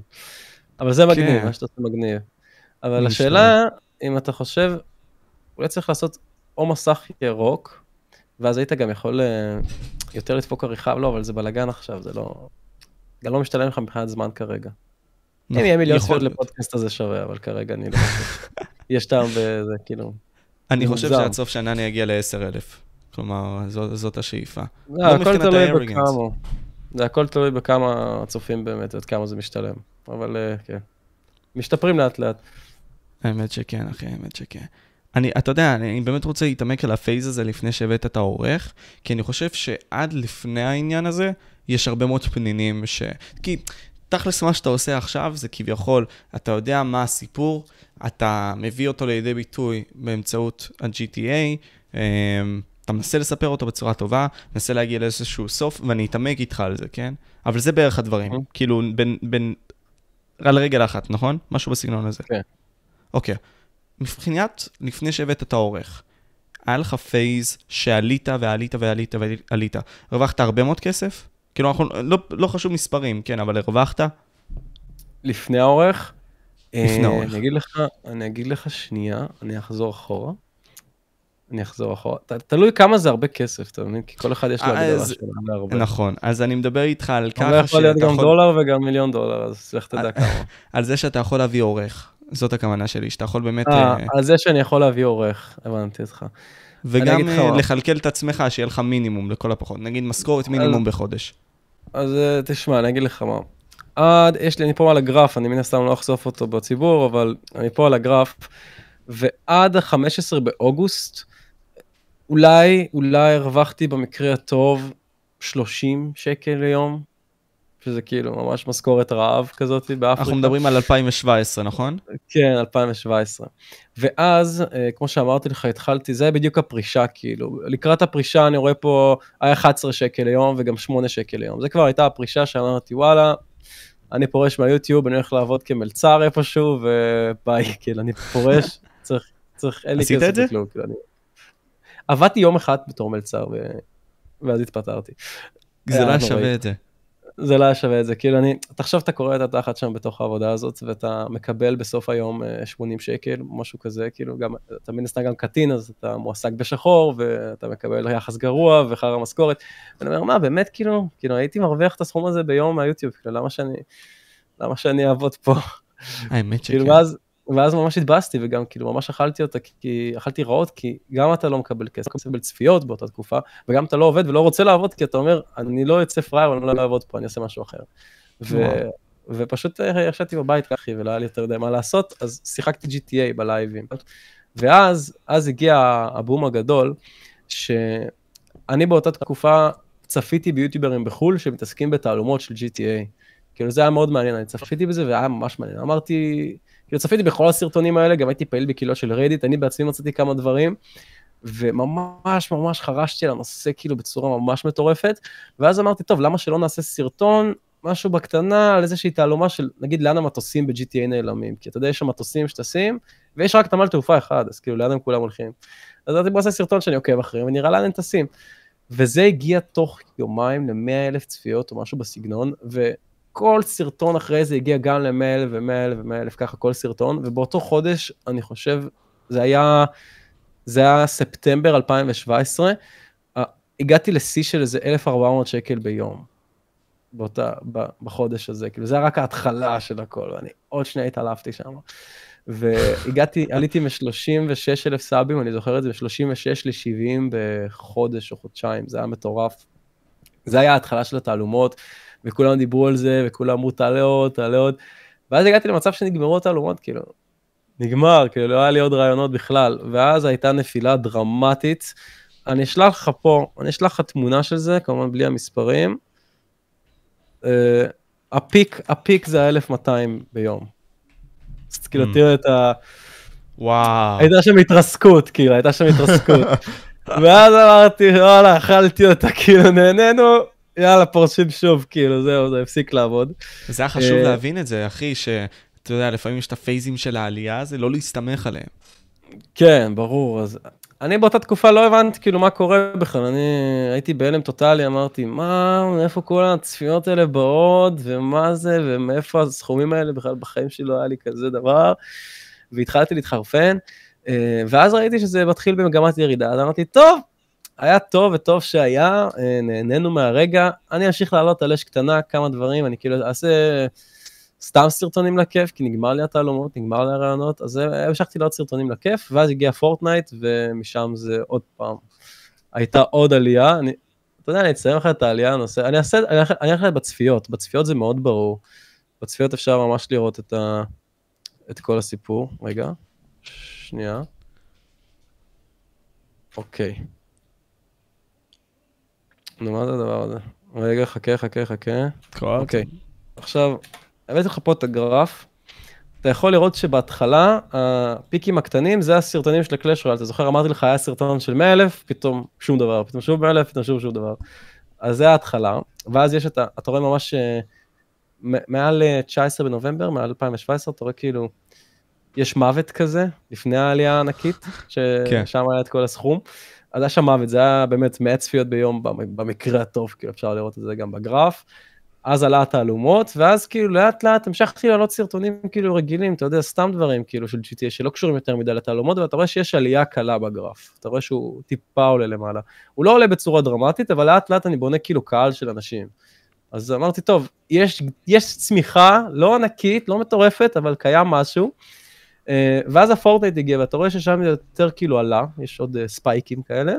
[SPEAKER 2] אבל זה מגניב, כן. מה שאתה עושה מגניב. אבל השאלה, אם אתה חושב, אולי צריך לעשות או מסך ירוק, ואז היית גם יכול אה, יותר לדפוק עריכה, לא, אבל זה בלאגן עכשיו, זה לא... גם לא משתלם לך מבחינת זמן כרגע. אם יהיה מיליון צפיות לפודקאסט הזה שווה, אבל כרגע אני לא. יש טעם בזה, כאילו.
[SPEAKER 1] אני חושב. שעד סוף שנה אני אגיע ל-10,000. כלומר, זאת השאיפה.
[SPEAKER 2] לא, הכל תלוי. בכמה. זה הכל תלוי בכמה צופים באמת, עד כמה זה משתלם. אבל אה, כן. משתפרים לאט לאט.
[SPEAKER 1] האמת שכן, אחי, האמת שכן. אני, אתה יודע, אני באמת רוצה להתעמק על הפייז הזה לפני שהבאת את העורך, כי אני חושב שעד לפני העניין הזה, יש הרבה מאוד פנינים ש... כי תכלס מה שאתה עושה עכשיו זה כביכול, אתה יודע מה הסיפור, אתה מביא אותו לידי ביטוי באמצעות ה-GTA, אמ, אתה מנסה לספר אותו בצורה טובה, מנסה להגיע לאיזשהו סוף, ואני אתעמק איתך על זה, כן? אבל זה בערך הדברים,
[SPEAKER 2] Mhm.
[SPEAKER 1] כאילו בין, בין, על רגל אחת, נכון? משהו בסגנון הזה.
[SPEAKER 2] כן.
[SPEAKER 1] אוקיי. מבחינת, לפני שהבאת את העורך, היה לך פייז שעלית ועלית ועלית ועלית, הרווחת הרבה מאוד כסף? כאילו, אנחנו, לא, לא חשוב מספרים, כן, אבל הרווחת?
[SPEAKER 2] לפני העורך.
[SPEAKER 1] לפני
[SPEAKER 2] אה,
[SPEAKER 1] העורך.
[SPEAKER 2] אני אגיד לך, אני אגיד לך שנייה, אני אחזור אחורה. אני אחזור אחורה. ת- תלוי כמה זה הרבה כסף, אתה מבין? כי כל אחד יש לו
[SPEAKER 1] אה,
[SPEAKER 2] הגדרה
[SPEAKER 1] אז-
[SPEAKER 2] שלו להרבה.
[SPEAKER 1] נכון, אז אני מדבר איתך על
[SPEAKER 2] אבל
[SPEAKER 1] ככה
[SPEAKER 2] יכול להיות
[SPEAKER 1] שאתה
[SPEAKER 2] גם
[SPEAKER 1] יכול,
[SPEAKER 2] דולר וגם מיליון דולר, אז לך תדע כמה.
[SPEAKER 1] על זה שאתה יכול להביא עורך, זאת הכוונה שלי, שאתה יכול באמת,
[SPEAKER 2] אה,
[SPEAKER 1] אה,
[SPEAKER 2] על זה שאני יכול להביא עורך, הבנתי אותך.
[SPEAKER 1] וגם אה. לכלכל את עצמך, שיהיה לך מינימום לכל הפחות, נגיד משכורת מינימום בחודש.
[SPEAKER 2] אז אה, תשמע, אני אגיד לך מה. עד, יש לי, אני פה על הגרף, אני מן הסתם לא אחשוף אותו בציבור, אבל אני פה על הגרף, ועד ה-15 באוגוסט, אולי, אולי הרווחתי במקרה הטוב 30 שקל ליום, שזה כאילו ממש משכורת רעב כזאת באפריקה.
[SPEAKER 1] אנחנו מדברים על 2017, נכון?
[SPEAKER 2] כן, 2017. ואז, אה, כמו שאמרתי לך, התחלתי, זה בדיוק הפרישה, כאילו. לקראת הפרישה אני רואה פה, היה 11 שקל ליום וגם 8 שקל ליום. זה כבר הייתה הפרישה שאמרתי, וואלה, אני פורש מהיוטיוב, אני הולך לעבוד כמלצר איפשהו, וביי, כאילו, אני פורש, צריך, צריך, אין לי
[SPEAKER 1] עשית
[SPEAKER 2] כסף
[SPEAKER 1] את זה?
[SPEAKER 2] לכלום, כאילו, אני... עבדתי יום אחד בתור מלצר, ו... ואז התפטרתי.
[SPEAKER 1] זה לא. שווה את זה.
[SPEAKER 2] זה לא היה שווה את זה, כאילו אני, תחשוב אתה קורא את התחת שם בתוך העבודה הזאת, ואתה מקבל בסוף היום אה, 80 שקל, משהו כזה, כאילו גם, אתה מן הסתם גם קטין, אז אתה מועסק בשחור, ואתה מקבל יחס גרוע וחרא משכורת. ואני אומר, מה, באמת, כאילו, כאילו הייתי מרוויח את הסכום הזה ביום מהיוטיוב, כאילו, למה שאני, למה שאני אעבוד פה?
[SPEAKER 1] האמת
[SPEAKER 2] כאילו,
[SPEAKER 1] שכן.
[SPEAKER 2] ואז, ואז ממש התבאסתי, וגם כאילו ממש אכלתי אותה, כי אכלתי רעות, כי גם אתה לא מקבל כסף, אתה מקבל צפיות באותה תקופה, וגם אתה לא עובד ולא רוצה לעבוד, כי אתה אומר, אני לא יוצא פראייר, אני לא אעבוד פה, אני אעשה משהו אחר. ו... ופשוט אה, ישבתי בבית אחי, ולא היה לי יותר מדי מה לעשות, אז שיחקתי GTA בלייבים. ואז, אז הגיע הבום הגדול, שאני באותה תקופה צפיתי ביוטיוברים בחו"ל שמתעסקים בתעלומות של GTA. כאילו זה היה מאוד מעניין, אני צפיתי בזה והיה ממש מעניין. אמרתי, כאילו צפיתי בכל הסרטונים האלה, גם הייתי פעיל בקהילות של רדיט, אני בעצמי מצאתי כמה דברים, וממש ממש חרשתי על הנושא כאילו בצורה ממש מטורפת, ואז אמרתי, טוב, למה שלא נעשה סרטון, משהו בקטנה, על איזושהי תעלומה של, נגיד, לאן המטוסים ב-GTA נעלמים, כי אתה יודע, יש שם מטוסים שטסים, ויש רק נמל תעופה אחד, אז כאילו, לאן הם כולם הולכים. אז אמרתי, בוא נעשה סרטון שאני עוקב אחריהם, ונראה לאן הם טסים. וזה הגיע תוך יומיים ל-100 אלף צפיות או משהו בסגנון, וכל סרטון אחרי זה הגיע גם ל-100 אלף ו-100 אלף ו-100 אלף, ככה כל סרטון, ובאותו חודש, אני חושב, זה היה, זה היה ספטמבר 2017, אה, הגעתי לשיא של איזה 1,400 שקל ביום. באותה, ב- בחודש הזה, כאילו זה היה רק ההתחלה של הכל, ואני עוד שנייה התעלפתי שם. והגעתי, עליתי מ-36 אלף סאבים, אני זוכר את זה, מ-36 ל-70 בחודש או חודשיים, זה היה מטורף. זה היה ההתחלה של התעלומות, וכולם דיברו על זה, וכולם אמרו תעלה עוד, תעלה עוד, ואז הגעתי למצב שנגמרו התעלומות, כאילו, נגמר, כאילו לא היה לי עוד רעיונות בכלל, ואז הייתה נפילה דרמטית. אני אשלח לך פה, אני אשלח לך תמונה של זה, כמובן בלי המספרים. Uh, הפיק, הפיק זה ה-1200 ביום. אז כאילו
[SPEAKER 1] Mm.
[SPEAKER 2] תראה את ה...
[SPEAKER 1] וואו.
[SPEAKER 2] הייתה שם התרסקות, כאילו, הייתה שם התרסקות. ואז אמרתי, וואלה, אכלתי אותה, כאילו, נהנינו, יאללה, פורשים שוב, כאילו, זהו, זה הפסיק לעבוד.
[SPEAKER 1] זה היה חשוב
[SPEAKER 2] אה,
[SPEAKER 1] להבין את זה, אחי, שאתה יודע, לפעמים יש את הפייזים של העלייה, זה לא להסתמך עליהם.
[SPEAKER 2] כן, ברור, אז אני באותה תקופה לא הבנתי כאילו מה קורה בכלל, אני הייתי בהלם טוטאלי, אמרתי, מה, מאיפה כל הצפיות האלה באות, ומה זה, ומאיפה הסכומים האלה בכלל בחיים שלי לא היה לי כזה דבר, והתחלתי להתחרפן, אה, ואז ראיתי שזה מתחיל במגמת ירידה, אז אמרתי, טוב, היה טוב וטוב שהיה, אה, נהנינו מהרגע. אני אמשיך לעלות על אש קטנה, כמה דברים, אני כאילו אעשה סתם סרטונים לכיף, כי נגמר לי התעלומות, נגמר לי הרעיונות, אז המשכתי לעוד סרטונים לכיף, ואז הגיע פורטנייט, ומשם זה עוד פעם. הייתה עוד עלייה, אני, אתה יודע, אני אציין לך את העלייה הנושא, אני אעשה, אני אלך בצפיות, בצפיות זה מאוד ברור. בצפיות אפשר ממש לראות את, ה, את כל הסיפור. רגע, שנייה. אוקיי. נו, מה זה הדבר הזה? רגע, חכה, חכה, חכה. אוקיי. עכשיו, הבאתי לך פה את הגרף. אתה יכול לראות שבהתחלה, הפיקים הקטנים זה הסרטונים של הקלאש רויאל. אתה זוכר, אמרתי לך, היה סרטון של 100 אלף, פתאום שום דבר, פתאום שוב 100 אלף, פתאום שוב שום דבר. אז זה ההתחלה, ואז יש את ה... אתה רואה ממש אה, מעל 19 אה, בנובמבר, מעל 2017, אתה רואה כאילו, יש מוות כזה, לפני העלייה הענקית, כן. ששם כן. היה את כל הסכום. אז היה שם מוות, זה היה באמת 100 צפיות ביום במקרה הטוב, כאילו אפשר לראות את זה גם בגרף. אז עלה התעלומות, ואז כאילו לאט לאט המשכתי לעלות סרטונים כאילו רגילים, אתה יודע, סתם דברים כאילו של GTA שלא קשורים יותר מדי לתעלומות, ואתה רואה שיש עלייה קלה בגרף, אתה רואה שהוא טיפה עולה למעלה. הוא לא עולה בצורה דרמטית, אבל לאט לאט אני בונה כאילו קהל של אנשים. אז אמרתי, טוב, יש, יש צמיחה, לא ענקית, לא מטורפת, אבל קיים משהו. אה, ואז הפורטנייט הגיע, ואתה רואה ששם יותר כאילו עלה, יש עוד אה, ספייקים כאלה.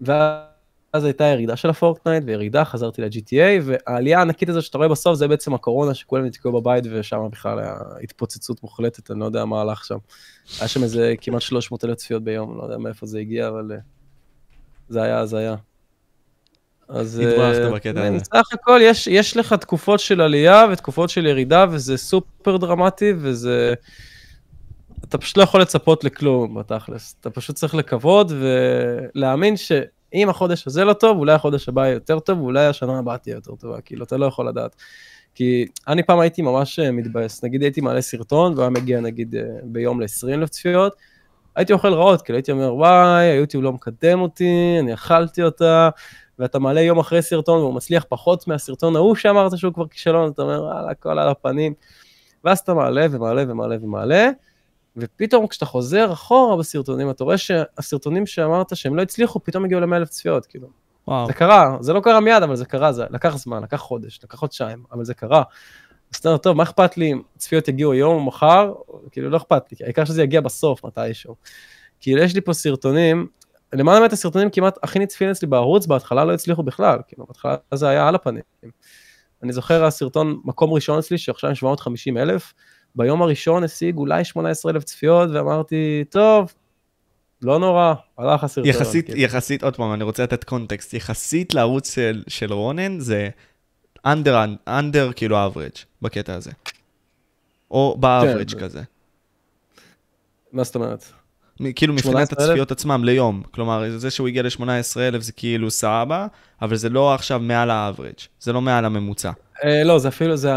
[SPEAKER 2] ואז הייתה ירידה של הפורטנייט, וירידה, חזרתי ל-GTA, והעלייה הענקית הזאת שאתה רואה בסוף, זה בעצם הקורונה, שכולם נתקעו בבית, ושם בכלל היה התפוצצות מוחלטת, אני לא יודע מה הלך שם. היה שם איזה כמעט 300 אלף צפיות ביום, לא יודע מאיפה זה הגיע, אבל אה, זה היה הזיה. אז
[SPEAKER 1] בקטע הזה.
[SPEAKER 2] סך הכל יש, יש לך תקופות של עלייה ותקופות של ירידה, וזה סופר דרמטי, וזה... אתה פשוט לא יכול לצפות לכלום בתכלס. אתה פשוט צריך לקוות ולהאמין שאם החודש הזה לא טוב, אולי החודש הבא יהיה יותר טוב, ואולי השנה הבאה תהיה יותר טובה, כאילו, אתה לא יכול לדעת. כי אני פעם הייתי ממש אה, מתבאס, נגיד הייתי מעלה סרטון, והיה מגיע נגיד אה, ביום ל-20 אלף צפיות, הייתי אוכל רעות, כאילו הייתי אומר, וואי, היוטיוב לא מקדם אותי, אני אכלתי אותה, ואתה מעלה יום אחרי סרטון והוא מצליח פחות מהסרטון ההוא שאמרת שהוא כבר כישלון, אתה אומר, וואלה, הכל על הפנים. ואז אתה מעלה ומעלה ומעלה ומעלה, ופתאום כשאתה חוזר אחורה בסרטונים, אתה רואה שהסרטונים שאמרת שהם לא הצליחו, פתאום הגיעו ל אלף צפיות, כאילו. וואו. זה קרה, זה לא קרה מיד, אבל זה קרה, זה לקח זמן, לקח חודש, לקח חודשיים, אבל זה קרה. אז אתה אומר, טוב, מה אכפת לי אם צפיות יגיעו היום או מחר? כאילו, לא אכפת לי, העיקר שזה יגיע בסוף מתישהו. כאילו, יש לי פה סרטונים למעלה מאת הסרטונים כמעט הכי נצפים אצלי בערוץ, בהתחלה לא הצליחו בכלל, כאילו, בהתחלה זה היה על הפנים. אני זוכר הסרטון מקום ראשון אצלי, שעכשיו עם 750 אלף, ביום הראשון השיג אולי 18 אלף צפיות, ואמרתי, טוב, לא נורא, הלך הסרטון.
[SPEAKER 1] יחסית, כאילו. יחסית, עוד פעם, אני רוצה לתת קונטקסט, יחסית לערוץ של, של רונן, זה אנדר, אנדר כאילו אברג' בקטע הזה. או באברג' כן, כזה.
[SPEAKER 2] מה זאת אומרת?
[SPEAKER 1] כאילו מבחינת הצפיות עצמם ליום. כלומר, זה שהוא הגיע ל-18,000 זה כאילו סבבה, אבל זה לא עכשיו מעל האברג', זה לא מעל הממוצע.
[SPEAKER 2] אה, לא, זה אפילו, זה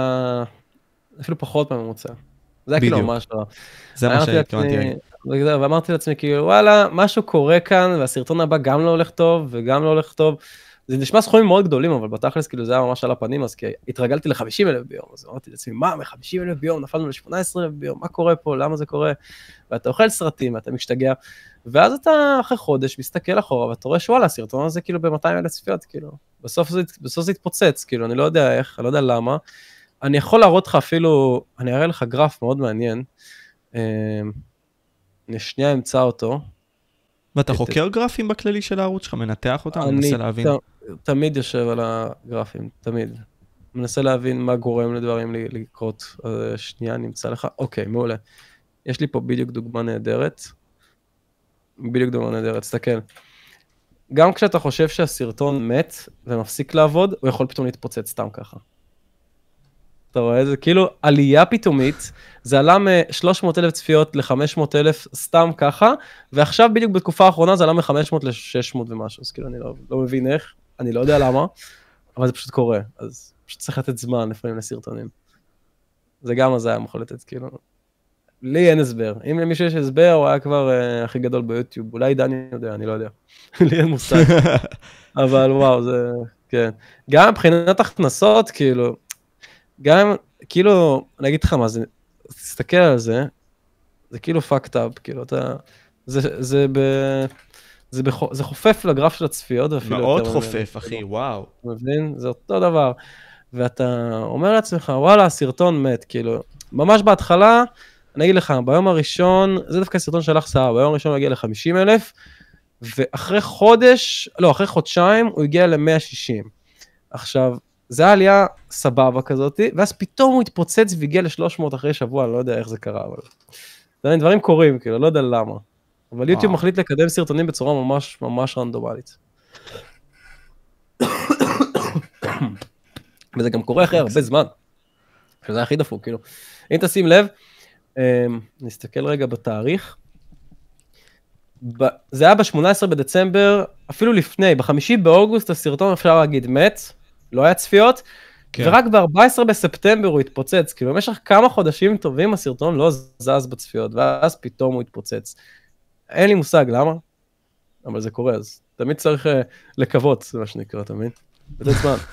[SPEAKER 2] אפילו פחות מהממוצע. זה היה כאילו ממש לא.
[SPEAKER 1] זה מה שהתכוונתי.
[SPEAKER 2] ואמרתי לעצמי, כאילו, וואלה, משהו קורה כאן, והסרטון הבא גם לא הולך טוב, וגם לא הולך טוב. זה נשמע סכומים מאוד גדולים, אבל בתכלס כאילו זה היה ממש על הפנים, אז כי התרגלתי ל-50 אלף ביום, אז אמרתי לעצמי, מה, מ-50 אלף ביום, נפלנו ל-18 אלף ביום, מה קורה פה, למה זה קורה? ואתה אוכל סרטים, ואתה משתגע, ואז אתה אחרי חודש מסתכל אחורה, ואתה רואה שוואלה, הסרטון הזה כאילו ב-200 אלף צפיות, כאילו, בסוף זה, בסוף זה התפוצץ, כאילו, אני לא יודע איך, אני לא יודע למה. אני יכול להראות לך אפילו, אני אראה לך גרף מאוד מעניין, אני אה, שנייה אמצא אותו.
[SPEAKER 1] ואתה חוקר גרפים בכללי של הערוץ שלך, מנתח אותם, מנסה להבין?
[SPEAKER 2] תמיד יושב על הגרפים, תמיד. מנסה להבין מה גורם לדברים לקרות. אז שנייה, נמצא לך. אוקיי, מעולה. יש לי פה בדיוק דוגמה נהדרת. בדיוק דוגמה נהדרת, תסתכל. גם כשאתה חושב שהסרטון מת ומפסיק לעבוד, הוא יכול פתאום להתפוצץ סתם ככה. אתה רואה? זה כאילו עלייה פתאומית, זה עלה מ-300 אלף צפיות ל-500 אלף סתם ככה, ועכשיו בדיוק בתקופה האחרונה זה עלה מ-500 ל-600 ומשהו, אז כאילו אני לא, לא מבין איך, אני לא יודע למה, אבל זה פשוט קורה, אז פשוט צריך לתת זמן לפעמים לסרטונים. זה גם הזיה מוחלטת, כאילו. לי אין הסבר. אם למישהו יש הסבר, הוא היה כבר uh, הכי גדול ביוטיוב. אולי דני יודע, אני לא יודע. לי אין מושג. אבל וואו, זה... כן. גם מבחינת הכנסות, כאילו, גם, כאילו, אני אגיד לך מה, זה, תסתכל על זה, זה כאילו fucked up, כאילו, אתה, זה, זה ב... זה, בח... זה חופף לגרף של הצפיות, אפילו
[SPEAKER 1] מאוד
[SPEAKER 2] יותר
[SPEAKER 1] חופף, אחי, וואו.
[SPEAKER 2] אתה מבין? זה אותו דבר. ואתה אומר לעצמך, וואלה, הסרטון מת, כאילו, ממש בהתחלה, אני אגיד לך, ביום הראשון, זה דווקא סרטון שלך סבבה, ביום הראשון הוא הגיע ל-50 אלף, ואחרי חודש, לא, אחרי חודשיים הוא הגיע ל-160. עכשיו, זה היה עלייה סבבה כזאת, ואז פתאום הוא התפוצץ והגיע ל-300 אחרי שבוע, אני לא יודע איך זה קרה, אבל... דברים קורים, כאילו, לא יודע למה. אבל יוטיוב. מחליט לקדם סרטונים בצורה ממש ממש רנדומלית. וזה גם קורה אחרי הרבה זמן, שזה הכי דפוק, כאילו. אם תשים לב, אמ, נסתכל רגע בתאריך. ב- זה היה ב-18 בדצמבר, אפילו לפני, בחמישי באוגוסט הסרטון אפשר להגיד מת, לא היה צפיות,
[SPEAKER 1] כן.
[SPEAKER 2] ורק ב-14 בספטמבר הוא התפוצץ, כאילו במשך כמה חודשים טובים הסרטון לא זז בצפיות, ואז פתאום הוא התפוצץ. אין לי מושג למה, אבל זה קורה, אז תמיד צריך uh, לקוות, זה מה שנקרא, אתה מבין? לתת זמן.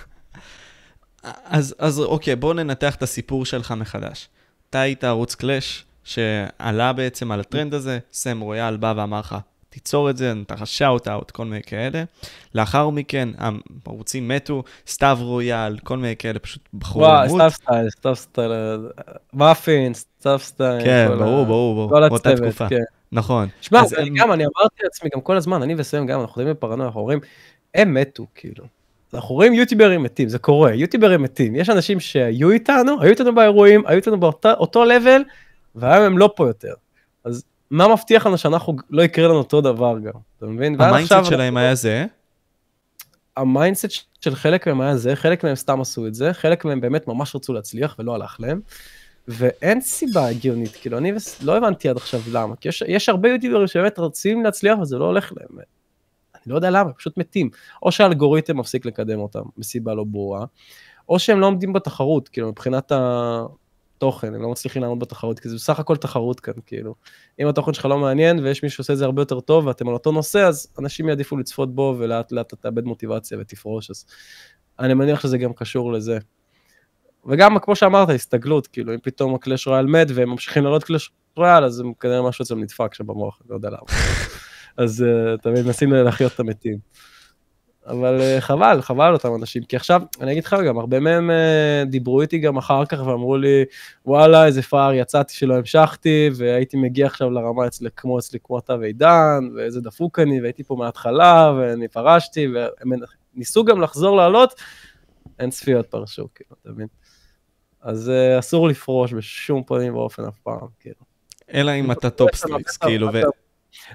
[SPEAKER 1] אז, אז אוקיי, בואו ננתח את הסיפור שלך מחדש. אתה היית ערוץ קלאש, שעלה בעצם על הטרנד הזה, סם רויאל בא ואמר לך, תיצור את זה, נתן לך shout out, כל מיני כאלה. לאחר מכן, הערוצים מתו, סתיו רויאל, כל מיני כאלה, פשוט בחרו למות.
[SPEAKER 2] סתיו סטייל, סתיו סטייל, מאפין, סתיו סטייל.
[SPEAKER 1] כן, ברור, ברור, ברור, באותה תקופה.
[SPEAKER 2] כן.
[SPEAKER 1] נכון.
[SPEAKER 2] שמע,
[SPEAKER 1] הם-
[SPEAKER 2] גם, אני אמרתי לעצמי גם כל הזמן, אני וסם גם, אנחנו יודעים בפרנויה, אנחנו אומרים, הם מתו, כאילו. אנחנו רואים יוטיוברים מתים, זה קורה, יוטיוברים מתים. יש אנשים שהיו איתנו, היו איתנו באירועים, היו איתנו באותו level, והיום הם לא פה יותר. אז מה מבטיח לנו שאנחנו, לא יקרה לנו אותו דבר גם, אתה מבין? ה-mindset
[SPEAKER 1] שלהם היה זה,
[SPEAKER 2] ה-mindset של חלק מהם היה זה, חלק מהם סתם עשו את זה, חלק מהם באמת ממש רצו להצליח ולא הלך להם. ואין סיבה הגיונית, כאילו אני לא הבנתי עד עכשיו למה, כי יש, יש הרבה יוטיוברים שבאמת רוצים להצליח וזה לא הולך להם. אני לא יודע למה, פשוט מתים. או שהאלגוריתם מפסיק לקדם אותם מסיבה לא ברורה, או שהם לא עומדים בתחרות, כאילו מבחינת התוכן, הם לא מצליחים לעמוד בתחרות, כי זה בסך הכל תחרות כאן, כאילו. אם התוכן שלך לא מעניין ויש מישהו שעושה את זה הרבה יותר טוב ואתם על אותו נושא, אז אנשים יעדיפו לצפות בו ולאט לאט אתה תאבד מוטיבציה ותפרוש, אז אני מניח שזה גם קשור לזה. וגם כמו שאמרת, הסתגלות, כאילו אם פתאום הקלאש רויאל מת והם ממשיכים לעלות קלאש רויאל, אז הם כנראה משהו אצלם נדפק שם במוח, לא יודע למה. אז uh, תמיד מנסים להחיות את המתים. אבל uh, חבל, חבל על אותם אנשים, כי עכשיו, אני אגיד לך גם, הרבה מהם uh, דיברו איתי גם אחר כך ואמרו לי, וואלה, איזה פראייר יצאתי שלא המשכתי, והייתי מגיע עכשיו לרמה אצלי, כמו אצלי, כמו אתה ועידן, ואיזה דפוק אני, והייתי פה מההתחלה, ואני פרשתי, והם ניסו גם לחזור לעלות, אין צפיות פרשו, כאילו, אתה מבין? אז uh, אסור לפרוש בשום פנים ואופן אף פעם, כאילו.
[SPEAKER 1] אלא אם אתה טופסטריקס, כאילו, ו...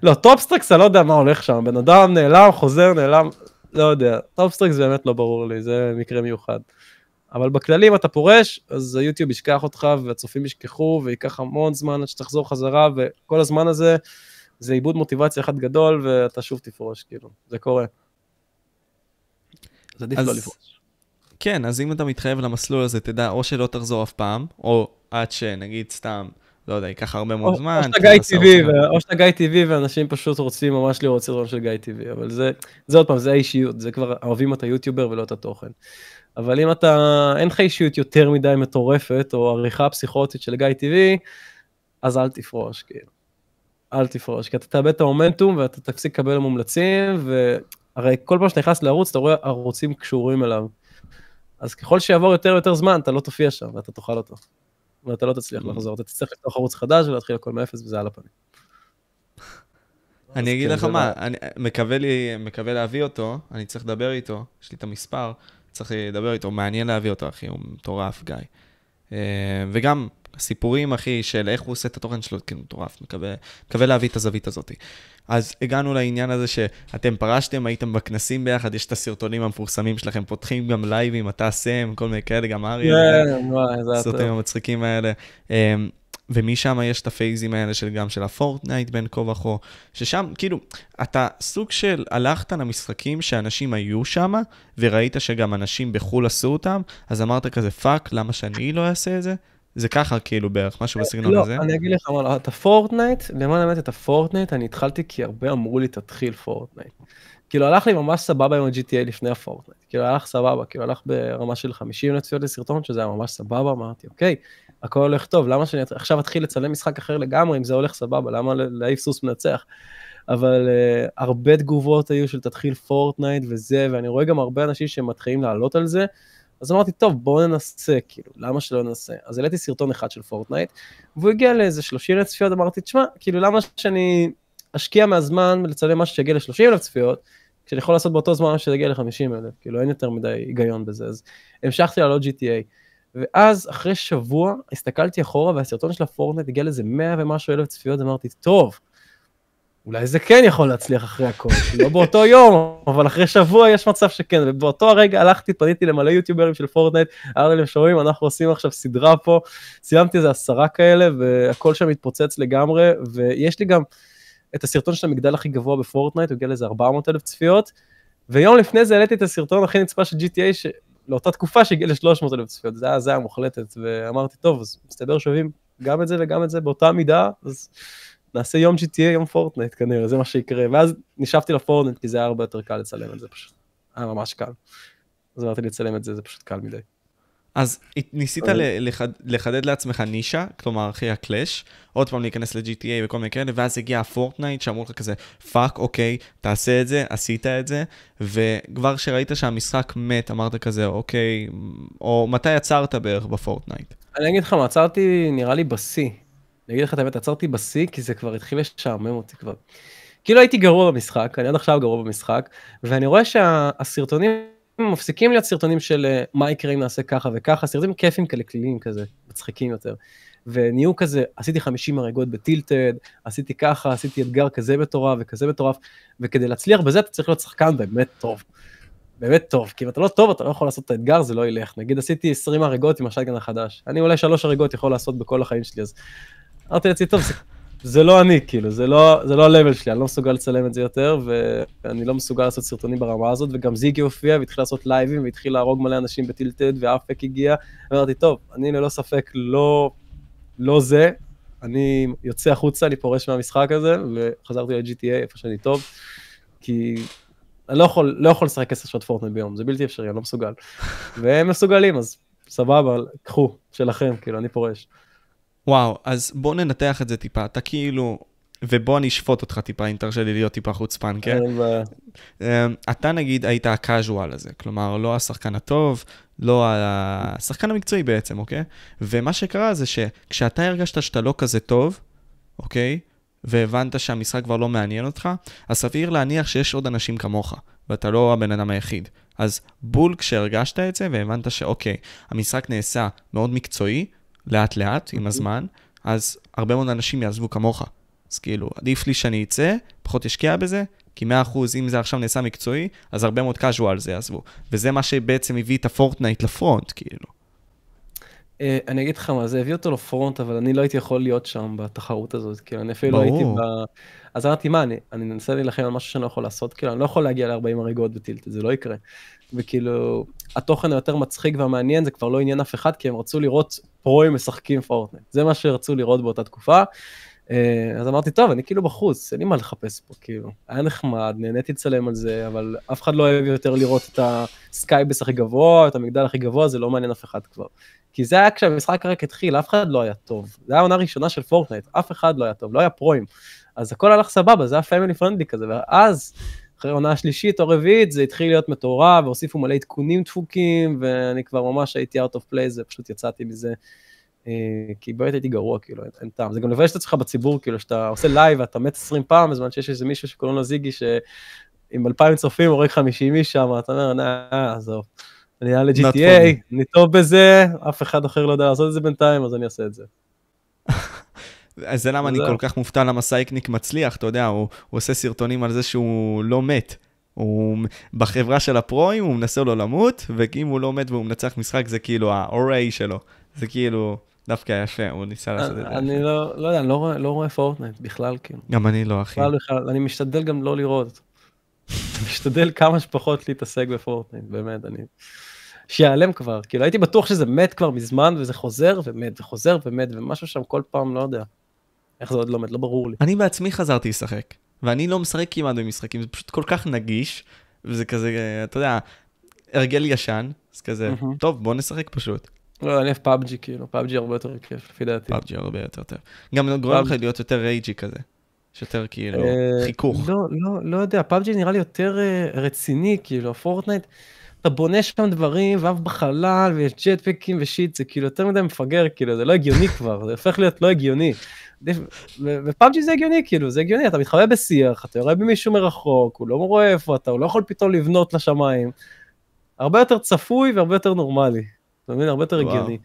[SPEAKER 2] לא, טופסטריקס, אני לא יודע מה הולך שם, בן אדם נעלם, חוזר, נעלם, לא יודע. טופסטריקס באמת לא ברור לי, זה מקרה מיוחד. אבל בכללי, אם אתה פורש, אז היוטיוב ישכח אותך, והצופים ישכחו, וייקח המון זמן עד שתחזור חזרה, וכל הזמן הזה, זה איבוד מוטיבציה אחד גדול, ואתה שוב תפרוש, כאילו, זה קורה. אז עדיף לא לפרוש.
[SPEAKER 1] כן, אז אם אתה מתחייב למסלול הזה, תדע או שלא תחזור אף פעם, או עד שנגיד סתם, לא יודע, ייקח הרבה מאוד
[SPEAKER 2] או
[SPEAKER 1] זמן.
[SPEAKER 2] או שאתה גיא טבעי, או שאתה גיא טבעי ואנשים פשוט רוצים ממש לראות סרטון של גיא טבעי, אבל זה, זה עוד פעם, זה האישיות, זה כבר אוהבים את היוטיובר ולא את התוכן. אבל אם אתה, אין לך אישיות יותר מדי מטורפת, או עריכה פסיכוטית של גיא טבעי, אז אל תפרוש, כאילו. אל תפרוש, כי אתה תאבד את המומנטום ואתה תפסיק לקבל מומלצים, והרי כל פעם שאתה נכנס לערוץ, אתה רואה ערוצים קשורים אליו. אז ככל שיעבור יותר ויותר זמן, אתה לא תופיע שם ואתה תאכל אותו. ואתה לא תצליח
[SPEAKER 1] Mm.
[SPEAKER 2] לחזור, אתה תצטרך לפתוח ערוץ חדש ולהתחיל הכל מאפס וזה על הפנים.
[SPEAKER 1] אני אגיד
[SPEAKER 2] כן,
[SPEAKER 1] לך מה, אני מקווה לי, מקווה להביא אותו, אני צריך לדבר איתו, יש לי את המספר, צריך לדבר איתו, מעניין להביא אותו, אחי, הוא מטורף, גיא. אה, וגם הסיפורים, אחי, של איך הוא עושה את התוכן שלו, כאילו, מטורף, מקווה, מקווה להביא את הזווית הזאת. אז הגענו לעניין הזה שאתם פרשתם, הייתם בכנסים ביחד, יש את הסרטונים המפורסמים שלכם, פותחים גם לייבים, אתה סם, כל מיני כאלה, גם אריה.
[SPEAKER 2] כן,
[SPEAKER 1] הסרטונים
[SPEAKER 2] טוב.
[SPEAKER 1] המצחיקים האלה. אמ, ומשם יש את הפייזים האלה של גם של הפורטנייט בין כה וכה, ששם, כאילו, אתה סוג של הלכת למשחקים שאנשים היו שם, וראית שגם אנשים בחו"ל עשו אותם, אז אמרת כזה, fuck, למה שאני לא אעשה את זה? זה ככה, כאילו, בערך, משהו בסגנון
[SPEAKER 2] לא,
[SPEAKER 1] הזה.
[SPEAKER 2] אני אגיד לך מה, את הפורטנייט, למען האמת את הפורטנייט, אני התחלתי כי הרבה אמרו לי תתחיל פורטנייט. כאילו הלך לי ממש סבבה עם ה-GTA לפני הפורטנייט, כאילו הלך סבבה, כאילו הלך ברמה של 50 לצפיות לסרטון, שזה היה ממש סבבה, אמרתי, אוקיי, הכל הולך טוב, למה שאני עכשיו אתחיל לצלם משחק אחר לגמרי, אם זה הולך סבבה, למה להעיף סוס מנצח? אבל uh, הרבה תגובות היו של תתחיל פורטנייט וזה, ואני רואה גם הרבה אנשים שמתחילים לעלות על זה, אז אמרתי, טוב, בואו ננסה, כאילו, למה שלא ננסה? אז העליתי סרטון אחד של פורטנייט, והוא הגיע לאיזה 30 אלף צפיות, אמרתי, תשמע, כאילו, למה שאני אשקיע מהזמן לצלם משהו שיגיע ל-30 אלף צפיות, כשאני יכול לעשות באותו זמן משהו שיגיע ל-50 אלף, כאילו, אין יותר מדי היגיון בזה, אז המשכתי לעלות GTA. ואז אחרי שבוע הסתכלתי אחורה והסרטון של הפורטנייט הגיע לאיזה 100 ומשהו אלף צפיות, אמרתי, טוב, אולי זה כן יכול להצליח אחרי הכל, לא באותו יום, אבל אחרי שבוע יש מצב שכן, ובאותו הרגע הלכתי, פניתי למלא יוטיוברים של פורטנייט, אמרתי להם, שומעים, אנחנו עושים עכשיו סדרה פה, סיימתי איזה עשרה כאלה, והכל שם מתפוצץ לגמרי, ויש לי גם את הסרטון של המגדל הכי גבוה בפורטנייט, הוא הגיע לאיזה 400 אלף צפיות, ויום לפני זה העליתי את הסרטון הכי נצפה של GTA, ש... לאותה תקופה שהגיע ל-300 אלף צפיות, זה היה מוחלטת, ואמרתי, טוב, אז מסתבר שווים גם את זה וגם את זה באותה מידה, אז נעשה יום GTA, יום פורטנייט כנראה, זה מה שיקרה. ואז נשאבתי לפורטנייט, כי זה היה הרבה יותר קל לצלם את זה פשוט. היה ממש קל. אז אמרתי לצלם את זה, זה פשוט קל מדי.
[SPEAKER 1] אז ניסית לחד, לחדד לעצמך נישה, כלומר אחרי הקלאש, עוד פעם להיכנס ל-GTA וכל מיני כאלה, ואז הגיע הפורטנייט שאמרו לך כזה, fuck, אוקיי, תעשה את זה, עשית את זה, וכבר כשראית שהמשחק מת, אמרת כזה, אוקיי, או מתי עצרת בערך בפורטנייט?
[SPEAKER 2] אני אגיד לך מה, עצרתי נראה לי בשיא. אני אגיד לך את האמת, עצרתי בשיא, כי זה כבר התחיל לשעמם אותי כבר. כאילו הייתי גרוע במשחק, אני עד עכשיו גרוע במשחק, ואני רואה שהסרטונים מפסיקים להיות סרטונים של אה, מה יקרה אם נעשה ככה וככה, סרטונים כיפים כאלה כליליים כזה, מצחיקים יותר. ונהיו כזה, עשיתי 50 הריגות בטילטד, עשיתי ככה, עשיתי אתגר כזה מטורף וכזה מטורף, וכדי להצליח בזה אתה צריך להיות שחקן באמת טוב. באמת טוב, כי אם אתה לא טוב אתה לא יכול לעשות את האתגר, זה לא ילך. נגיד עשיתי 20 הריגות עם השטגן החדש, אני אולי שלוש הריגות יכול לעשות בכל החיים שלי, אז אמרתי לעצמי, טוב, זה, זה לא אני, כאילו, זה לא, זה לא ה-level שלי, אני לא מסוגל לצלם את זה יותר, ואני לא מסוגל לעשות סרטונים ברמה הזאת, וגם זיגי הופיע והתחיל לעשות לייבים, והתחיל להרוג מלא אנשים בטילטד, ואפק הגיע, ואמרתי, טוב, אני ללא ספק לא, לא זה, אני יוצא החוצה, אני פורש מהמשחק הזה, וחזרתי ל-GTA, איפה שאני טוב, כי אני לא יכול, לא יכול לשחק עשר שעות פורטנט ביום, זה בלתי אפשרי, אני לא מסוגל. והם מסוגלים, אז סבבה, קחו, שלכם, כאילו, אני פורש.
[SPEAKER 1] וואו, אז בוא ננתח את זה טיפה. אתה כאילו, ובוא אני אשפוט אותך טיפה, אם תרשה לי להיות טיפה חוצפן, כן? אמ, אתה נגיד היית הקאז'ואל הזה, כלומר, לא השחקן הטוב, לא השחקן המקצועי בעצם, אוקיי? ומה שקרה זה שכשאתה הרגשת שאתה לא כזה טוב, אוקיי? והבנת שהמשחק כבר לא מעניין אותך, אז סביר להניח שיש עוד אנשים כמוך, ואתה לא הבן אדם היחיד. אז בול כשהרגשת את זה והבנת שאוקיי, המשחק נעשה מאוד מקצועי, לאט לאט, עם הזמן, אז הרבה מאוד אנשים יעזבו כמוך. אז כאילו, עדיף לי שאני אצא, פחות אשקיע בזה, כי 100% אם זה עכשיו נעשה מקצועי, אז הרבה מאוד casual זה יעזבו. וזה מה שבעצם הביא את הפורטנייט לפרונט, כאילו.
[SPEAKER 2] אה, אני אגיד לך מה, זה הביא אותו לפרונט, אבל אני לא הייתי יכול להיות שם בתחרות הזאת, כאילו, אני אפילו לא הייתי ב... אז אמרתי, מה, אני, אני מנסה להילחם על משהו שאני לא יכול לעשות, כאילו, אני לא יכול להגיע ל-40 הריגות בטילט, זה לא יקרה. וכאילו, התוכן היותר מצחיק והמעניין זה כבר לא עניין אף אחד, כי הם רצו לראות פרוים משחקים פורטנט. זה מה שרצו לראות באותה תקופה. אה, אז אמרתי, טוב, אני כאילו בחוץ, אין לי מה לחפש פה, כאילו. היה נחמד, נהניתי לצלם על זה, אבל אף אחד לא אוהב יותר לראות את הסקייבייס הכי גבוה, את המגדל הכי גבוה, זה לא מעניין אף אחד כבר. כי זה היה כשהמשחק רק התחיל, אף אחד לא היה טוב. זה היה עונה ראשונה של פורטנייט, אף אחד לא היה טוב, לא היה פרוים. אז הכל הלך סבבה, זה היה family friendly כזה, ואז, אחרי עונה השלישית או רביעית, זה התחיל להיות מטורף, והוסיפו מלא עדכונים דפוקים, ואני כבר ממש הייתי out of play, זה פשוט יצאתי מזה. אה, כי באמת הייתי גרוע, כאילו, אין, טעם. זה גם לבייש את עצמך בציבור, כאילו, שאתה עושה לייב ואתה מת 20 פעם, בזמן שיש איזה מישהו שקוראים לו זיגי, שעם 2,000 צופים הורג 50 איש שם, אתה אומר, נה, עזוב. אני אעלה ל-GTA, אני טוב בזה, אף אחד אחר לא יודע לעשות את זה בינתיים, אז אני אעשה את זה.
[SPEAKER 1] אז זה למה אני כל כך מופתע למה סייקניק מצליח, אתה יודע, הוא, הוא עושה סרטונים על זה שהוא לא מת. הוא בחברה של הפרוים, הוא מנסה לא למות, ואם הוא לא מת והוא מנצח משחק, זה כאילו ה-ORA שלו. זה כאילו דווקא יפה, הוא ניסה לעשות את זה.
[SPEAKER 2] אני לא, לא יודע, אני לא לא רואה Fortnite בכלל, כאילו.
[SPEAKER 1] גם אני לא, אחי.
[SPEAKER 2] בכלל, בכלל, אני משתדל גם לא לראות. משתדל כמה שפחות להתעסק ב Fortnite, באמת, אני... שיעלם כבר, כאילו הייתי בטוח שזה מת כבר מזמן, וזה חוזר ומת, וחוזר ומת, ומשהו שם כל פעם, לא יודע. איך זה עוד לא מת, לא ברור לי.
[SPEAKER 1] אני בעצמי חזרתי לשחק, ואני לא משחק כמעט במשחקים, זה פשוט כל כך נגיש, וזה כזה, אתה יודע, הרגל ישן, אז כזה, טוב, בוא נשחק פשוט.
[SPEAKER 2] לא, אני אוהב PUBG, כאילו, PUBG הרבה יותר כיף, לפי דעתי.
[SPEAKER 1] PUBG הרבה יותר טוב. גם גורם לך להיות יותר ragey כזה. יש יותר כאילו
[SPEAKER 2] אה,
[SPEAKER 1] חיכוך.
[SPEAKER 2] לא, לא, לא יודע, PUBG נראה לי יותר אה, רציני, כאילו, Fortnite, אתה בונה שם דברים, ועף בחלל, ויש ג'טפקים ו shit, זה כאילו יותר מדי מפגר, כאילו, זה לא הגיוני כבר, זה הופך להיות לא הגיוני. ו PUBG זה הגיוני, כאילו, זה הגיוני, אתה מתחבא בשיח, אתה יורה במישהו מרחוק, הוא לא רואה איפה אתה, הוא לא יכול פתאום לבנות לשמיים. הרבה יותר צפוי והרבה יותר נורמלי. אתה מבין? הרבה יותר הגיוני.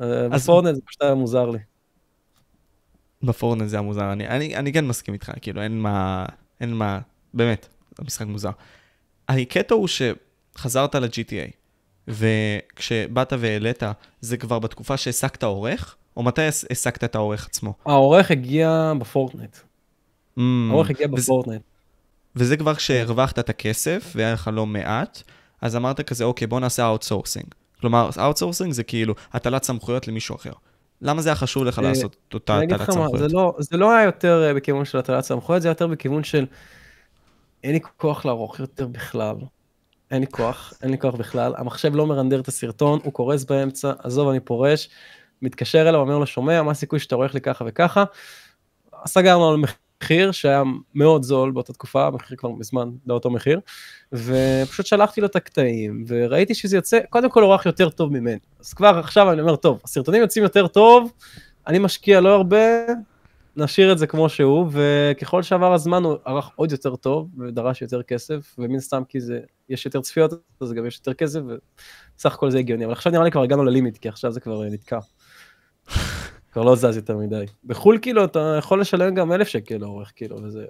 [SPEAKER 2] אה, בפורטנייט זה פשוט היה מוזר לי.
[SPEAKER 1] ב Fortnite זה היה מוזר, אני, אני, אני כן מסכים איתך, כאילו, אין מה, אין מה, באמת, המשחק מוזר. הקטע הוא שחזרת ל-GTA, וכשבאת והעלית, זה כבר בתקופה שהעסקת עורך, או מתי העסקת את העורך עצמו?
[SPEAKER 2] העורך הגיע ב Fortnite. Mm, העורך הגיע ב Fortnite.
[SPEAKER 1] וזה כבר כשהרווחת את הכסף, והיה לך לא מעט, אז אמרת כזה, אוקיי, בוא נעשה outsourcing. כלומר, outsourcing זה כאילו הטלת סמכויות למישהו אחר. למה זה היה חשוב לך
[SPEAKER 2] אה,
[SPEAKER 1] לעשות אותה הטלת סמכויות?
[SPEAKER 2] זה לא, זה לא היה יותר אה, בכיוון של הטלת סמכויות, זה היה יותר בכיוון של אין לי כוח לערוך יותר בכלל. אין לי כוח, אין לי כוח בכלל. המחשב לא מרנדר את הסרטון, הוא קורס באמצע, עזוב, אני פורש. מתקשר אליו, אומר לו, שומע, מה הסיכוי שאתה עורך לי ככה וככה? סגרנו על מחיר שהיה מאוד זול באותה תקופה, המחיר כבר מזמן לאותו מחיר, ופשוט שלחתי לו את הקטעים, וראיתי שזה יוצא, קודם כל עורך יותר טוב ממני. אז כבר עכשיו אני אומר, טוב, הסרטונים יוצאים יותר טוב, אני משקיע לא הרבה, נשאיר את זה כמו שהוא, וככל שעבר הזמן הוא ערך עוד יותר טוב, ודרש יותר כסף, ומן סתם כי זה, יש יותר צפיות, אז גם יש יותר כסף, וסך הכל זה הגיוני, אבל עכשיו נראה לי כבר הגענו ללימיט, כי עכשיו זה כבר נתקע. כבר לא זז יותר מדי. בחו"ל כאילו אתה יכול לשלם גם אלף שקל לעורך כאילו, וזה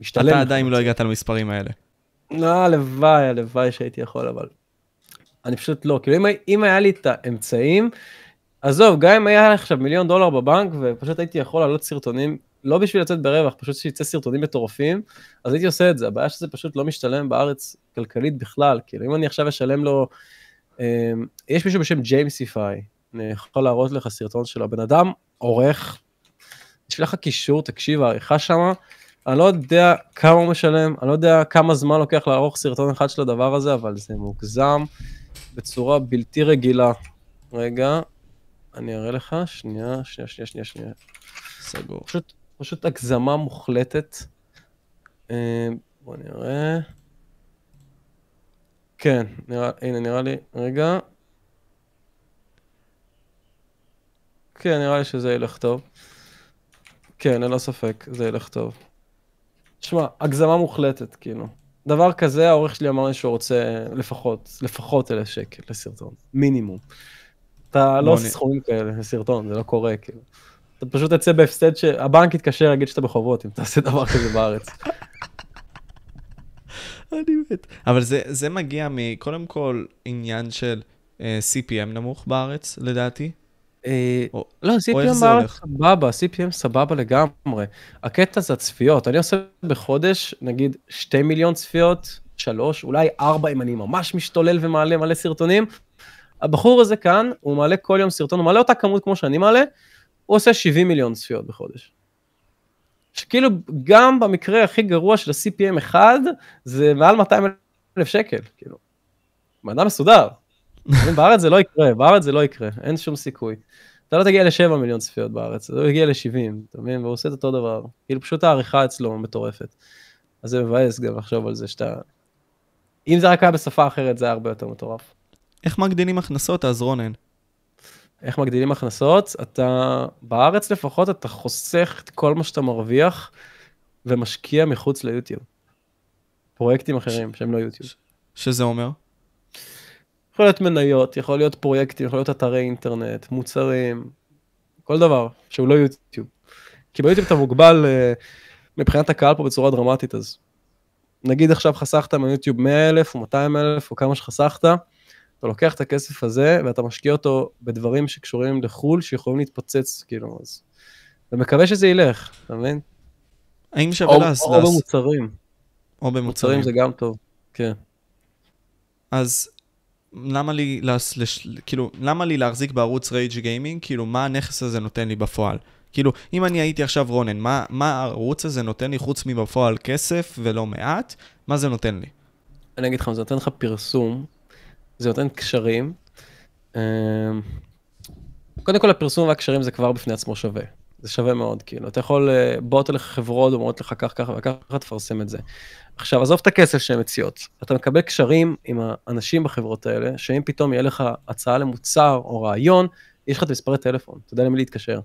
[SPEAKER 1] משתלם. אתה עדיין לא הגעת למספרים האלה.
[SPEAKER 2] לא, הלוואי, הלוואי שהייתי יכול, אבל... אני פשוט לא, כאילו אם, אם היה לי את האמצעים, עזוב, גם אם היה עכשיו מיליון דולר בבנק, ופשוט הייתי יכול לעלות סרטונים, לא בשביל לצאת ברווח, פשוט שיצא סרטונים מטורפים, אז הייתי עושה את זה. הבעיה שזה פשוט לא משתלם בארץ כלכלית בכלל, כאילו אם אני עכשיו אשלם לו, אה, יש מישהו בשם ג'יימסיפיי, אני יכול להראות לך סרטון של הבן אדם, עורך, יש לך קישור, תקשיב, העריכה שמה, אני לא יודע כמה הוא משלם, אני לא יודע כמה זמן לוקח לערוך סרטון אחד של הדבר הזה, אבל זה מוגזם בצורה בלתי רגילה. רגע, אני אראה לך, שנייה, שנייה, שנייה, שנייה, שנייה. סגור. פשוט, פשוט הגזמה מוחלטת. אה, בוא נראה. כן, נראה, הנה, נראה לי, רגע. כן, נראה לי שזה ילך טוב. כן, ללא ספק, זה ילך טוב. שמע, הגזמה מוחלטת, כאילו. דבר כזה, העורך שלי אמר לי שהוא רוצה לפחות, לפחות אלף שקל לסרטון, מינימום. אתה לא עושה סכומים כאלה לסרטון, זה לא קורה, כאילו. אתה פשוט תצא בהפסד שהבנק יתקשר להגיד שאתה בחובות, אם תעשה דבר כזה בארץ.
[SPEAKER 1] אני מת. אבל זה, זה מגיע מקודם כל עניין של uh, אה, CPM נמוך בארץ, לדעתי.
[SPEAKER 2] אה, לא, CPM בארץ סבבה, CPM סבבה לגמרי. הקטע זה הצפיות, אני עושה בחודש, נגיד, 2 מיליון צפיות, 3, אולי 4 אם אני ממש משתולל ומעלה מלא סרטונים. הבחור הזה כאן, הוא מעלה כל יום סרטון, הוא מעלה אותה כמות כמו שאני מעלה, הוא עושה 70 מיליון צפיות בחודש. שכאילו, גם במקרה הכי גרוע של ה-CPM 1, זה מעל 200 אלף שקל, כאילו. בן אדם מסודר. בארץ זה לא יקרה, בארץ זה לא יקרה, אין שום סיכוי. אתה לא תגיע ל-7 מיליון צפיות בארץ, אתה לא תגיע ל-70, אתה מבין? והוא עושה את אותו דבר. כאילו פשוט העריכה אצלו מטורפת. אז זה מבאס גם לחשוב על זה שאתה... אם זה רק היה בשפה אחרת זה היה הרבה יותר מטורף.
[SPEAKER 1] איך מגדילים הכנסות אז רונן?
[SPEAKER 2] איך מגדילים הכנסות? אתה, בארץ לפחות אתה חוסך את כל מה שאתה מרוויח ומשקיע מחוץ ליוטיוב. פרויקטים אחרים ש... שהם לא יוטיוב. ש...
[SPEAKER 1] שזה אומר?
[SPEAKER 2] יכול להיות מניות, יכול להיות פרויקטים, יכול להיות אתרי אינטרנט, מוצרים, כל דבר שהוא לא יוטיוב. כי ביוטיוב אתה מוגבל uh, מבחינת הקהל פה בצורה דרמטית, אז נגיד עכשיו חסכת מיוטיוב 100 אלף או 200 אלף או כמה שחסכת, אתה לוקח את הכסף הזה ואתה משקיע אותו בדברים שקשורים לחו"ל, שיכולים להתפוצץ, כאילו, אז... ומקווה שזה ילך, אתה מבין?
[SPEAKER 1] האם שווה לעשות?
[SPEAKER 2] או במוצרים.
[SPEAKER 1] או במוצרים.
[SPEAKER 2] מוצרים זה גם טוב, כן.
[SPEAKER 1] אז למה לי, לס, לש, כאילו, למה לי להחזיק בערוץ רייג' גיימינג? כאילו, מה הנכס הזה נותן לי בפועל? כאילו, אם אני הייתי עכשיו רונן, מה, מה הערוץ הזה נותן לי חוץ מבפועל כסף ולא מעט? מה זה נותן לי?
[SPEAKER 2] אני אגיד לך, זה נותן לך פרסום, זה נותן קשרים. אמ, קודם כל, הפרסום והקשרים זה כבר בפני עצמו שווה. זה שווה מאוד, כאילו, אתה יכול, אה, באות אליך חברות, אומרות לך כך, ככה וככה, תפרסם את זה. עכשיו, עזוב את הכסף שהן מציעות, אתה מקבל קשרים עם האנשים בחברות האלה, שאם פתאום יהיה לך הצעה למוצר או רעיון, יש לך את מספרי טלפון, אתה יודע למי להתקשר.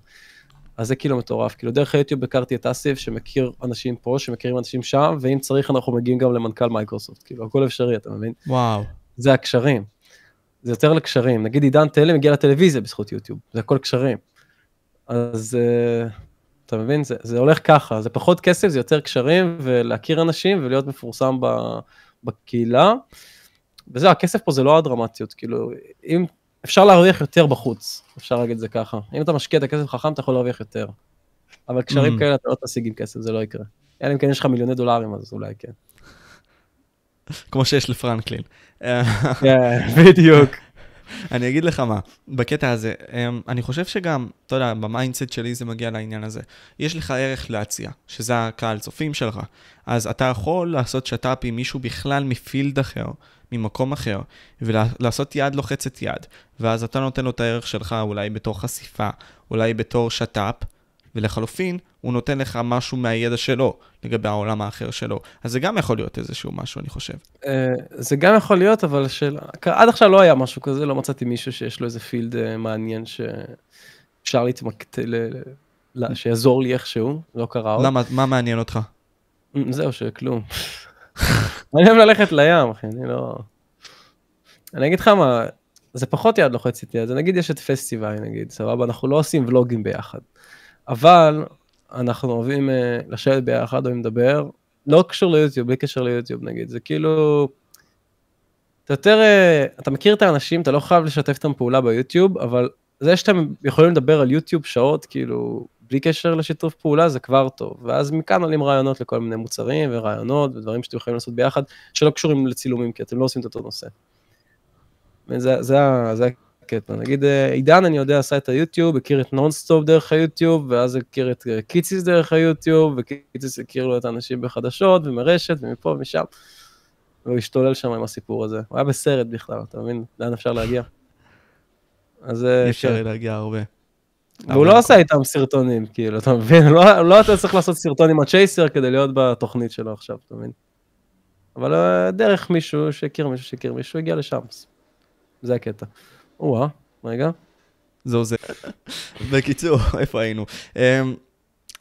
[SPEAKER 2] אז זה כאילו מטורף, כאילו דרך היוטיוב הכרתי את אסיף שמכיר אנשים פה, שמכירים אנשים שם, ואם צריך אנחנו מגיעים גם למנכ"ל מייקרוסופט, כאילו הכל אפשרי, אתה מבין?
[SPEAKER 1] וואו.
[SPEAKER 2] זה הקשרים. זה יותר לקשרים. נגיד עידן תלם הגיע לטלוויזיה בזכות יוטיוב, זה הכל קשרים. אז uh, אתה מבין, זה, זה הולך ככה, זה פחות כסף, זה יותר קשרים, ולהכיר אנשים ולהיות מפורסם ב, בקהילה. וזהו, הכסף פה זה לא הדרמטיות, כאילו, אם אפשר להרוויח יותר בחוץ, אפשר להגיד את זה ככה. אם אתה משקיע את הכסף חכם, אתה יכול להרוויח יותר. אבל קשרים mm. כאלה אתה לא תשיג עם כסף, זה לא יקרה. אלא אם כן יש לך מיליוני דולרים, אז אולי כן.
[SPEAKER 1] כמו שיש לפרנקלין.
[SPEAKER 2] בדיוק.
[SPEAKER 1] אני אגיד לך מה, בקטע הזה, אמ, אני חושב שגם, אתה יודע, ב mindset שלי זה מגיע לעניין הזה. יש לך ערך להציע, שזה הקהל צופים שלך. אז אתה יכול לעשות שת"פ עם מישהו בכלל מ field אחר, ממקום אחר, ולעשות יד לוחצת יד. ואז אתה נותן לו את הערך שלך אולי בתור חשיפה, אולי בתור שת"פ, ולחלופין, הוא נותן לך משהו מהידע שלו, לגבי העולם האחר שלו. אז זה גם יכול להיות איזשהו משהו, אני חושב.
[SPEAKER 2] אה, זה גם יכול להיות, אבל של... עד עכשיו לא היה משהו כזה, לא מצאתי מישהו שיש לו איזה פילד אה, מעניין שאפשר להתמקט... ל... שיעזור לי איכשהו, לא קרה עוד.
[SPEAKER 1] למה, מה מעניין אותך?
[SPEAKER 2] זהו, שכלום. אני אוהב ללכת לים, אחי, אני לא... אני אגיד לך מה, זה פחות יד לוחצת יד, נגיד יש את פסטיבל, נגיד, סבבה, אנחנו לא עושים ולוגים ביחד. אבל אנחנו אוהבים uh, לשבת ביחד, אוהבים לדבר, לא קשור ליוטיוב, בלי קשר ליוטיוב נגיד, זה כאילו... אתה יותר, uh, אתה מכיר את האנשים, אתה לא חייב לשתף איתם פעולה ביוטיוב, אבל זה שאתם יכולים לדבר על יוטיוב שעות, כאילו, בלי קשר לשיתוף פעולה, זה כבר טוב. ואז מכאן עולים רעיונות לכל מיני מוצרים ורעיונות ודברים שאתם יכולים לעשות ביחד, שלא קשורים לצילומים, כי אתם לא עושים את אותו נושא. וזה זה, זה הקטע. נגיד אה, עידן, אני יודע, עשה את היוטיוב, הכיר את נונסטופ דרך היוטיוב, ואז הכיר את אה, קיציס דרך היוטיוב, וקיציס הכיר לו את האנשים בחדשות, ומרשת, ומפה ומשם. והוא השתולל שם עם הסיפור הזה. הוא היה בסרט בכלל, אתה מבין? לאן אפשר להגיע?
[SPEAKER 1] אז... אה, אי אפשר כן. להגיע הרבה.
[SPEAKER 2] והוא לא עשה איתם סרטונים, כאילו, אתה מבין? לא, לא אתה צריך לעשות סרטון עם הצ'ייסר כדי להיות בתוכנית שלו עכשיו, אתה מבין? אבל דרך מישהו שהכיר מישהו שהכיר מישהו, הגיע לשם. זה הקטע. או-אה, רגע.
[SPEAKER 1] זה. בקיצור, איפה היינו? Um,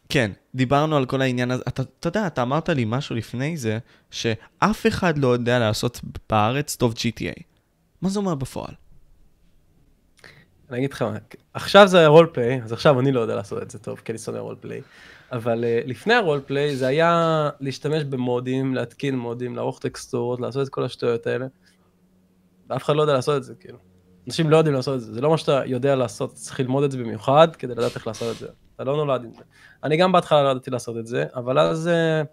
[SPEAKER 1] כן, דיברנו על כל העניין הזה. אתה, אתה יודע, אתה אמרת לי משהו לפני זה, שאף אחד לא יודע לעשות בארץ טוב GTA. מה זה אומר בפועל?
[SPEAKER 2] אני אגיד לך, עכשיו זה רול פליי, אז עכשיו אני לא יודע לעשות את זה טוב, כי אני שונא רול פליי. אבל uh, לפני הרול פליי זה היה להשתמש במודים, להתקין מודים, לערוך טקסטורות, לעשות את כל השטויות האלה. ואף אחד לא יודע לעשות את זה, כאילו. אנשים לא יודעים לעשות את זה, זה לא מה שאתה יודע לעשות, צריך ללמוד את זה במיוחד כדי לדעת איך לעשות את זה. אתה לא נולד עם זה. אני גם בהתחלה לא ידעתי לעשות את זה, אבל אז uh,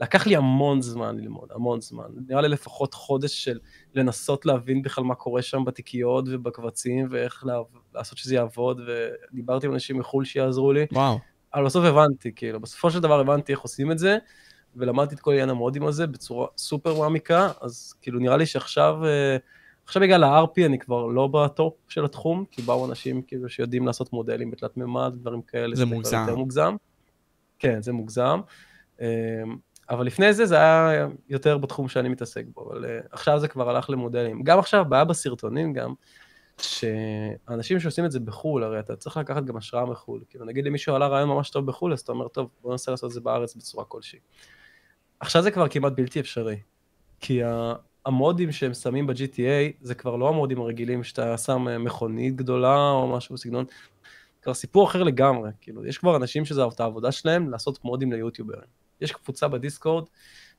[SPEAKER 2] לקח לי המון זמן ללמוד, המון זמן. נראה לי לפחות חודש של לנסות להבין בכלל מה קורה שם בתיקיות ובקבצים, ואיך לה, לעשות שזה יעבוד, ודיברתי עם אנשים מחו"ל שיעזרו לי.
[SPEAKER 1] וואו.
[SPEAKER 2] אבל בסוף הבנתי, כאילו, בסופו של דבר הבנתי איך עושים את זה, ולמדתי את כל עניין המודים הזה בצורה סופר מעמיקה, אז כאילו נראה לי שעכשיו... Uh, עכשיו בגלל ה-RP אני כבר לא בטופ של התחום, כי באו אנשים כאילו שיודעים לעשות מודלים בתלת מימד, דברים כאלה.
[SPEAKER 1] זה מוגזם. יותר
[SPEAKER 2] מוגזם. כן, זה מוגזם. אמ, אבל לפני זה זה היה יותר בתחום שאני מתעסק בו, אבל uh, עכשיו זה כבר הלך למודלים. גם עכשיו, בעיה בסרטונים גם, שאנשים שעושים את זה בחו"ל, הרי אתה צריך לקחת גם השראה מחו"ל. כאילו נגיד למישהו עלה רעיון ממש טוב בחו"ל, אז אתה אומר, טוב, בוא ננסה לעשות את זה בארץ בצורה כלשהי. עכשיו זה כבר כמעט בלתי אפשרי. כי המודים שהם שמים ב-GTA זה כבר לא המודים הרגילים שאתה שם אה, מכונית גדולה או משהו בסגנון, כבר סיפור אחר לגמרי, כאילו, יש כבר אנשים שזו העבודה שלהם לעשות מודים ליוטיוברים. יש קבוצה בדיסקורד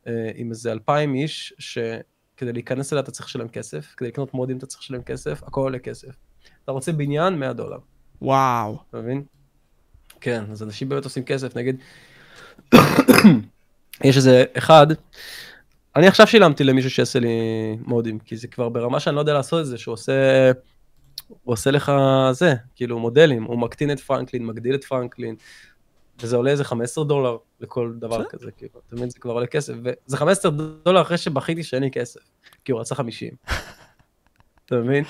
[SPEAKER 2] אה, עם איזה אלפיים איש, שכדי להיכנס אליה אתה צריך לשלם כסף, כדי לקנות מודים אתה צריך לשלם כסף, הכל עולה כסף. אתה רוצה בניין, 100 דולר.
[SPEAKER 1] וואו.
[SPEAKER 2] אתה מבין? כן, אז אנשים באמת עושים כסף, נגיד, יש איזה אחד, אני עכשיו שילמתי למישהו שיעשה לי מודים, כי זה כבר ברמה שאני לא יודע לעשות את זה, שהוא עושה, הוא עושה לך זה, כאילו מודלים, הוא מקטין את פרנקלין, מגדיל את פרנקלין, וזה עולה איזה 15 דולר לכל דבר כזה, כאילו, אתה מבין, זה כבר עולה כסף, וזה 15 דולר אחרי שבכיתי שאין לי כסף, כי הוא רצה 50. אתה מבין?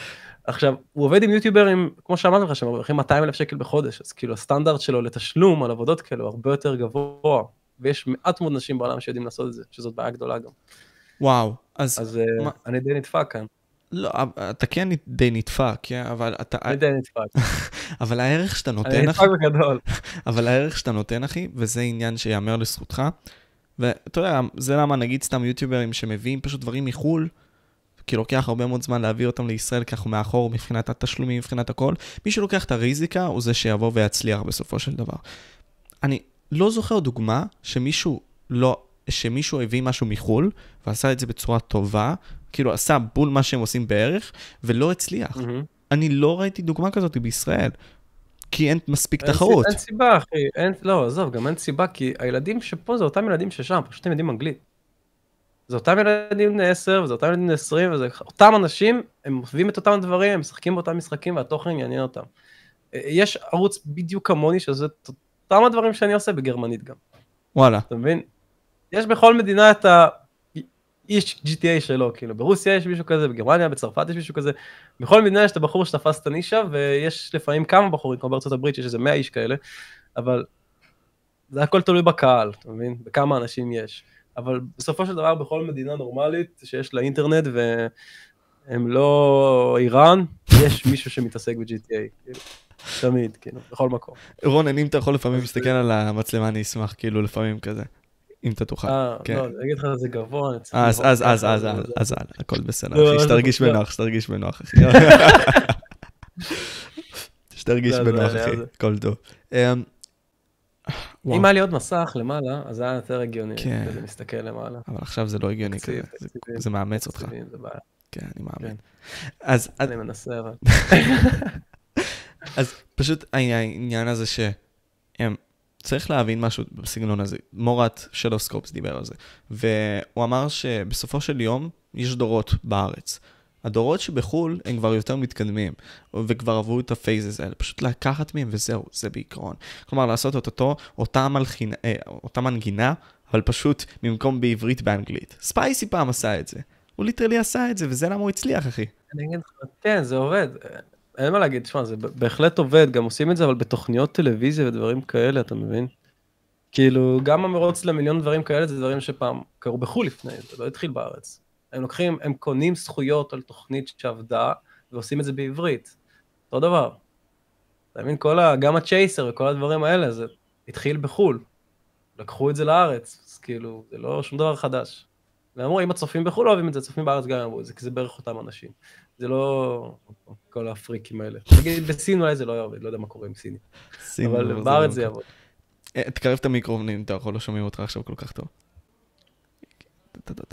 [SPEAKER 2] עכשיו, הוא עובד עם יוטיוברים, כמו שאמרתי לך, שמרוויחים 200 אלף שקל בחודש, אז כאילו הסטנדרט שלו לתשלום על עבודות כאלו הרבה יותר גבוה, ויש מעט מאוד נשים בעולם שיודעים לעשות את זה, שזאת בעיה גדולה גם.
[SPEAKER 1] וואו, אז...
[SPEAKER 2] אז אה,
[SPEAKER 1] מה-
[SPEAKER 2] אני די נדפק כאן,
[SPEAKER 1] לא, אתה כן די נדפק, כן, אבל אתה...
[SPEAKER 2] אני די נדפק.
[SPEAKER 1] אבל הערך שאתה
[SPEAKER 2] אני
[SPEAKER 1] נותן, אחי,
[SPEAKER 2] נדפק בגדול.
[SPEAKER 1] אבל הערך שאתה נותן, אחי, וזה עניין שיאמר לזכותך, ואתה יודע, זה למה נגיד סתם יוטיוברים שמביאים פשוט דברים מחו"ל, כי לוקח הרבה מאוד זמן להביא אותם לישראל, כי אנחנו מאחור מבחינת התשלומים, מבחינת הכל. מי שלוקח את הריזיקה הוא זה שיבוא ויצליח בסופו של דבר. אני לא זוכר דוגמה שמישהו לא, שמישהו הביא משהו מחו"ל, ועשה את זה בצורה טובה, כאילו עשה בול מה שהם עושים בערך, ולא הצליח.
[SPEAKER 2] מהמם.
[SPEAKER 1] אני לא ראיתי דוגמה כזאת בישראל, כי אין מספיק
[SPEAKER 2] אין
[SPEAKER 1] תחרות.
[SPEAKER 2] אין סיבה, אחי, אין, לא, עזוב, גם אין סיבה, כי הילדים שפה זה אותם ילדים ששם, פשוט הם יודעים אנגלית. זה אותם ילדים בני 10, וזה אותם ילדים בני 20, וזה אותם אנשים, הם אוהבים את אותם דברים, הם משחקים באותם משחקים, והתוכן יעניין אותם. אה, יש ערוץ בדיוק כמוני, שזה אותם הדברים שאני עושה בגרמנית גם,
[SPEAKER 1] וואלה.
[SPEAKER 2] אתה מבין? יש בכל מדינה את ה... איש GTA שלו, כאילו, ברוסיה יש מישהו כזה, בגרמניה, בצרפת יש מישהו כזה, בכל מדינה יש את הבחור שתפס את הנישה, ויש לפעמים כמה בחורים, כמו בארצות הברית, יש איזה 100 איש כאלה, אבל זה הכל תלוי בקהל, אתה מבין? בכמה אנשים יש. אבל בסופו של דבר, בכל מדינה נורמלית שיש לה אינטרנט, והם לא איראן, יש מישהו שמתעסק ב-GTA, כאילו, תמיד, כאילו, בכל מקום.
[SPEAKER 1] רונן, אם אתה יכול לפעמים להסתכל על המצלמה, אני אשמח, כאילו, לפעמים כזה. אם אתה תוכל.
[SPEAKER 2] אה,
[SPEAKER 1] כן.
[SPEAKER 2] לא, אני אגיד לך, זה גבוה, אני צריך
[SPEAKER 1] אז, אז, אז, אז, אז, הכל בסדר,
[SPEAKER 2] לא,
[SPEAKER 1] אחי,
[SPEAKER 2] זה
[SPEAKER 1] שתרגיש. בנוח, שתרגיש בנוח, אחי. שתרגיש
[SPEAKER 2] זה,
[SPEAKER 1] בנוח, אחי. הכל טוב. אמ,
[SPEAKER 2] אם היה לי עוד מסך למעלה, אז היה יותר הגיוני,
[SPEAKER 1] כן.
[SPEAKER 2] כזה מסתכל למעלה.
[SPEAKER 1] אבל עכשיו זה לא הגיוני כזה, זה- מאמץ אותך. כן, אני מאמין.
[SPEAKER 2] כן.
[SPEAKER 1] אז, אז-
[SPEAKER 2] אני מנסה, אבל...
[SPEAKER 1] אז פשוט העניין הזה ש... הם, צריך להבין משהו בסגנון הזה. מורת שלוסקופס דיבר על זה. והוא אמר שבסופו של יום יש דורות בארץ. הדורות שבחו"ל הם כבר יותר מתקדמים, וכבר עברו את ה phases האלה. פשוט לקחת מהם וזהו, זה בעיקרון. כלומר, לעשות את אותו, אותה, מלחין, אה, אותה מנגינה, אבל פשוט במקום בעברית באנגלית. ספייסי פעם עשה את זה. הוא literally עשה את זה, וזה למה הוא הצליח, אחי.
[SPEAKER 2] אני אגיד לך, כן, זה עובד. אין מה להגיד, תשמע, זה בהחלט עובד, גם עושים את זה, אבל בתוכניות טלוויזיה ודברים כאלה, אתה מבין? כאילו, גם המרוץ למיליון דברים כאלה, זה דברים שפעם קרו בחו"ל לפני, זה לא התחיל בארץ. הם לוקחים, הם קונים זכויות על תוכנית שעבדה, ועושים את זה בעברית. אותו דבר. אתה מבין? כל ה... גם הצ'ייסר וכל הדברים האלה, זה התחיל בחו"ל. לקחו את זה לארץ, אז כאילו, זה לא שום דבר חדש. ואמרו, אם הצופים בחו"ל לא אוהבים את זה, הצופים בארץ גם אמרו את זה, כי זה בערך אותם אנשים. זה לא כל הפריקים האלה. נגיד, בסין אולי זה לא יעבוד, לא יודע מה קורה עם סיני.
[SPEAKER 1] לב,
[SPEAKER 2] אבל
[SPEAKER 1] זה
[SPEAKER 2] בארץ
[SPEAKER 1] לא
[SPEAKER 2] זה. יעבוד.
[SPEAKER 1] אה, תקרב את המיקרופון אם אתה יכול, לא שומעים אותך עכשיו כל כך טוב.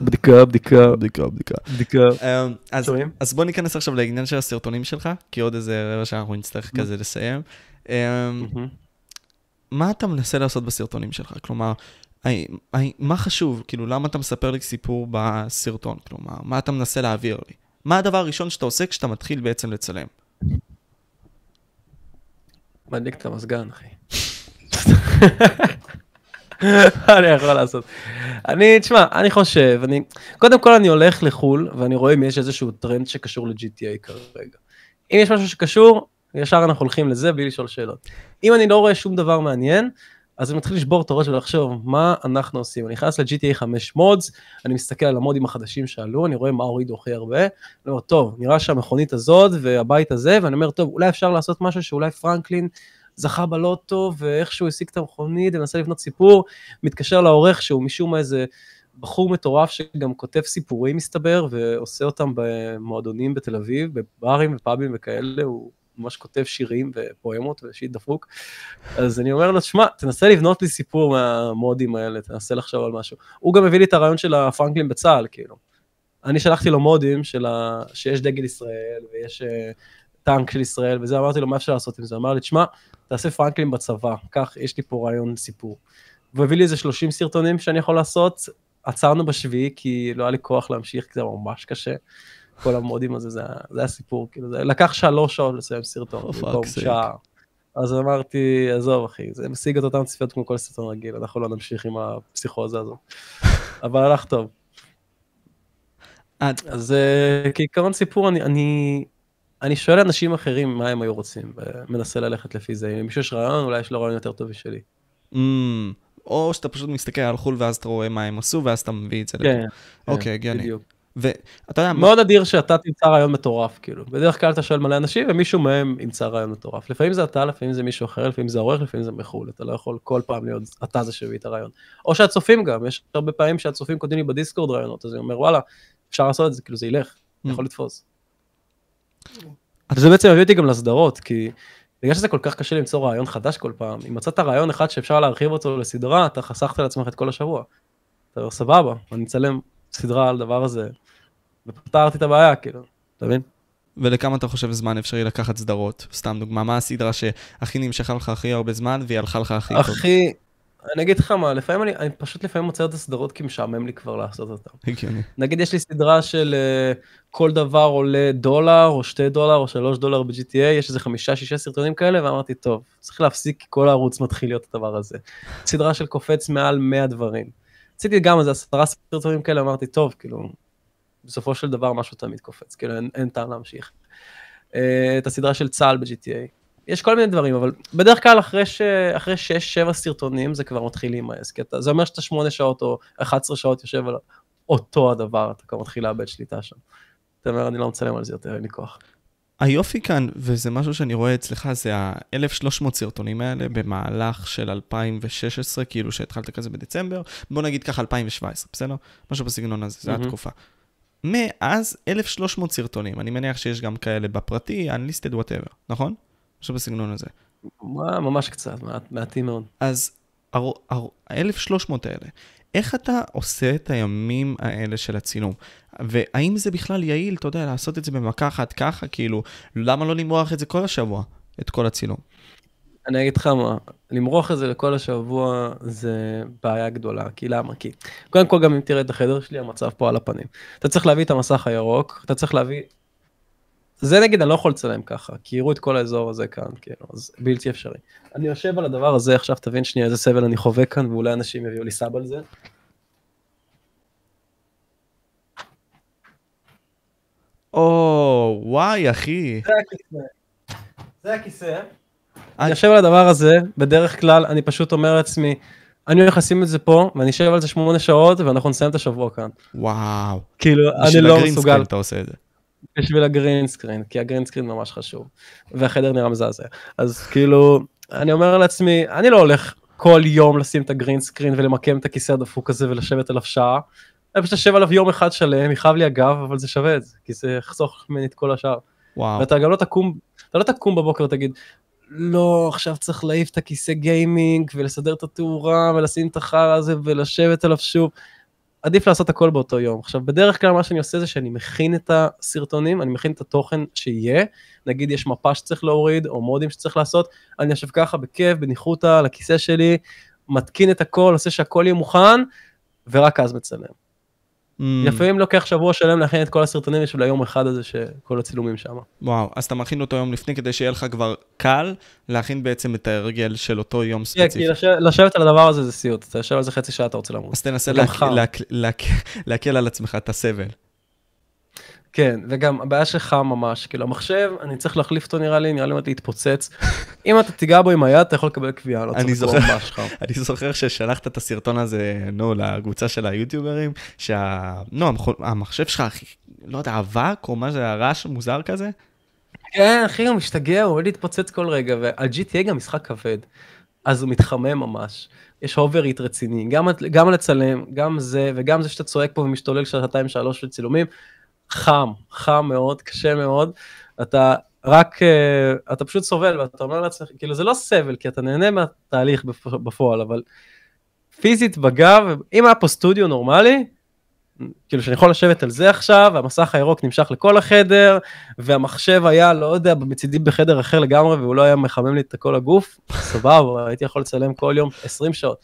[SPEAKER 2] בדיקה, בדיקה,
[SPEAKER 1] בדיקה, בדיקה.
[SPEAKER 2] בדיקה.
[SPEAKER 1] אמ, אז- בוא ניכנס עכשיו לעניין של הסרטונים שלך, כי עוד איזה רבע שעה אנחנו נצטרך כזה לסיים. אמ,
[SPEAKER 2] מהמם.
[SPEAKER 1] מה אתה מנסה לעשות בסרטונים שלך? כלומר, מה חשוב? כאילו, למה אתה מספר לי סיפור בסרטון? כלומר, מה אתה מנסה להעביר לי? מה הדבר הראשון שאתה עושה כשאתה מתחיל בעצם לצלם?
[SPEAKER 2] מדליק את המזגן, אחי. מה אני יכול לעשות? אני, תשמע, אני חושב, אני, קודם כל אני הולך לחו"ל, ואני רואה אם יש איזשהו טרנד שקשור ל-GTA כרגע. אם יש משהו שקשור, ישר אנחנו הולכים לזה בלי לשאול שאלות. אם אני לא רואה שום דבר מעניין, אז אני מתחיל לשבור את הראש ולחשוב, מה אנחנו עושים? אני נכנס ל-GTA 5 מודס, אני מסתכל על המודים החדשים שעלו, אני רואה מה הורידו הכי הרבה, אני אומר, טוב, נראה שהמכונית הזאת והבית הזה, ואני אומר, טוב, אולי אפשר לעשות משהו שאולי פרנקלין זכה בלוטו, ואיכשהו השיג את המכונית, ומנסה לבנות סיפור, מתקשר לעורך שהוא משום מה איזה בחור מטורף שגם כותב סיפורים, מסתבר, ועושה אותם במועדונים בתל אביב, בברים ופאבים וכאלה, הוא ממש כותב שירים ופואמות ושיט דפוק. אז אני אומר לו, שמע, תנסה לבנות לי סיפור מהמודים האלה, תנסה לחשוב על משהו. הוא גם הביא לי את הרעיון של הפרנקלין בצה"ל, כאילו. אני שלחתי לו מודים של ה... שיש דגל ישראל ויש uh, טנק של ישראל וזה, אמרתי לו, מה אפשר לעשות עם זה? אמר לי, תשמע, תעשה פרנקלין בצבא, קח, יש לי פה רעיון סיפור. והוא הביא לי איזה 30 סרטונים שאני יכול לעשות, עצרנו בשביעי, כי לא היה לי כוח להמשיך, כי זה ממש קשה. כל המודים הזה, זה, זה הסיפור, כאילו, זה לקח שלוש שעות לסיים סרטון,
[SPEAKER 1] Oh,
[SPEAKER 2] במקום. שעה. אז אמרתי, עזוב אחי, זה משיג את אותן צפיות כמו כל סרטון רגיל, אנחנו לא נמשיך עם הפסיכוזה הזו. אבל הלך טוב. אז אה, כעיקרון סיפור, אני, אני, אני שואל אנשים אחרים מה הם היו רוצים, ומנסה ללכת לפי זה. אם מישהו יש רעיון, אולי יש לו רעיון יותר טוב משלי.
[SPEAKER 1] Mm, או שאתה פשוט מסתכל על חו"ל ואז אתה רואה מה הם עשו, ואז אתה מביא את זה
[SPEAKER 2] כן,
[SPEAKER 1] לפה. אוקיי, הגיוני.
[SPEAKER 2] בדיוק.
[SPEAKER 1] ואתה יודע,
[SPEAKER 2] מאוד אדיר שאתה תמצא רעיון מטורף, כאילו. בדרך כלל אתה שואל מלא אנשים, ומישהו מהם ימצא רעיון מטורף. לפעמים זה אתה, לפעמים זה מישהו אחר, לפעמים זה העורך, לפעמים זה מחו"ל. אתה לא יכול כל פעם להיות אתה זה שהביא את הרעיון. או שהצופים גם, יש הרבה פעמים שהצופים כותבים לי בדיסקורד רעיונות, אז אני אומר, וואלה, אפשר לעשות את זה, כאילו זה ילך, אני יכול לתפוס. זה בעצם מביא אותי גם לסדרות, כי בגלל שזה כל כך קשה למצוא רעיון חדש כל פעם, אם מצאת רעיון אחד שאפשר להרחיב אותו לסדרה, אתה חסכת לעצמך את כל השבוע. אתה אומר, סבבה, אני אצלם סדרה על הדבר הזה, ופתרתי את הבעיה, כאילו, אתה מבין?
[SPEAKER 1] ולכמה אתה חושב זמן אפשרי לקחת סדרות? סתם דוגמה, מה הסדרה שהכי נמשכה לך הכי הרבה זמן והיא הלכה לך הכי טוב?
[SPEAKER 2] הכי, אני אגיד לך מה, לפעמים אני, אני פשוט לפעמים מוצא את הסדרות כי משעמם לי כבר לעשות אותן.
[SPEAKER 1] הגיוני.
[SPEAKER 2] נגיד יש לי סדרה של uh, כל דבר עולה דולר, או שתי דולר, או שלוש דולר ב-GTA, יש איזה חמישה, שישה סרטונים כאלה, ואמרתי, טוב, צריך להפסיק, כי כל הערוץ מתחיל להיות הדבר הזה. סדרה של קופץ מעל 100 דברים. עשיתי גם איזה עשרה סרטונים כאלה, אמרתי, טוב, כאילו, בסופו של דבר משהו תמיד קופץ, כאילו אין, אין טעם להמשיך. Uh, את הסדרה של צה"ל ב-GTA. יש כל מיני דברים, אבל בדרך כלל אחרי, ש... אחרי 6-7 סרטונים זה כבר מתחיל להימאס, כי אתה, זה אומר שאתה 8 שעות או 11 שעות יושב על אותו הדבר, אתה כבר מתחיל לאבד שליטה שם. אתה אומר, אני לא מצלם על זה יותר, אין לי כוח.
[SPEAKER 1] היופי כאן, וזה משהו שאני רואה אצלך, זה ה-1300 סרטונים האלה במהלך של 2016, כאילו שהתחלת כזה בדצמבר, בוא נגיד ככה 2017, בסדר? משהו בסגנון הזה, זו
[SPEAKER 2] מהמם.
[SPEAKER 1] התקופה. מאז 1,300 סרטונים, אני מניח שיש גם כאלה בפרטי, unlisted whatever, נכון? משהו בסגנון הזה.
[SPEAKER 2] ממש קצת, מעט, מעטים מאוד.
[SPEAKER 1] אז ה-1,300 האלה, איך אתה עושה את הימים האלה של הצילום? והאם זה בכלל יעיל, אתה יודע, לעשות את זה במכה אחת ככה, כאילו, למה לא למרוח את זה כל השבוע, את כל הצילום?
[SPEAKER 2] אני אגיד לך מה, למרוח את זה לכל השבוע זה בעיה גדולה, כי למה? כי קודם כל גם אם תראה את החדר שלי, המצב פה על הפנים. אתה צריך להביא את המסך הירוק, אתה צריך להביא... זה נגיד אני לא יכול לצלם ככה, כי יראו את כל האזור הזה כאן, כאילו, אז בלתי אפשרי. אני יושב על הדבר הזה, עכשיו תבין שנייה איזה סבל אני חווה כאן, ואולי אנשים יביאו לי סאב על זה.
[SPEAKER 1] או, וואי, אחי.
[SPEAKER 2] זה הכיסא. זה הכיסא.
[SPEAKER 1] אני-
[SPEAKER 2] יושב על הדבר הזה, בדרך כלל אני פשוט אומר לעצמי, אני הולך לשים את זה פה, ואני אשב על זה שמונה שעות, ואנחנו נסיים את השבוע כאן.
[SPEAKER 1] וואו.
[SPEAKER 2] כאילו, אני לא מסוגל,
[SPEAKER 1] אתה עושה את זה.
[SPEAKER 2] בשביל ה green screen, כי ה green screen ממש חשוב, והחדר נראה מזעזע. אז כאילו, אני אומר לעצמי, אני לא הולך כל יום לשים את ה green screen ולמקם את הכיסא הדפוק הזה ולשבת עליו שעה. אני פשוט אשב עליו יום אחד שלם, יכאב לי הגב, אבל זה שווה את זה, כי זה יחסוך ממני את כל השאר.
[SPEAKER 1] וואו.
[SPEAKER 2] ואתה גם לא תקום, אתה לא תקום בבוקר ותגיד, לא, עכשיו צריך להעיף את הכיסא gaming ולסדר את התאורה ולשים את החרא הזה ולשבת עליו שוב. עדיף לעשות הכל באותו יום. עכשיו, בדרך כלל מה שאני עושה זה שאני מכין את הסרטונים, אני מכין את התוכן שיהיה, נגיד יש מפה שצריך להוריד, או מודים שצריך לעשות, אני יושב ככה בכיף, בניחותא, על הכיסא שלי, מתקין את הכל, עושה שהכל יהיה מוכן, ורק אז מצלם.
[SPEAKER 1] Mm,
[SPEAKER 2] לפעמים לוקח שבוע שלם להכין את כל הסרטונים בשביל היום אחד הזה שכל הצילומים שם.
[SPEAKER 1] וואו, אז אתה מכין אותו יום לפני כדי שיהיה לך כבר קל להכין בעצם את ההרגל של אותו יום
[SPEAKER 2] כן,
[SPEAKER 1] ספציפי.
[SPEAKER 2] כי לשבת, לשבת על הדבר הזה זה סיוט, אתה יושב על זה חצי שעה, אתה רוצה למות.
[SPEAKER 1] אז תנסה להקל על עצמך את הסבל.
[SPEAKER 2] כן, וגם הבעיה שחם ממש, כאילו המחשב, אני צריך להחליף אותו נראה לי, נראה לי עומד להתפוצץ. אם אתה תיגע בו עם היד, אתה יכול לקבל קביעה, לא צריך. לקרוא ממש חם.
[SPEAKER 1] אני זוכר ששלחת את הסרטון הזה, נו, לקבוצה של היוטיוברים, שה... נו, המח- המחשב שלך, לא יודע, אבק או מה זה, הרעש מוזר כזה?
[SPEAKER 2] כן, אחי, הוא משתגע, הוא עומד להתפוצץ כל רגע, ועל GTA גם משחק כבד, אז הוא מתחמם ממש. יש overheat רציני, גם, גם לצלם, גם זה, וגם זה שאתה צועק פה ומשתולל שעתיים שלוש של צילומים, חם, חם מאוד, קשה מאוד. אתה רק, אה, אתה פשוט סובל, ואתה אומר לעצמך, כאילו זה לא סבל, כי אתה נהנה מהתהליך בפ- בפועל, אבל פיזית בגב, אם היה פה סטודיו נורמלי, כאילו שאני יכול לשבת על זה עכשיו, והמסך הירוק נמשך לכל החדר, והמחשב היה, לא יודע, מצידי בחדר אחר לגמרי, והוא לא היה מחמם לי את כל הגוף, סבבה, הייתי יכול לצלם כל יום 20 שעות.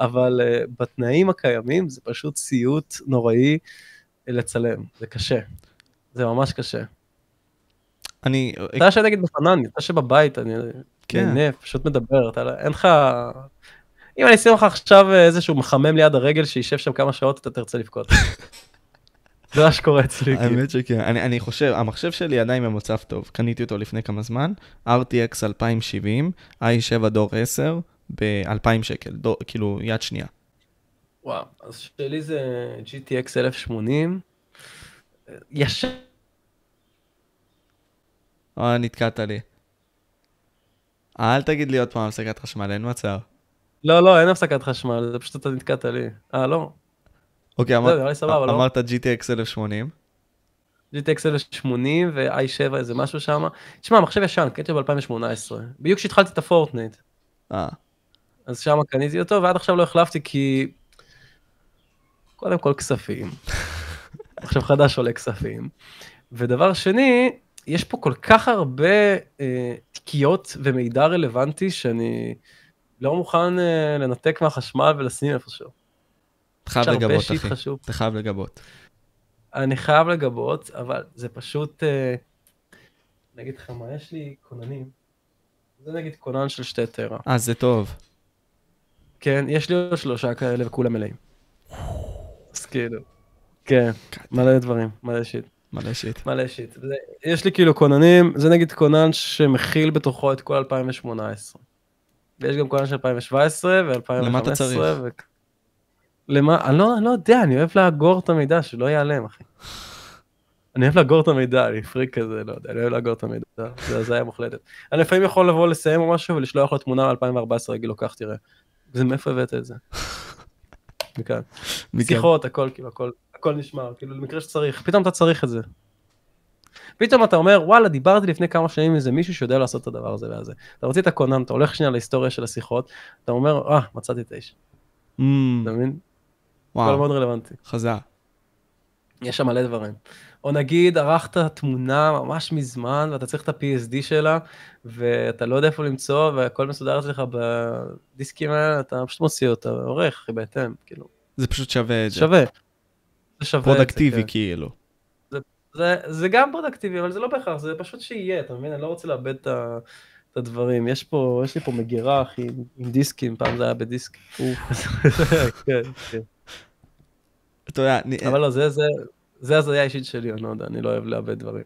[SPEAKER 2] אבל uh, בתנאים הקיימים זה פשוט סיוט נוראי לצלם, זה קשה. זה ממש קשה.
[SPEAKER 1] אני...
[SPEAKER 2] אתה יושב נגיד בפנן, אתה יושב בבית, אני
[SPEAKER 1] כן.
[SPEAKER 2] נהנה, פשוט מדבר, אתה אין לך... אם אני אשים לך עכשיו איזשהו מחמם ליד הרגל שישב שם כמה שעות, אתה תרצה לבכות. זה מה שקורה אצלי. כאילו.
[SPEAKER 1] האמת שכן, אני, אני חושב, המחשב שלי עדיין במצב טוב, קניתי אותו לפני כמה זמן, RTX 2070, i7 דור 10, ב-2,000 שקל, דור, כאילו יד שנייה.
[SPEAKER 2] וואו, אז שלי זה GTX 1080. ישר.
[SPEAKER 1] אה, נתקעת לי. אל תגיד לי עוד פעם הפסקת חשמל, אין מצב.
[SPEAKER 2] לא, לא, אין הפסקת חשמל, זה פשוט אתה נתקעת לי. אה, לא.
[SPEAKER 1] אוקיי,
[SPEAKER 2] סבבה, לא?
[SPEAKER 1] אמרת GTX 1080.
[SPEAKER 2] GTX 1080 ו-i7 איזה משהו שם. תשמע, מחשב ישן, אותו ב-2018. בדיוק כשהתחלתי את הפורטנייט.
[SPEAKER 1] אה,
[SPEAKER 2] אז שם קניתי אותו, ועד עכשיו לא החלפתי כי... קודם כל כספים. עכשיו חדש עולה כספים. ודבר שני, יש פה כל כך הרבה אה, תקיעות ומידע רלוונטי שאני לא מוכן אה, לנתק מהחשמל ולשים איפשהו.
[SPEAKER 1] אתה חייב לגבות, אחי.
[SPEAKER 2] חשוב.
[SPEAKER 1] אתה חייב לגבות.
[SPEAKER 2] אני חייב לגבות, אבל זה פשוט... אה, אני אגיד לך מה, יש לי כוננים. זה נגיד כונן של שתי טרה.
[SPEAKER 1] אה, זה טוב.
[SPEAKER 2] כן, יש לי עוד שלושה כאלה וכולם מלאים. אז כאילו, כן, מלא דברים, מלא שיט,
[SPEAKER 1] מלא שיט.
[SPEAKER 2] מלא שיט. זה, יש לי כאילו כוננים, זה נגיד כונן שמכיל בתוכו את כל 2018. ויש גם כונן של 2017 ו-2015.
[SPEAKER 1] למה אתה צריך?
[SPEAKER 2] ו... למה? אני לא, אני לא יודע, אני אוהב לאגור את המידע, שלא ייעלם, אחי. אני אוהב לאגור את המידע, אני פריק כזה, לא יודע, אני אוהב לאגור את המידע, זה הזיה מוחלטת. אני לפעמים יכול לבוא לסיים או משהו ולשלוח לו תמונה מ-2014, להגיד לו, קח תראה. זה מאיפה הבאת את זה? מכאן.
[SPEAKER 1] מכאן.
[SPEAKER 2] שיחות, הכל, כאילו, הכל, הכל נשמר, כאילו, למקרה שצריך, פתאום אתה צריך את זה. פתאום אתה אומר, וואלה, דיברתי לפני כמה שנים עם איזה מישהו שיודע לעשות את הדבר הזה והזה. אתה מוציא את הכונן, אתה הולך שנייה להיסטוריה של השיחות, אתה אומר, אה, מצאתי את האיש,
[SPEAKER 1] Mm,
[SPEAKER 2] אתה מבין?
[SPEAKER 1] וואו,
[SPEAKER 2] מאוד רלוונטי.
[SPEAKER 1] חזק.
[SPEAKER 2] יש שם מלא דברים. או נגיד, ערכת תמונה ממש מזמן, ואתה צריך את ה-PSD שלה, ואתה לא יודע איפה למצוא, והכל מסודר אצלך בדיסקים האלה, אתה פשוט מוציא אותה, עורך, בהתאם, כאילו,
[SPEAKER 1] זה פשוט שווה את זה.
[SPEAKER 2] שווה. זה שווה את זה,
[SPEAKER 1] פרודקטיבי
[SPEAKER 2] כן.
[SPEAKER 1] כאילו.
[SPEAKER 2] זה, זה גם פרודקטיבי, אבל זה לא בהכרח, זה פשוט שיהיה, אתה מבין? אני לא רוצה לאבד את, ה, את הדברים. יש פה, יש לי פה מגירה, אחי, עם, עם דיסקים, פעם זה היה בדיסק. כן, כן.
[SPEAKER 1] אתה יודע, אני-
[SPEAKER 2] אבל לא, זה, זה, זה הזיה אישית שלי, אני לא יודע, אני לא אוהב לאבד דברים.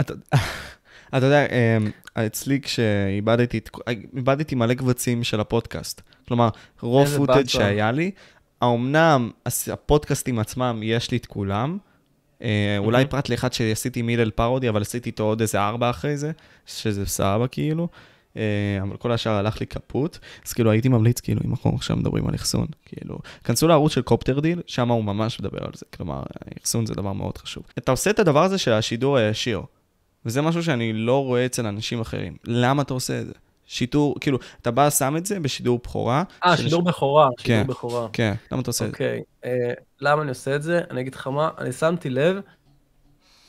[SPEAKER 1] אתה יודע, אמ, אצלי כשאיבדתי, איבדתי מלא קבצים של הפודקאסט. כלומר, רוב
[SPEAKER 2] באסה.
[SPEAKER 1] שהיה לי, האומנם הפודקאסטים עצמם, יש לי את כולם. אה, אולי פרט לאחד שעשיתי מילל פרודי, אבל עשיתי איתו עוד איזה ארבע אחרי זה, שזה סבבה כאילו. אה, אבל כל השאר הלך לי קפוט, אז כאילו הייתי ממליץ, כאילו, אם אנחנו עכשיו מדברים על אחסון, כאילו, כנסו לערוץ של קופטר דיל, שם הוא ממש מדבר על זה, כלומר, אחסון זה דבר מאוד חשוב. אתה עושה את הדבר הזה של השידור הישיר, וזה משהו שאני לא רואה אצל אנשים אחרים. למה אתה עושה את זה? שיטור, כאילו, אתה בא, שם את זה בשידור בכורה.
[SPEAKER 2] אה,
[SPEAKER 1] של-
[SPEAKER 2] שידור בכורה,
[SPEAKER 1] כן.
[SPEAKER 2] שידור בכורה.
[SPEAKER 1] כן, למה אתה עושה את זה?
[SPEAKER 2] אוקיי, אה, למה אני עושה את זה? אני אגיד לך מה, אני שמתי לב,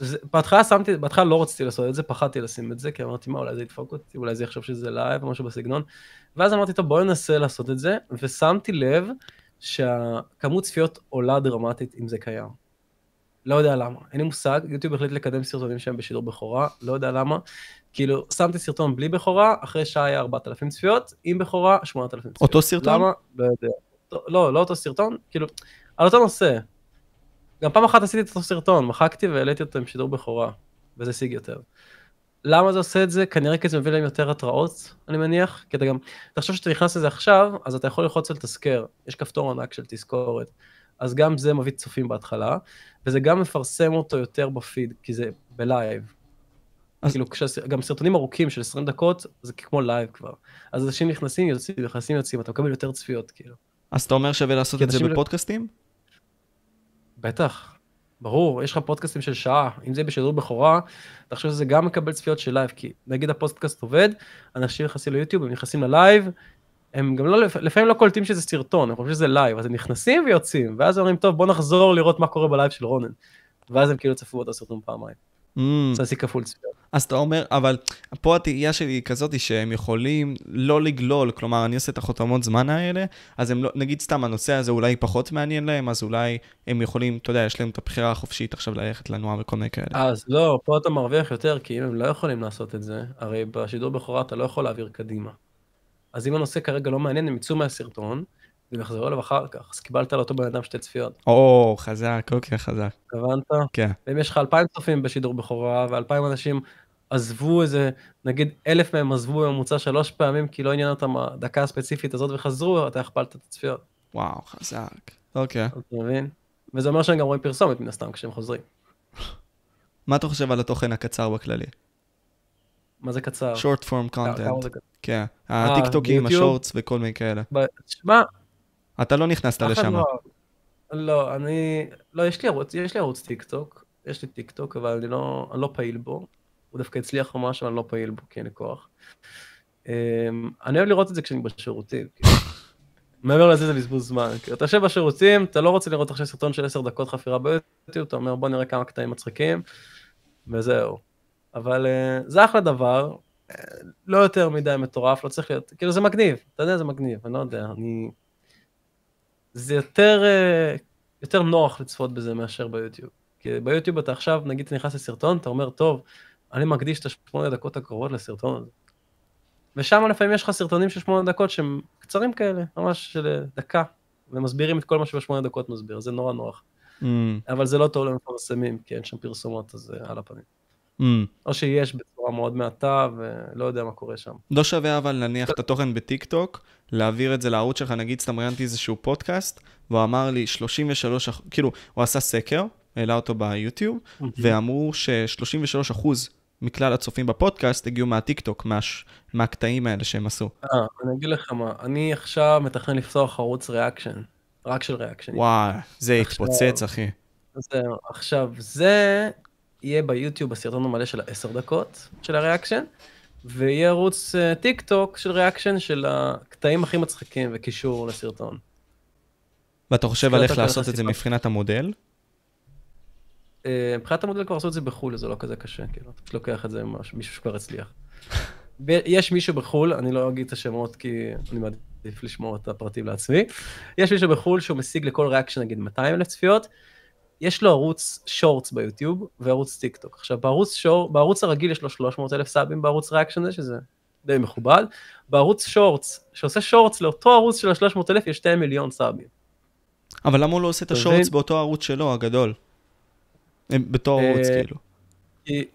[SPEAKER 2] זה- בהתחלה שמתי, בהתחלה לא רציתי לעשות את זה, פחדתי לשים את זה, כי אמרתי, מה, אולי זה ידפוק אותי, אולי זה יחשוב שזה live או משהו בסגנון. ואז אמרתי, טוב, בוא ננסה לעשות את זה, ושמתי לב שהכמות צפיות עולה דרמטית אם זה קיים. לא יודע למה, אין לי מושג, יוטיוב החליט לקדם סרטונים שהם בשידור בכורה, לא יודע למה. כאילו, שמתי סרטון בלי בכורה, אחרי שעה היה 4,000 צפיות, עם בכורה, 8,000 צפיות.
[SPEAKER 1] אותו סרטון?
[SPEAKER 2] למה? לא יודע. לא- לא, לא אותו סרטון, כאילו, על אותו נושא. גם פעם אחת עשיתי את אותו סרטון, מחקתי והעליתי אותו עם שידור בכורה, וזה השיג יותר. למה זה עושה את זה? כנראה כי זה מביא להם יותר התראות, אני מניח. כי אתה גם, תחשוב שאתה נכנס לזה עכשיו, אז אתה יכול ללחוץ על תזכר, יש כפתור ענק של תזכורת. אז גם זה מביא צופים בהתחלה, וזה גם מפרסם אותו יותר בפיד, כי זה בלייב.
[SPEAKER 1] אז-
[SPEAKER 2] כאילו, כשהס- גם סרטונים ארוכים של 20 דקות, זה כמו לייב כבר. אז אנשים נכנסים, יוצאים, נכנסים, יוצאים, אתה מקבל יותר צפיות, כאילו.
[SPEAKER 1] אז אתה אומר שווה לעשות את זה
[SPEAKER 2] לא-
[SPEAKER 1] בפודקאסטים?
[SPEAKER 2] בטח, ברור, יש לך פודקאסטים של שעה, אם זה בשידור בכורה, תחשוב שזה גם מקבל צפיות של לייב, כי נגיד הפודקאסט עובד, אנשים נכנסים ליוטיוב, הם נכנסים ללייב, הם גם לא, לפעמים לא קולטים שזה סרטון, הם חושבים שזה לייב, אז הם נכנסים ויוצאים, ואז אומרים, טוב, בוא נחזור לראות מה קורה בלייב של רונן. ואז הם כאילו צפו באותו סרטון פעמיים.
[SPEAKER 1] ממ,
[SPEAKER 2] זה כפול צפיות.
[SPEAKER 1] אז אתה אומר, אבל פה התהייה שלי היא כזאת שהם יכולים לא לגלול, כלומר, אני עושה את החותמות זמן האלה, אז הם לא, נגיד סתם הנושא הזה אולי פחות מעניין להם, אז אולי הם יכולים, אתה יודע, יש להם את הבחירה החופשית עכשיו ללכת לנוע וכל מיני כאלה.
[SPEAKER 2] אז לא, פה אתה מרוויח יותר, כי אם הם לא יכולים לעשות את זה, הרי בשידור בכורה אתה לא יכול להעביר קדימה. אז אם הנושא כרגע לא מעניין, הם יצאו מהסרטון, והם יחזרו אליו אחר כך, אז קיבלת לאותו בן אדם שתי צפיות,
[SPEAKER 1] או, חזק, אוקיי, חזק.
[SPEAKER 2] הבנת?
[SPEAKER 1] כן.
[SPEAKER 2] ואם יש לך אלפיים צופים בשידור בכורה, ואלפיים אנשים עזבו איזה, נגיד אלף מהם עזבו בממוצע שלוש פעמים, כי לא עניין אותם הדקה הספציפית הזאת וחזרו, אתה הכפלת את הצפיות,
[SPEAKER 1] וואו, חזק. אוקיי.
[SPEAKER 2] אתה מבין? וזה אומר שהם גם רואים פרסומת מן הסתם כשהם חוזרים.
[SPEAKER 1] מה אתה חושב על התוכן הקצר בכללי?
[SPEAKER 2] מה זה קצר?
[SPEAKER 1] short form content. כן. הטיקטוקים,
[SPEAKER 2] ביוטיוב?
[SPEAKER 1] ה shorts וכל מיני כאלה.
[SPEAKER 2] תשמע,
[SPEAKER 1] אתה לא נכנסת לשם.
[SPEAKER 2] לא, לא, אני, לא, יש לי ערוץ, יש לי ערוץ טיק טוק, יש לי טיק טוק, אבל אני לא, אני לא פעיל בו. הוא דווקא הצליח ממש, אבל אני לא פעיל בו, כי אין לי כוח. אמ, אני אוהב לראות את זה כשאני בשירותים. כאילו. מעבר לזה זה בזבוז זמן. כאילו, אתה יושב בשירותים, אתה לא רוצה לראות עכשיו סרטון של 10 דקות חפירה ביוטיוב, אתה אומר בוא נראה כמה קטעים מצחיקים, וזהו. אבל אה, זה אחלה דבר, אה, לא יותר מדי מטורף, לא צריך להיות, כאילו זה מגניב, אתה יודע, זה מגניב, אני לא יודע, אני... זה יותר, אה, יותר נוח לצפות בזה מאשר ביוטיוב. כי ביוטיוב אתה עכשיו, נגיד אתה נכנס לסרטון, אתה אומר, טוב, אני מקדיש את השמונה דקות הקרובות לסרטון הזה. ושם לפעמים יש לך סרטונים של שמונה דקות שהם קצרים כאלה, ממש של אה, דקה, ומסבירים את כל מה שבשמונה דקות מסביר, זה נורא נוח.
[SPEAKER 1] ממ,
[SPEAKER 2] אבל זה לא טוב למפרסמים, כי אין שם פרסומות, אז אה, על הפנים.
[SPEAKER 1] ממ.
[SPEAKER 2] או שיש בצורה מאוד מעטה, ולא יודע מה קורה שם.
[SPEAKER 1] לא שווה אבל להניח את התוכן בטיק-טוק, להעביר את זה לערוץ שלך, נגיד סתם ראיינתי איזשהו פודקאסט, והוא אמר לי 33, אח- כאילו, הוא עשה סקר, העלה אותו ביוטיוב, ואמרו ש-33 אחוז מכלל הצופים בפודקאסט הגיעו מהטיק-טוק, מהש- מהקטעים האלה שהם עשו.
[SPEAKER 2] אה, אני אגיד לך מה, אני עכשיו מתכנן לפתוח ערוץ reaction, רק של reaction.
[SPEAKER 1] וואי, זה
[SPEAKER 2] עכשיו-
[SPEAKER 1] אחי.
[SPEAKER 2] זהו, עכשיו, זה יהיה ביוטיוב בסרטון המלא של העשר דקות של ה reaction, ויהיה ערוץ אה, טיק טוק של reaction של הקטעים הכי מצחיקים וקישור לסרטון.
[SPEAKER 1] ואתה חושב על איך לעשות את זה. מבחינת המודל?
[SPEAKER 2] אה, מבחינת המודל כבר עשו את זה בחו"ל, זה לא כזה קשה, כאילו, אתה פשוט לוקח את זה ממש, מישהו שכבר הצליח. יש מישהו בחו"ל, אני לא אגיד את השמות כי אני מעדיף לשמור את הפרטים לעצמי, יש מישהו בחו"ל שהוא משיג לכל reaction נגיד 200 אלף צפיות, יש לו ערוץ shorts ביוטיוב וערוץ טיק טוק. עכשיו בערוץ, שור, בערוץ הרגיל יש לו 300 אלף סאבים בערוץ reaction הזה, שזה די מכובד, בערוץ shorts, שעושה shorts לאותו ערוץ של ה-300 אלף יש 2 מיליון סאבים.
[SPEAKER 1] אבל למה הוא לא עושה את
[SPEAKER 2] ה
[SPEAKER 1] shorts
[SPEAKER 2] מבין?
[SPEAKER 1] באותו ערוץ שלו, הגדול? בתור ערוץ,
[SPEAKER 2] אה,
[SPEAKER 1] כאילו.
[SPEAKER 2] כי,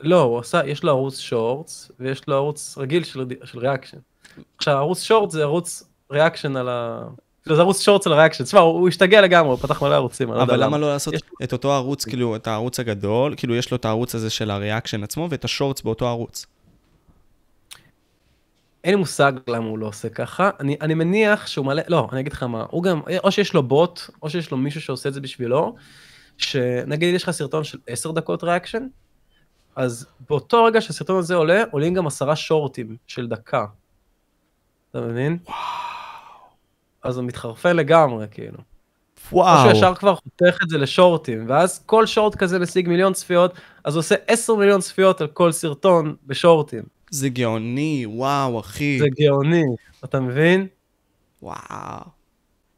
[SPEAKER 2] לא, הוא עשה, יש לו ערוץ shorts, ויש לו ערוץ רגיל של, של reaction. עכשיו, ערוץ shorts זה ערוץ reaction על ה... כאילו, זה ערוץ shorts על ה reaction. תשמע, הוא, השתגע לגמרי, הוא פתח מלא ערוצים, אני לא יודע
[SPEAKER 1] אבל למה
[SPEAKER 2] למה.
[SPEAKER 1] לא לעשות את אותו ערוץ, כאילו, את הערוץ הגדול, כאילו, יש לו את הערוץ הזה של ה reaction עצמו, ואת ה shorts באותו ערוץ.
[SPEAKER 2] אין לי מושג למה הוא לא עושה ככה. אני, אני מניח שהוא מלא, לא, אני אגיד לך מה, הוא גם, או שיש לו בוט, או שיש לו מישהו שעושה את זה בשבילו, שנגיד יש לך סרטון של 10 דקות reaction, אז באותו רגע שהסרטון הזה עולה, עולים גם עשרה שורטים של דקה. אתה מבין? וואו. אז הוא מתחרפן לגמרי, כאילו. או
[SPEAKER 1] וואו.
[SPEAKER 2] שהוא ישר כבר חותך את זה לשורטים, ואז כל שורט כזה משיג מיליון צפיות, אז הוא עושה 10 מיליון צפיות על כל סרטון בשורטים.
[SPEAKER 1] זה גאוני, וואו, אחי.
[SPEAKER 2] זה גאוני, אתה מבין?
[SPEAKER 1] וואו.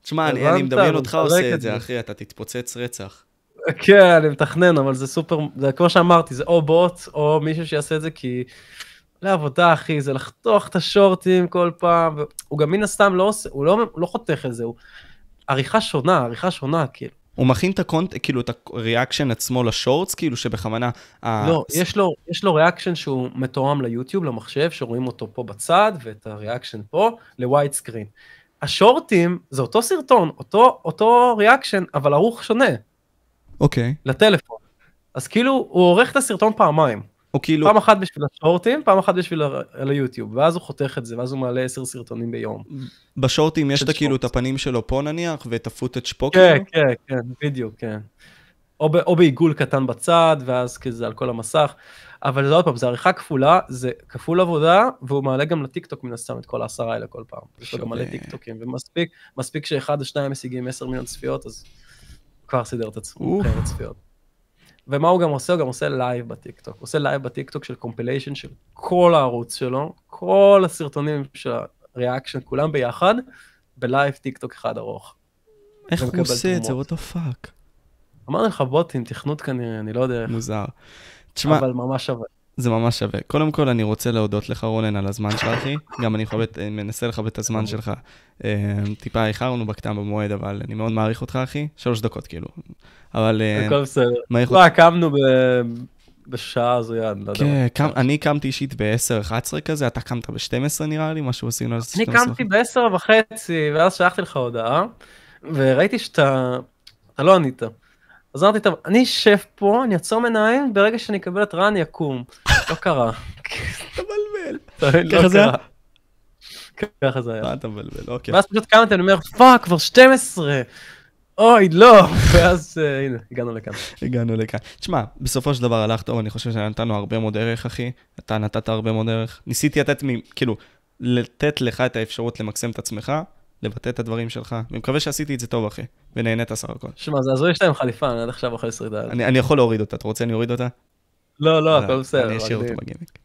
[SPEAKER 1] תשמע, אני, אני? מדמיין אותך עושה
[SPEAKER 2] את
[SPEAKER 1] זה. אחי, אתה תתפוצץ רצח.
[SPEAKER 2] כן, אני מתכנן, אבל זה סופר, זה כמו שאמרתי, זה או בוט, או מישהו שיעשה את זה, כי לעבודה, אחי, זה לחתוך את השורטים כל פעם, הוא גם מן הסתם לא עושה, הוא לא, הוא לא חותך את זה, הוא... עריכה שונה, עריכה שונה, כאילו.
[SPEAKER 1] הוא מכין את ה content, כאילו, את ה reaction עצמו ל shorts, כאילו, שבכוונה... ה-
[SPEAKER 2] לא, יש לו, יש לו reaction שהוא מותאם ליוטיוב, למחשב, שרואים אותו פה בצד, ואת ה reaction פה, ל wide screen. השורטים זה אותו סרטון, אותו, אותו reaction, אבל ערוך שונה,
[SPEAKER 1] אוקיי.
[SPEAKER 2] לטלפון. אז כאילו, הוא עורך את הסרטון פעמיים.
[SPEAKER 1] או כאילו,
[SPEAKER 2] פעם אחת בשביל השורטים, פעם אחת בשביל ה- על היוטיוב, ואז הוא חותך את זה, ואז הוא מעלה 10 סרטונים ביום.
[SPEAKER 1] בשורטים יש את כאילו את. הפנים שלו פה נניח, ואת ה footage פה
[SPEAKER 2] כן,
[SPEAKER 1] כאילו?
[SPEAKER 2] כן, כן, בדיוק, כן. או, ב, או בעיגול קטן בצד, ואז כזה על כל המסך. אבל זה עוד פעם, זה עריכה כפולה, זה כפול עבודה, והוא מעלה גם לטיקטוק מן הסתם את כל העשרה האלה כל פעם. יש לו גם מלא. טיקטוקים, ומספיק, מספיק שאחד או שניים משיגים 10 מיליון צפיות, אז כבר סידר את עצמו, צפיות. ומה הוא גם עושה? הוא גם עושה לייב בטיקטוק. הוא עושה לייב בטיקטוק של compilation של כל הערוץ שלו, כל הסרטונים של ה reaction, כולם ביחד, בלייב טיקטוק אחד ארוך.
[SPEAKER 1] איך הוא עושה את זה? what the fuck?
[SPEAKER 2] אמרנו לך בוטים, תכנות כנראה, אני לא יודע איך,
[SPEAKER 1] מוזר. תשמע,
[SPEAKER 2] אבל ממש שווה.
[SPEAKER 1] זה ממש שווה. קודם כל, אני רוצה להודות לך, רונן, על הזמן שלך, אחי. גם אני מכבד, אה, מנסה לכבד את הזמן שלך. אה, טיפה איחרנו בקטן במועד, אבל אני מאוד מעריך אותך, אחי. שלוש דקות, כאילו. אבל... אה,
[SPEAKER 2] הכל בסדר. לא, קמנו ב- בשעה הזויה, אני לא יודע.
[SPEAKER 1] כן, אני קמתי אישית ב-10-11 כזה, אתה קמת ב-12 נראה לי, משהו עשינו על זה.
[SPEAKER 2] אני קמתי בעשר וחצי, ואז שלחתי לך הודעה, וראיתי שאתה... אתה לא ענית. אז אמרתי, טוב, אני אשב פה, אני אעצום עיניים, ברגע שאני אקבל התראה אני אקום. לא קרה.
[SPEAKER 1] אתה מבלבל.
[SPEAKER 2] לא
[SPEAKER 1] ככה זה היה?
[SPEAKER 2] ככה זה היה.
[SPEAKER 1] מה אתה מבלבל? אוקיי.
[SPEAKER 2] ואז פשוט קמתי, אני אומר, fuck, כבר 12. אוי, לא. ואז אה, הנה, הגענו לכאן.
[SPEAKER 1] הגענו לכאן. תשמע, בסופו של דבר הלך טוב, אני חושב שנתנו הרבה מאוד ערך, אחי. אתה נתת הרבה מאוד ערך. ניסיתי לתת, מ- כאילו, לתת לך את האפשרות למקסם את עצמך, לבטא את הדברים שלך. אני מקווה שעשיתי את זה טוב, אחי, ונהנית סך הכל.
[SPEAKER 2] שמע, זה הזוי שאתה עם חליפה, אני עד עכשיו אוכל שרידה.
[SPEAKER 1] אני, אני יכול להוריד אותה, אתה רוצה אני אוריד אותה?
[SPEAKER 2] לא, לא, הכל בסדר.
[SPEAKER 1] אני אשאיר אותו בגימיק.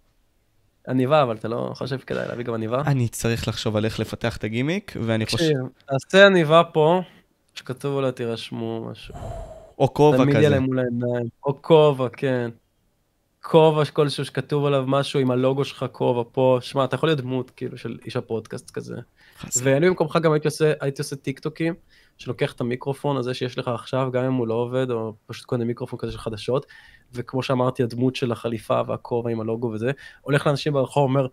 [SPEAKER 2] עניבה, אבל אתה לא חושב שכדאי להביא גם עניבה?
[SPEAKER 1] אני צריך לחשוב על איך לפתח את הגימיק, ואני חושב...
[SPEAKER 2] תקשיב, תעשה עניבה פה, שכתוב עליה תירשמו משהו.
[SPEAKER 1] או כובע
[SPEAKER 2] תמיד יהיה
[SPEAKER 1] כזה.
[SPEAKER 2] להם מול העיניים. או כובע, כן. כובע כלשהו שכתוב עליו משהו עם הלוגו שלך, כובע פה. שמע, אתה יכול להיות דמות, כאילו, של איש הפודקאסט כזה. ואני במקומך גם הייתי עושה, הייתי עושה טיק טוקים, שלוקח את המיקרופון הזה שיש לך עכשיו, גם אם הוא לא עובד, או פשוט קונה מיקרופון כזה של חדשות, וכמו שאמרתי, הדמות של החליפה והכובע עם הלוגו וזה, הולך לאנשים ברחוב, אומר,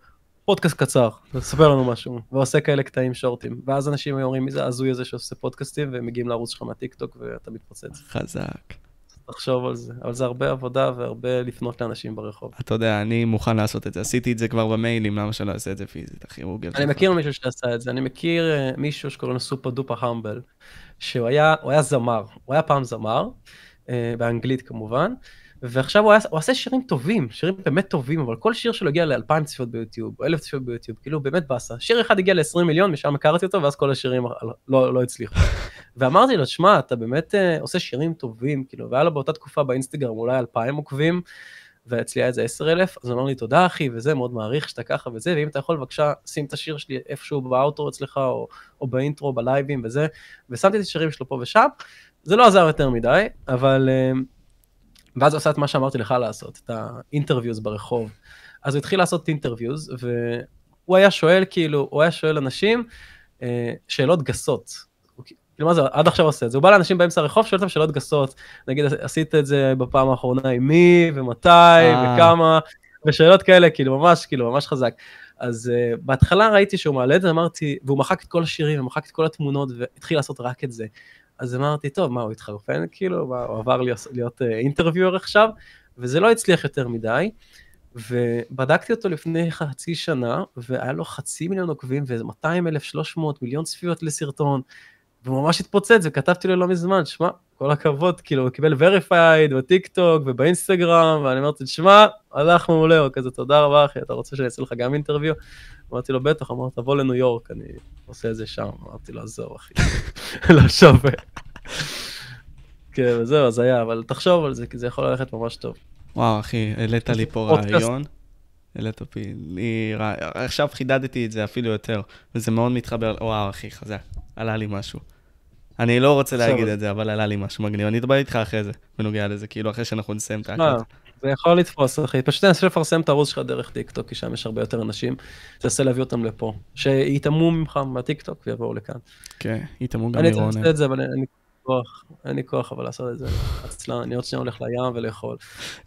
[SPEAKER 2] פודקאסט קצר, תספר לנו משהו, ועושה כאלה קטעים שורטים. ואז אנשים אומרים, מי זה ההזוי הזה שעושה פודקאסטים, והם מגיעים לערוץ שלך מהטיק טוק, ואתה מתפוצץ.
[SPEAKER 1] חזק.
[SPEAKER 2] תחשוב על זה. אבל זה הרבה עבודה והרבה לפנות לאנשים ברחוב.
[SPEAKER 1] אתה יודע, אני מוכן לעשות את זה. עשיתי את זה כבר במיילים, למה שלא אעשה את זה פיזית, אחי? גוגל.
[SPEAKER 2] אני מכיר מישהו שעשה את זה, אני מכיר אה, מישהו שקוראים לו סופר דופר המבל, שהוא היה, היה זמר, הוא היה פעם זמר, אה, באנגלית כמובן, ועכשיו הוא, היה, הוא עושה שירים טובים, שירים באמת טובים, אבל כל שיר שלו הגיע ל-2,000 צפיות ביוטיוב, או 1,000 צפיות ביוטיוב, כאילו באמת באסה. שיר אחד הגיע ל-20 מיליון, משם הכרתי אותו, ואז כל השירים לא, לא הצליחו. ואמרתי לו, שמע, אתה באמת uh, עושה שירים טובים, כאילו, והיה לו באותה תקופה באינסטגרם אולי 2,000 עוקבים, ואצלי היה איזה 10,000, אז הוא אמר לי, תודה אחי, וזה, מאוד מעריך שאתה ככה וזה, ואם אתה יכול בבקשה, שים את השיר שלי איפשהו באוטרו אצלך, או, או באינטרו, בלייבים וזה, ושמתי את השירים שלו פה ושם, זה לא עזר יותר מדי, אבל... אה, ואז הוא עשה את מה שאמרתי לך לעשות, את ה interviews ברחוב. אז הוא התחיל לעשות interviews, והוא היה שואל, כאילו, הוא היה שואל אנשים אה, שאלות גסות. הוא כאילו, מה זה, עד עכשיו עושה את זה. הוא בא לאנשים באמצע הרחוב, שואל אותם שאלות גסות. נגיד, עשית את זה בפעם האחרונה עם מי, ומתי,
[SPEAKER 1] אה.
[SPEAKER 2] וכמה, ושאלות כאלה, כאילו, ממש, כאילו, ממש חזק. אז אה, בהתחלה ראיתי שהוא מעלה את זה, אמרתי, והוא מחק את כל השירים, ומחק את כל התמונות, והתחיל לעשות רק את זה. אז אמרתי, טוב, מה, הוא התחרפן כאילו? מה, הוא עבר להיות, להיות אה, interviewer עכשיו? וזה לא הצליח יותר מדי. ובדקתי אותו לפני חצי שנה, והיה לו חצי מיליון עוקבים ואיזה 200 אלף, 300 מיליון צפיות לסרטון, והוא ממש התפוצץ, וכתבתי לו לא מזמן, שמע, כל הכבוד, כאילו, הוא קיבל verified בטיק טוק ובאינסטגרם, ואני אמרתי, שמע, הלך מעולה, הוא כזה, תודה רבה אחי, אתה רוצה שאני אעשה לך גם אינטרוויו? אמרתי לו, בטח, אמר, תבוא לניו יורק, אני עושה את זה שם. אמרתי לו, עזוב אחי, לא שווה. כן, וזהו, אז היה, אבל תחשוב על זה, כי זה יכול ללכת ממש טוב.
[SPEAKER 1] וואו, אחי, העלית לי פה. רעיון. העלית לי רעיון. עכשיו חידדתי את זה אפילו יותר, וזה מאוד מתחבר, וואו, אחי, חזק. עלה לי משהו. אני לא רוצה להגיד את זה, אבל עלה לי משהו מגניב. אני אדבר איתך אחרי זה, בנוגע לזה, כאילו, אחרי שאנחנו נסיים את
[SPEAKER 2] לא,
[SPEAKER 1] ההקלטה.
[SPEAKER 2] זה יכול לתפוס, אחי. פשוט תנסה לפרסם את הערוץ שלך דרך טיק טוק, כי שם יש הרבה יותר אנשים. תנסה להביא אותם לפה. שיתאמו ממך מהטיק טוק ויבואו לכאן.
[SPEAKER 1] כן, יתאמו גם
[SPEAKER 2] אני
[SPEAKER 1] מרונן.
[SPEAKER 2] אעשה את זה, אבל אין לי כוח. אין לי כוח אבל לעשות את זה. עצלן, אני עוד שניה הולך לים ולאכול.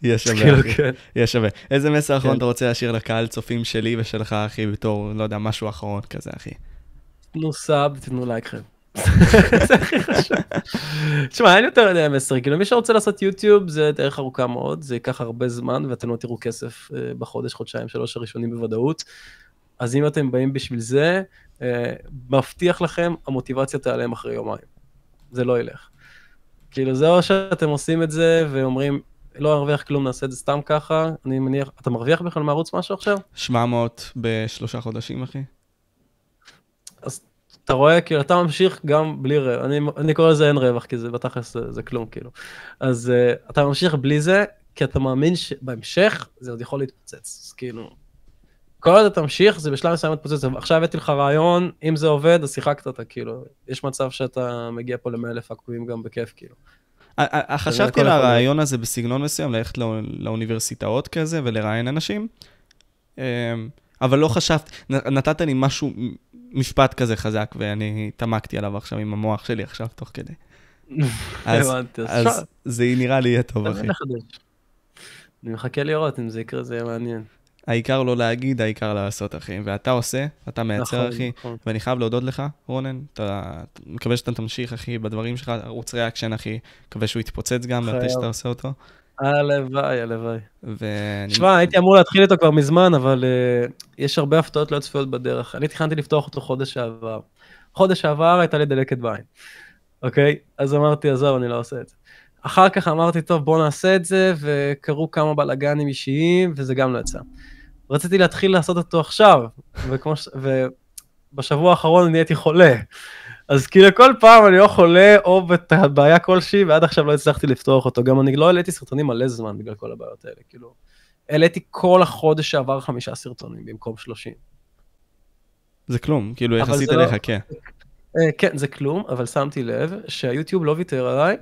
[SPEAKER 1] יהיה שווה,
[SPEAKER 2] כאילו,
[SPEAKER 1] אחי.
[SPEAKER 2] כן.
[SPEAKER 1] יהיה שווה. איזה מסר אחרון
[SPEAKER 2] כן.
[SPEAKER 1] אתה רוצה להשאיר לקהל צופים שלי ושלך, אחי, בתור, לא יודע, משהו אחרון כזה, אחי?
[SPEAKER 2] תנו sub, תנו לייק לכם. זה הכי חשוב. תשמע, אין יותר מסר, כאילו מי שרוצה לעשות יוטיוב זה דרך ארוכה מאוד, זה ייקח הרבה זמן ואתם לא תראו כסף אה, בחודש, חודשיים, שלוש הראשונים בוודאות. אז אם אתם באים בשביל זה, אה, מבטיח לכם, המוטיבציה תיעלם אחרי יומיים. זה לא ילך. כאילו זה או שאתם עושים את זה ואומרים, לא נרוויח כלום, נעשה את זה סתם ככה, אני מניח, אתה מרוויח בכלל מערוץ משהו עכשיו?
[SPEAKER 1] 700 בשלושה חודשים, אחי?
[SPEAKER 2] אז אתה רואה, כאילו, אתה ממשיך גם בלי רווח, אני, אני קורא לזה אין רווח, כי זה בתכלס זה, זה כלום, כאילו. אז uh, אתה ממשיך בלי זה, כי אתה מאמין שבהמשך זה עוד יכול להתפוצץ, אז כאילו... כל עוד אתה תמשיך, זה בשלב מסוים מתפוצץ. עכשיו הבאתי לך רעיון, אם זה עובד, אז שיחקת אותה, כאילו. יש מצב שאתה מגיע פה ל-100 אלף עקובים גם בכיף, כאילו.
[SPEAKER 1] חשבתי על. הרעיון הזה בסגנון מסוים, ללכת לא- לאוניברסיטאות כזה ולראיין אנשים, אמ, אבל לא חשבתי, נתת לי משהו, משפט כזה חזק, ואני התעמקתי עליו עכשיו עם המוח שלי עכשיו תוך כדי. אז-
[SPEAKER 2] אז
[SPEAKER 1] זה נראה לי יהיה טוב, אחי.
[SPEAKER 2] אני מחכה לראות אם זה יקרה, זה יהיה מעניין.
[SPEAKER 1] העיקר לא להגיד, העיקר לעשות, אחי. ואתה עושה, אתה מייצר,
[SPEAKER 2] נכון,
[SPEAKER 1] אחי.
[SPEAKER 2] נכון.
[SPEAKER 1] ואני חייב להודות לך, רונן, אתה מקווה שאתה תמשיך, אחי, בדברים שלך, ערוץ ריאקשן, אחי, מקווה שהוא יתפוצץ גם. מתי שאתה עושה אותו.
[SPEAKER 2] הלוואי, הלוואי.
[SPEAKER 1] ואני...
[SPEAKER 2] תשמע, הייתי אמור להתחיל איתו כבר מזמן, אבל uh, יש הרבה הפתעות לא צפויות בדרך. אני תכננתי לפתוח אותו חודש שעבר. חודש שעבר הייתה לי דלקת בעין, אוקיי? אז אמרתי, עזוב, אני לא עושה את זה. אחר כך אמרתי, טוב, בוא נעשה את זה, וקרו כמה בלאגנים אישיים, וזה גם לא יצא. רציתי להתחיל לעשות אותו עכשיו, וכמו ש... ובשבוע האחרון אני הייתי חולה. אז כאילו כל פעם אני או חולה או בבעיה כלשהי, ועד עכשיו לא הצלחתי לפתוח אותו. גם אני לא העליתי סרטונים מלא זמן בגלל כל הבעיות האלה, כאילו. העליתי כל החודש שעבר חמישה סרטונים במקום שלושים.
[SPEAKER 1] זה כלום, כאילו יחסית
[SPEAKER 2] זה לא-
[SPEAKER 1] אליך, כן.
[SPEAKER 2] אה, כן, זה כלום, אבל שמתי לב שהיוטיוב לא ויתר עליי,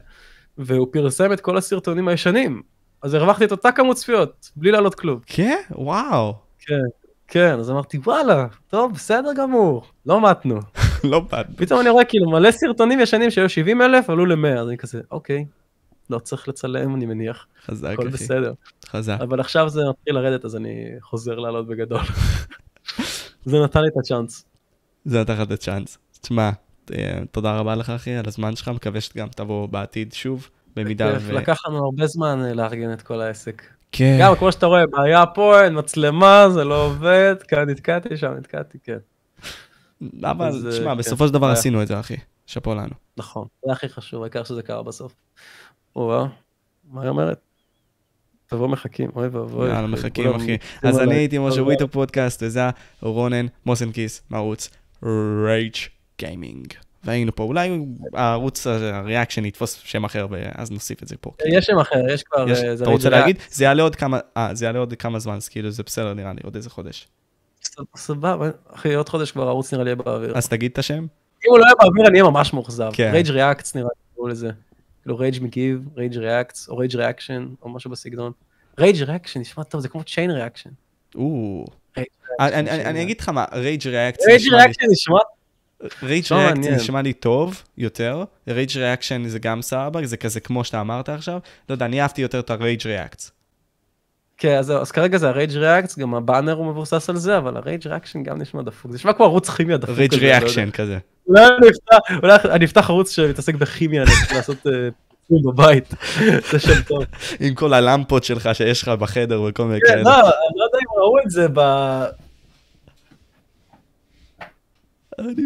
[SPEAKER 2] והוא פרסם את כל הסרטונים הישנים. אז הרווחתי את אותה כמות צפיות, בלי לעלות כלום.
[SPEAKER 1] כן? וואו.
[SPEAKER 2] כן, כן, אז אמרתי, וואלה, טוב, בסדר גמור, לא מתנו.
[SPEAKER 1] לא בד.
[SPEAKER 2] פתאום אני רואה כאילו מלא סרטונים ישנים שהיו 70 אלף, עלו ל-100, אז אני כזה, אוקיי, לא צריך לצלם, אני מניח,
[SPEAKER 1] חזק,
[SPEAKER 2] הכל
[SPEAKER 1] אחי.
[SPEAKER 2] בסדר.
[SPEAKER 1] חזק.
[SPEAKER 2] אבל עכשיו זה מתחיל לרדת, אז אני חוזר לעלות בגדול. זה נתן לי את הצ'אנס.
[SPEAKER 1] זה נתן לך את הצ'אנס. תשמע, אה, תודה רבה לך, אחי, על הזמן שלך, מקווה שגם תבוא בעתיד שוב, במידה
[SPEAKER 2] כיף,
[SPEAKER 1] ו...
[SPEAKER 2] לקח לנו הרבה זמן אה, לארגן את כל העסק.
[SPEAKER 1] כן.
[SPEAKER 2] גם כמו שאתה רואה, בעיה פה, אין מצלמה, זה לא עובד, כאן נתקעתי, שם נתקעתי, כן.
[SPEAKER 1] אבל,
[SPEAKER 2] אז, אה,
[SPEAKER 1] תשמע,
[SPEAKER 2] כן,
[SPEAKER 1] בסופו של דבר
[SPEAKER 2] בעיה.
[SPEAKER 1] עשינו את זה, אחי. שאפו לנו.
[SPEAKER 2] נכון, זה הכי חשוב, העיקר שזה קרה בסוף. וואו, מה היא אומרת? תבוא מחכים, אוי ואבוי.
[SPEAKER 1] יאללה, מחכים, אחי. אז. אני הייתי משה וויטר פודקאסט, וזה היה רונן מוסנקיס מערוץ Rage Gaming. והיינו פה, אולי הערוץ ה reaction יתפוס שם אחר, ואז נוסיף את זה פה.
[SPEAKER 2] יש שם אחר, יש כבר... אה,
[SPEAKER 1] אתה רוצה להגיד? אה, זה יעלה עוד כמה זמן, אז כאילו זה בסדר נראה לי, עוד איזה חודש.
[SPEAKER 2] סבבה, אחי, עוד חודש כבר הערוץ נראה לי יהיה באוויר.
[SPEAKER 1] אז תגיד את השם.
[SPEAKER 2] אם הוא לא יהיה באוויר אני אהיה ממש מאוכזב.
[SPEAKER 1] כן.
[SPEAKER 2] Rage Reacts נראה לי, קראו לזה. כאילו Rage מגיב, Rage Reacts, או Rage Reaction, או משהו בסגנון. Rage Reaction נשמע טוב, זה כמו
[SPEAKER 1] chain
[SPEAKER 2] reaction.
[SPEAKER 1] אני- אגיד לך מה, Rage React
[SPEAKER 2] Rage Reaction נשמע
[SPEAKER 1] Rage
[SPEAKER 2] מעניין.
[SPEAKER 1] נשמע לי טוב יותר, Rage Reaction זה גם סבבה, זה כזה כמו שאתה אמרת עכשיו. לא יודע, אני אהבתי יותר את ה Rage React.
[SPEAKER 2] כן, אז, אז כרגע זה ה Rage Reacts, גם הבאנר הוא מבוסס על זה, אבל ה Rage Reaction גם נשמע דפוק. זה נשמע כמו ערוץ כימיה דפוק. Rage לא.
[SPEAKER 1] Reaction כזה.
[SPEAKER 2] אולי אני אפתח, אולי אני אפתח ערוץ שמתעסק בכימיה, אני צריך לעשות אה, טיפול בבית. זה שם טוב.
[SPEAKER 1] עם כל הלמפות שלך שיש לך בחדר וכל מיני
[SPEAKER 2] כן,
[SPEAKER 1] כאלה.
[SPEAKER 2] לא, אני לא יודע אם ראו את זה ב...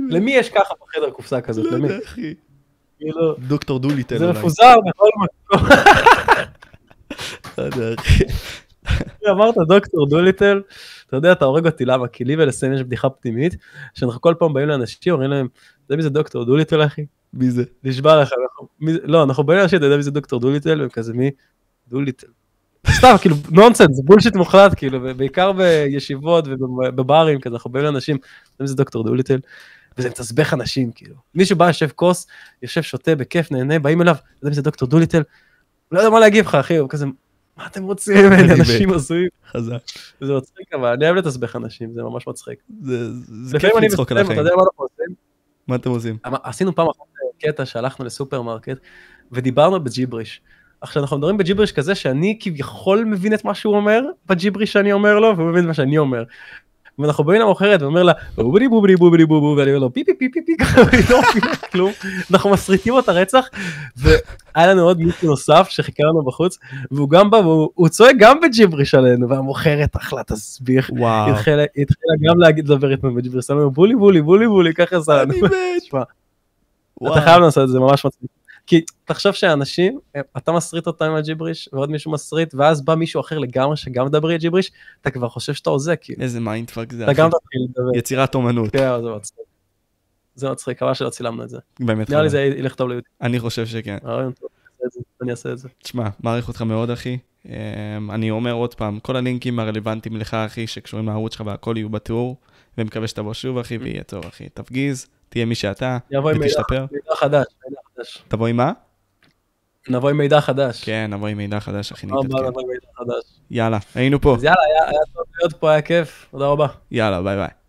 [SPEAKER 2] למי יש ככה בחדר קופסה כזאת?
[SPEAKER 1] לא
[SPEAKER 2] למי? כאילו,
[SPEAKER 1] דוקטור דוליטל
[SPEAKER 2] זה
[SPEAKER 1] אולי.
[SPEAKER 2] מפוזר בכל מקום. אמרת דוקטור דוליטל, אתה יודע, אתה הורג אותי, למה? כי לי ולסן יש בדיחה פנימית, שאנחנו כל פעם באים לאנשים, אומרים להם, אתה יודע מי זה דוקטור דוליטל, אחי?
[SPEAKER 1] מי זה?
[SPEAKER 2] נשבע לך, לא, אנחנו באים לאנשים, אתה יודע מי זה דוקטור דוליטל? והם כזה, מי? דוליטל. סתם, כאילו, נונסנס, bullshit מוחלט, כאילו, בעיקר בישיבות ובברים, כזה, אנחנו באים לאנשים, אתה יודע מי זה דוקטור דוליטל? וזה מתסבך אנשים, כאילו. מישהו בא, יושב כוס, יושב, שותה, בכיף, נהנה, באים אליו, אתה יודע מי זה דוקטור דוליטל? לא יודע מה להגיב לך, אחי, הוא כזה, מה אתם רוצים ממני, אנשים הזויים.
[SPEAKER 1] חזק.
[SPEAKER 2] זה מצחיק, אבל אני אוהב לתסבך אנשים, זה ממש מצחיק.
[SPEAKER 1] זה כיף לצחוק על החיים.
[SPEAKER 2] מה
[SPEAKER 1] אתם עושים?
[SPEAKER 2] עשינו פעם אחת קטע שהלכנו לסופרמרקט ודיברנו בג'יבריש. עכשיו אנחנו מדברים בג'יבריש כזה שאני כביכול מבין את מה שהוא אומר בג'יבריש שאני אומר לו והוא מבין את מה שאני אומר. ואנחנו באים למוכרת ואומר לה בוברי בוברי בוברי בובו ואני אומר לו פי פי פי פי פי לא מבינה כלום אנחנו מסריטים אותה רצח והיה לנו עוד מישהו נוסף שחיכה לנו בחוץ והוא גם בא והוא הוא צועק גם בג'יבריש עלינו והמוכרת אחלה תסביך
[SPEAKER 1] וואו.
[SPEAKER 2] התחילה גם להגיד לדבר איתנו בג'יבריש אמרנו בולי בולי בולי בולי ככה זה
[SPEAKER 1] אני מת.
[SPEAKER 2] אתה חייב לעשות את זה, ממש מצחיק. כי תחשוב שאנשים, אתה מסריט אותם עם הג'יבריש, ועוד מישהו מסריט, ואז בא מישהו אחר לגמרי שגם מדבר עם ג'יבריש, אתה כבר חושב שאתה הוזה, כאילו.
[SPEAKER 1] איזה mindfuck זה,
[SPEAKER 2] אתה. גם תתחיל לדבר.
[SPEAKER 1] יצירת אומנות.
[SPEAKER 2] כן, זה מצחיק. זה מצחיק, חבל שלא צילמנו את זה.
[SPEAKER 1] באמת
[SPEAKER 2] נראה לי. זה ילך טוב ליוטיוב.
[SPEAKER 1] אני חושב שכן.
[SPEAKER 2] טוב, אני אעשה את זה.
[SPEAKER 1] תשמע, מעריך אותך מאוד, אחי. אמ, אני אומר עוד פעם, כל הלינקים הרלוונטיים לך, אחי, שקשורים לערוץ שלך והכל יהיו בתיאור, ומקווה שתבוא שוב, אחי, ויהיה טוב, אחי. תפגיז, תהיה מי שאתה,
[SPEAKER 2] יבוא עם
[SPEAKER 1] ותשתפר.
[SPEAKER 2] מידע חדש, מידע חדש.
[SPEAKER 1] תבוא עם מה?
[SPEAKER 2] נבוא עם מידע חדש.
[SPEAKER 1] כן, נבוא עם מידע חדש, אחי, נתעדכן. יאללה, היינו פה.
[SPEAKER 2] אז יאללה, היה טוב להיות פה, היה כיף. תודה רבה.
[SPEAKER 1] יאללה, ביי ביי.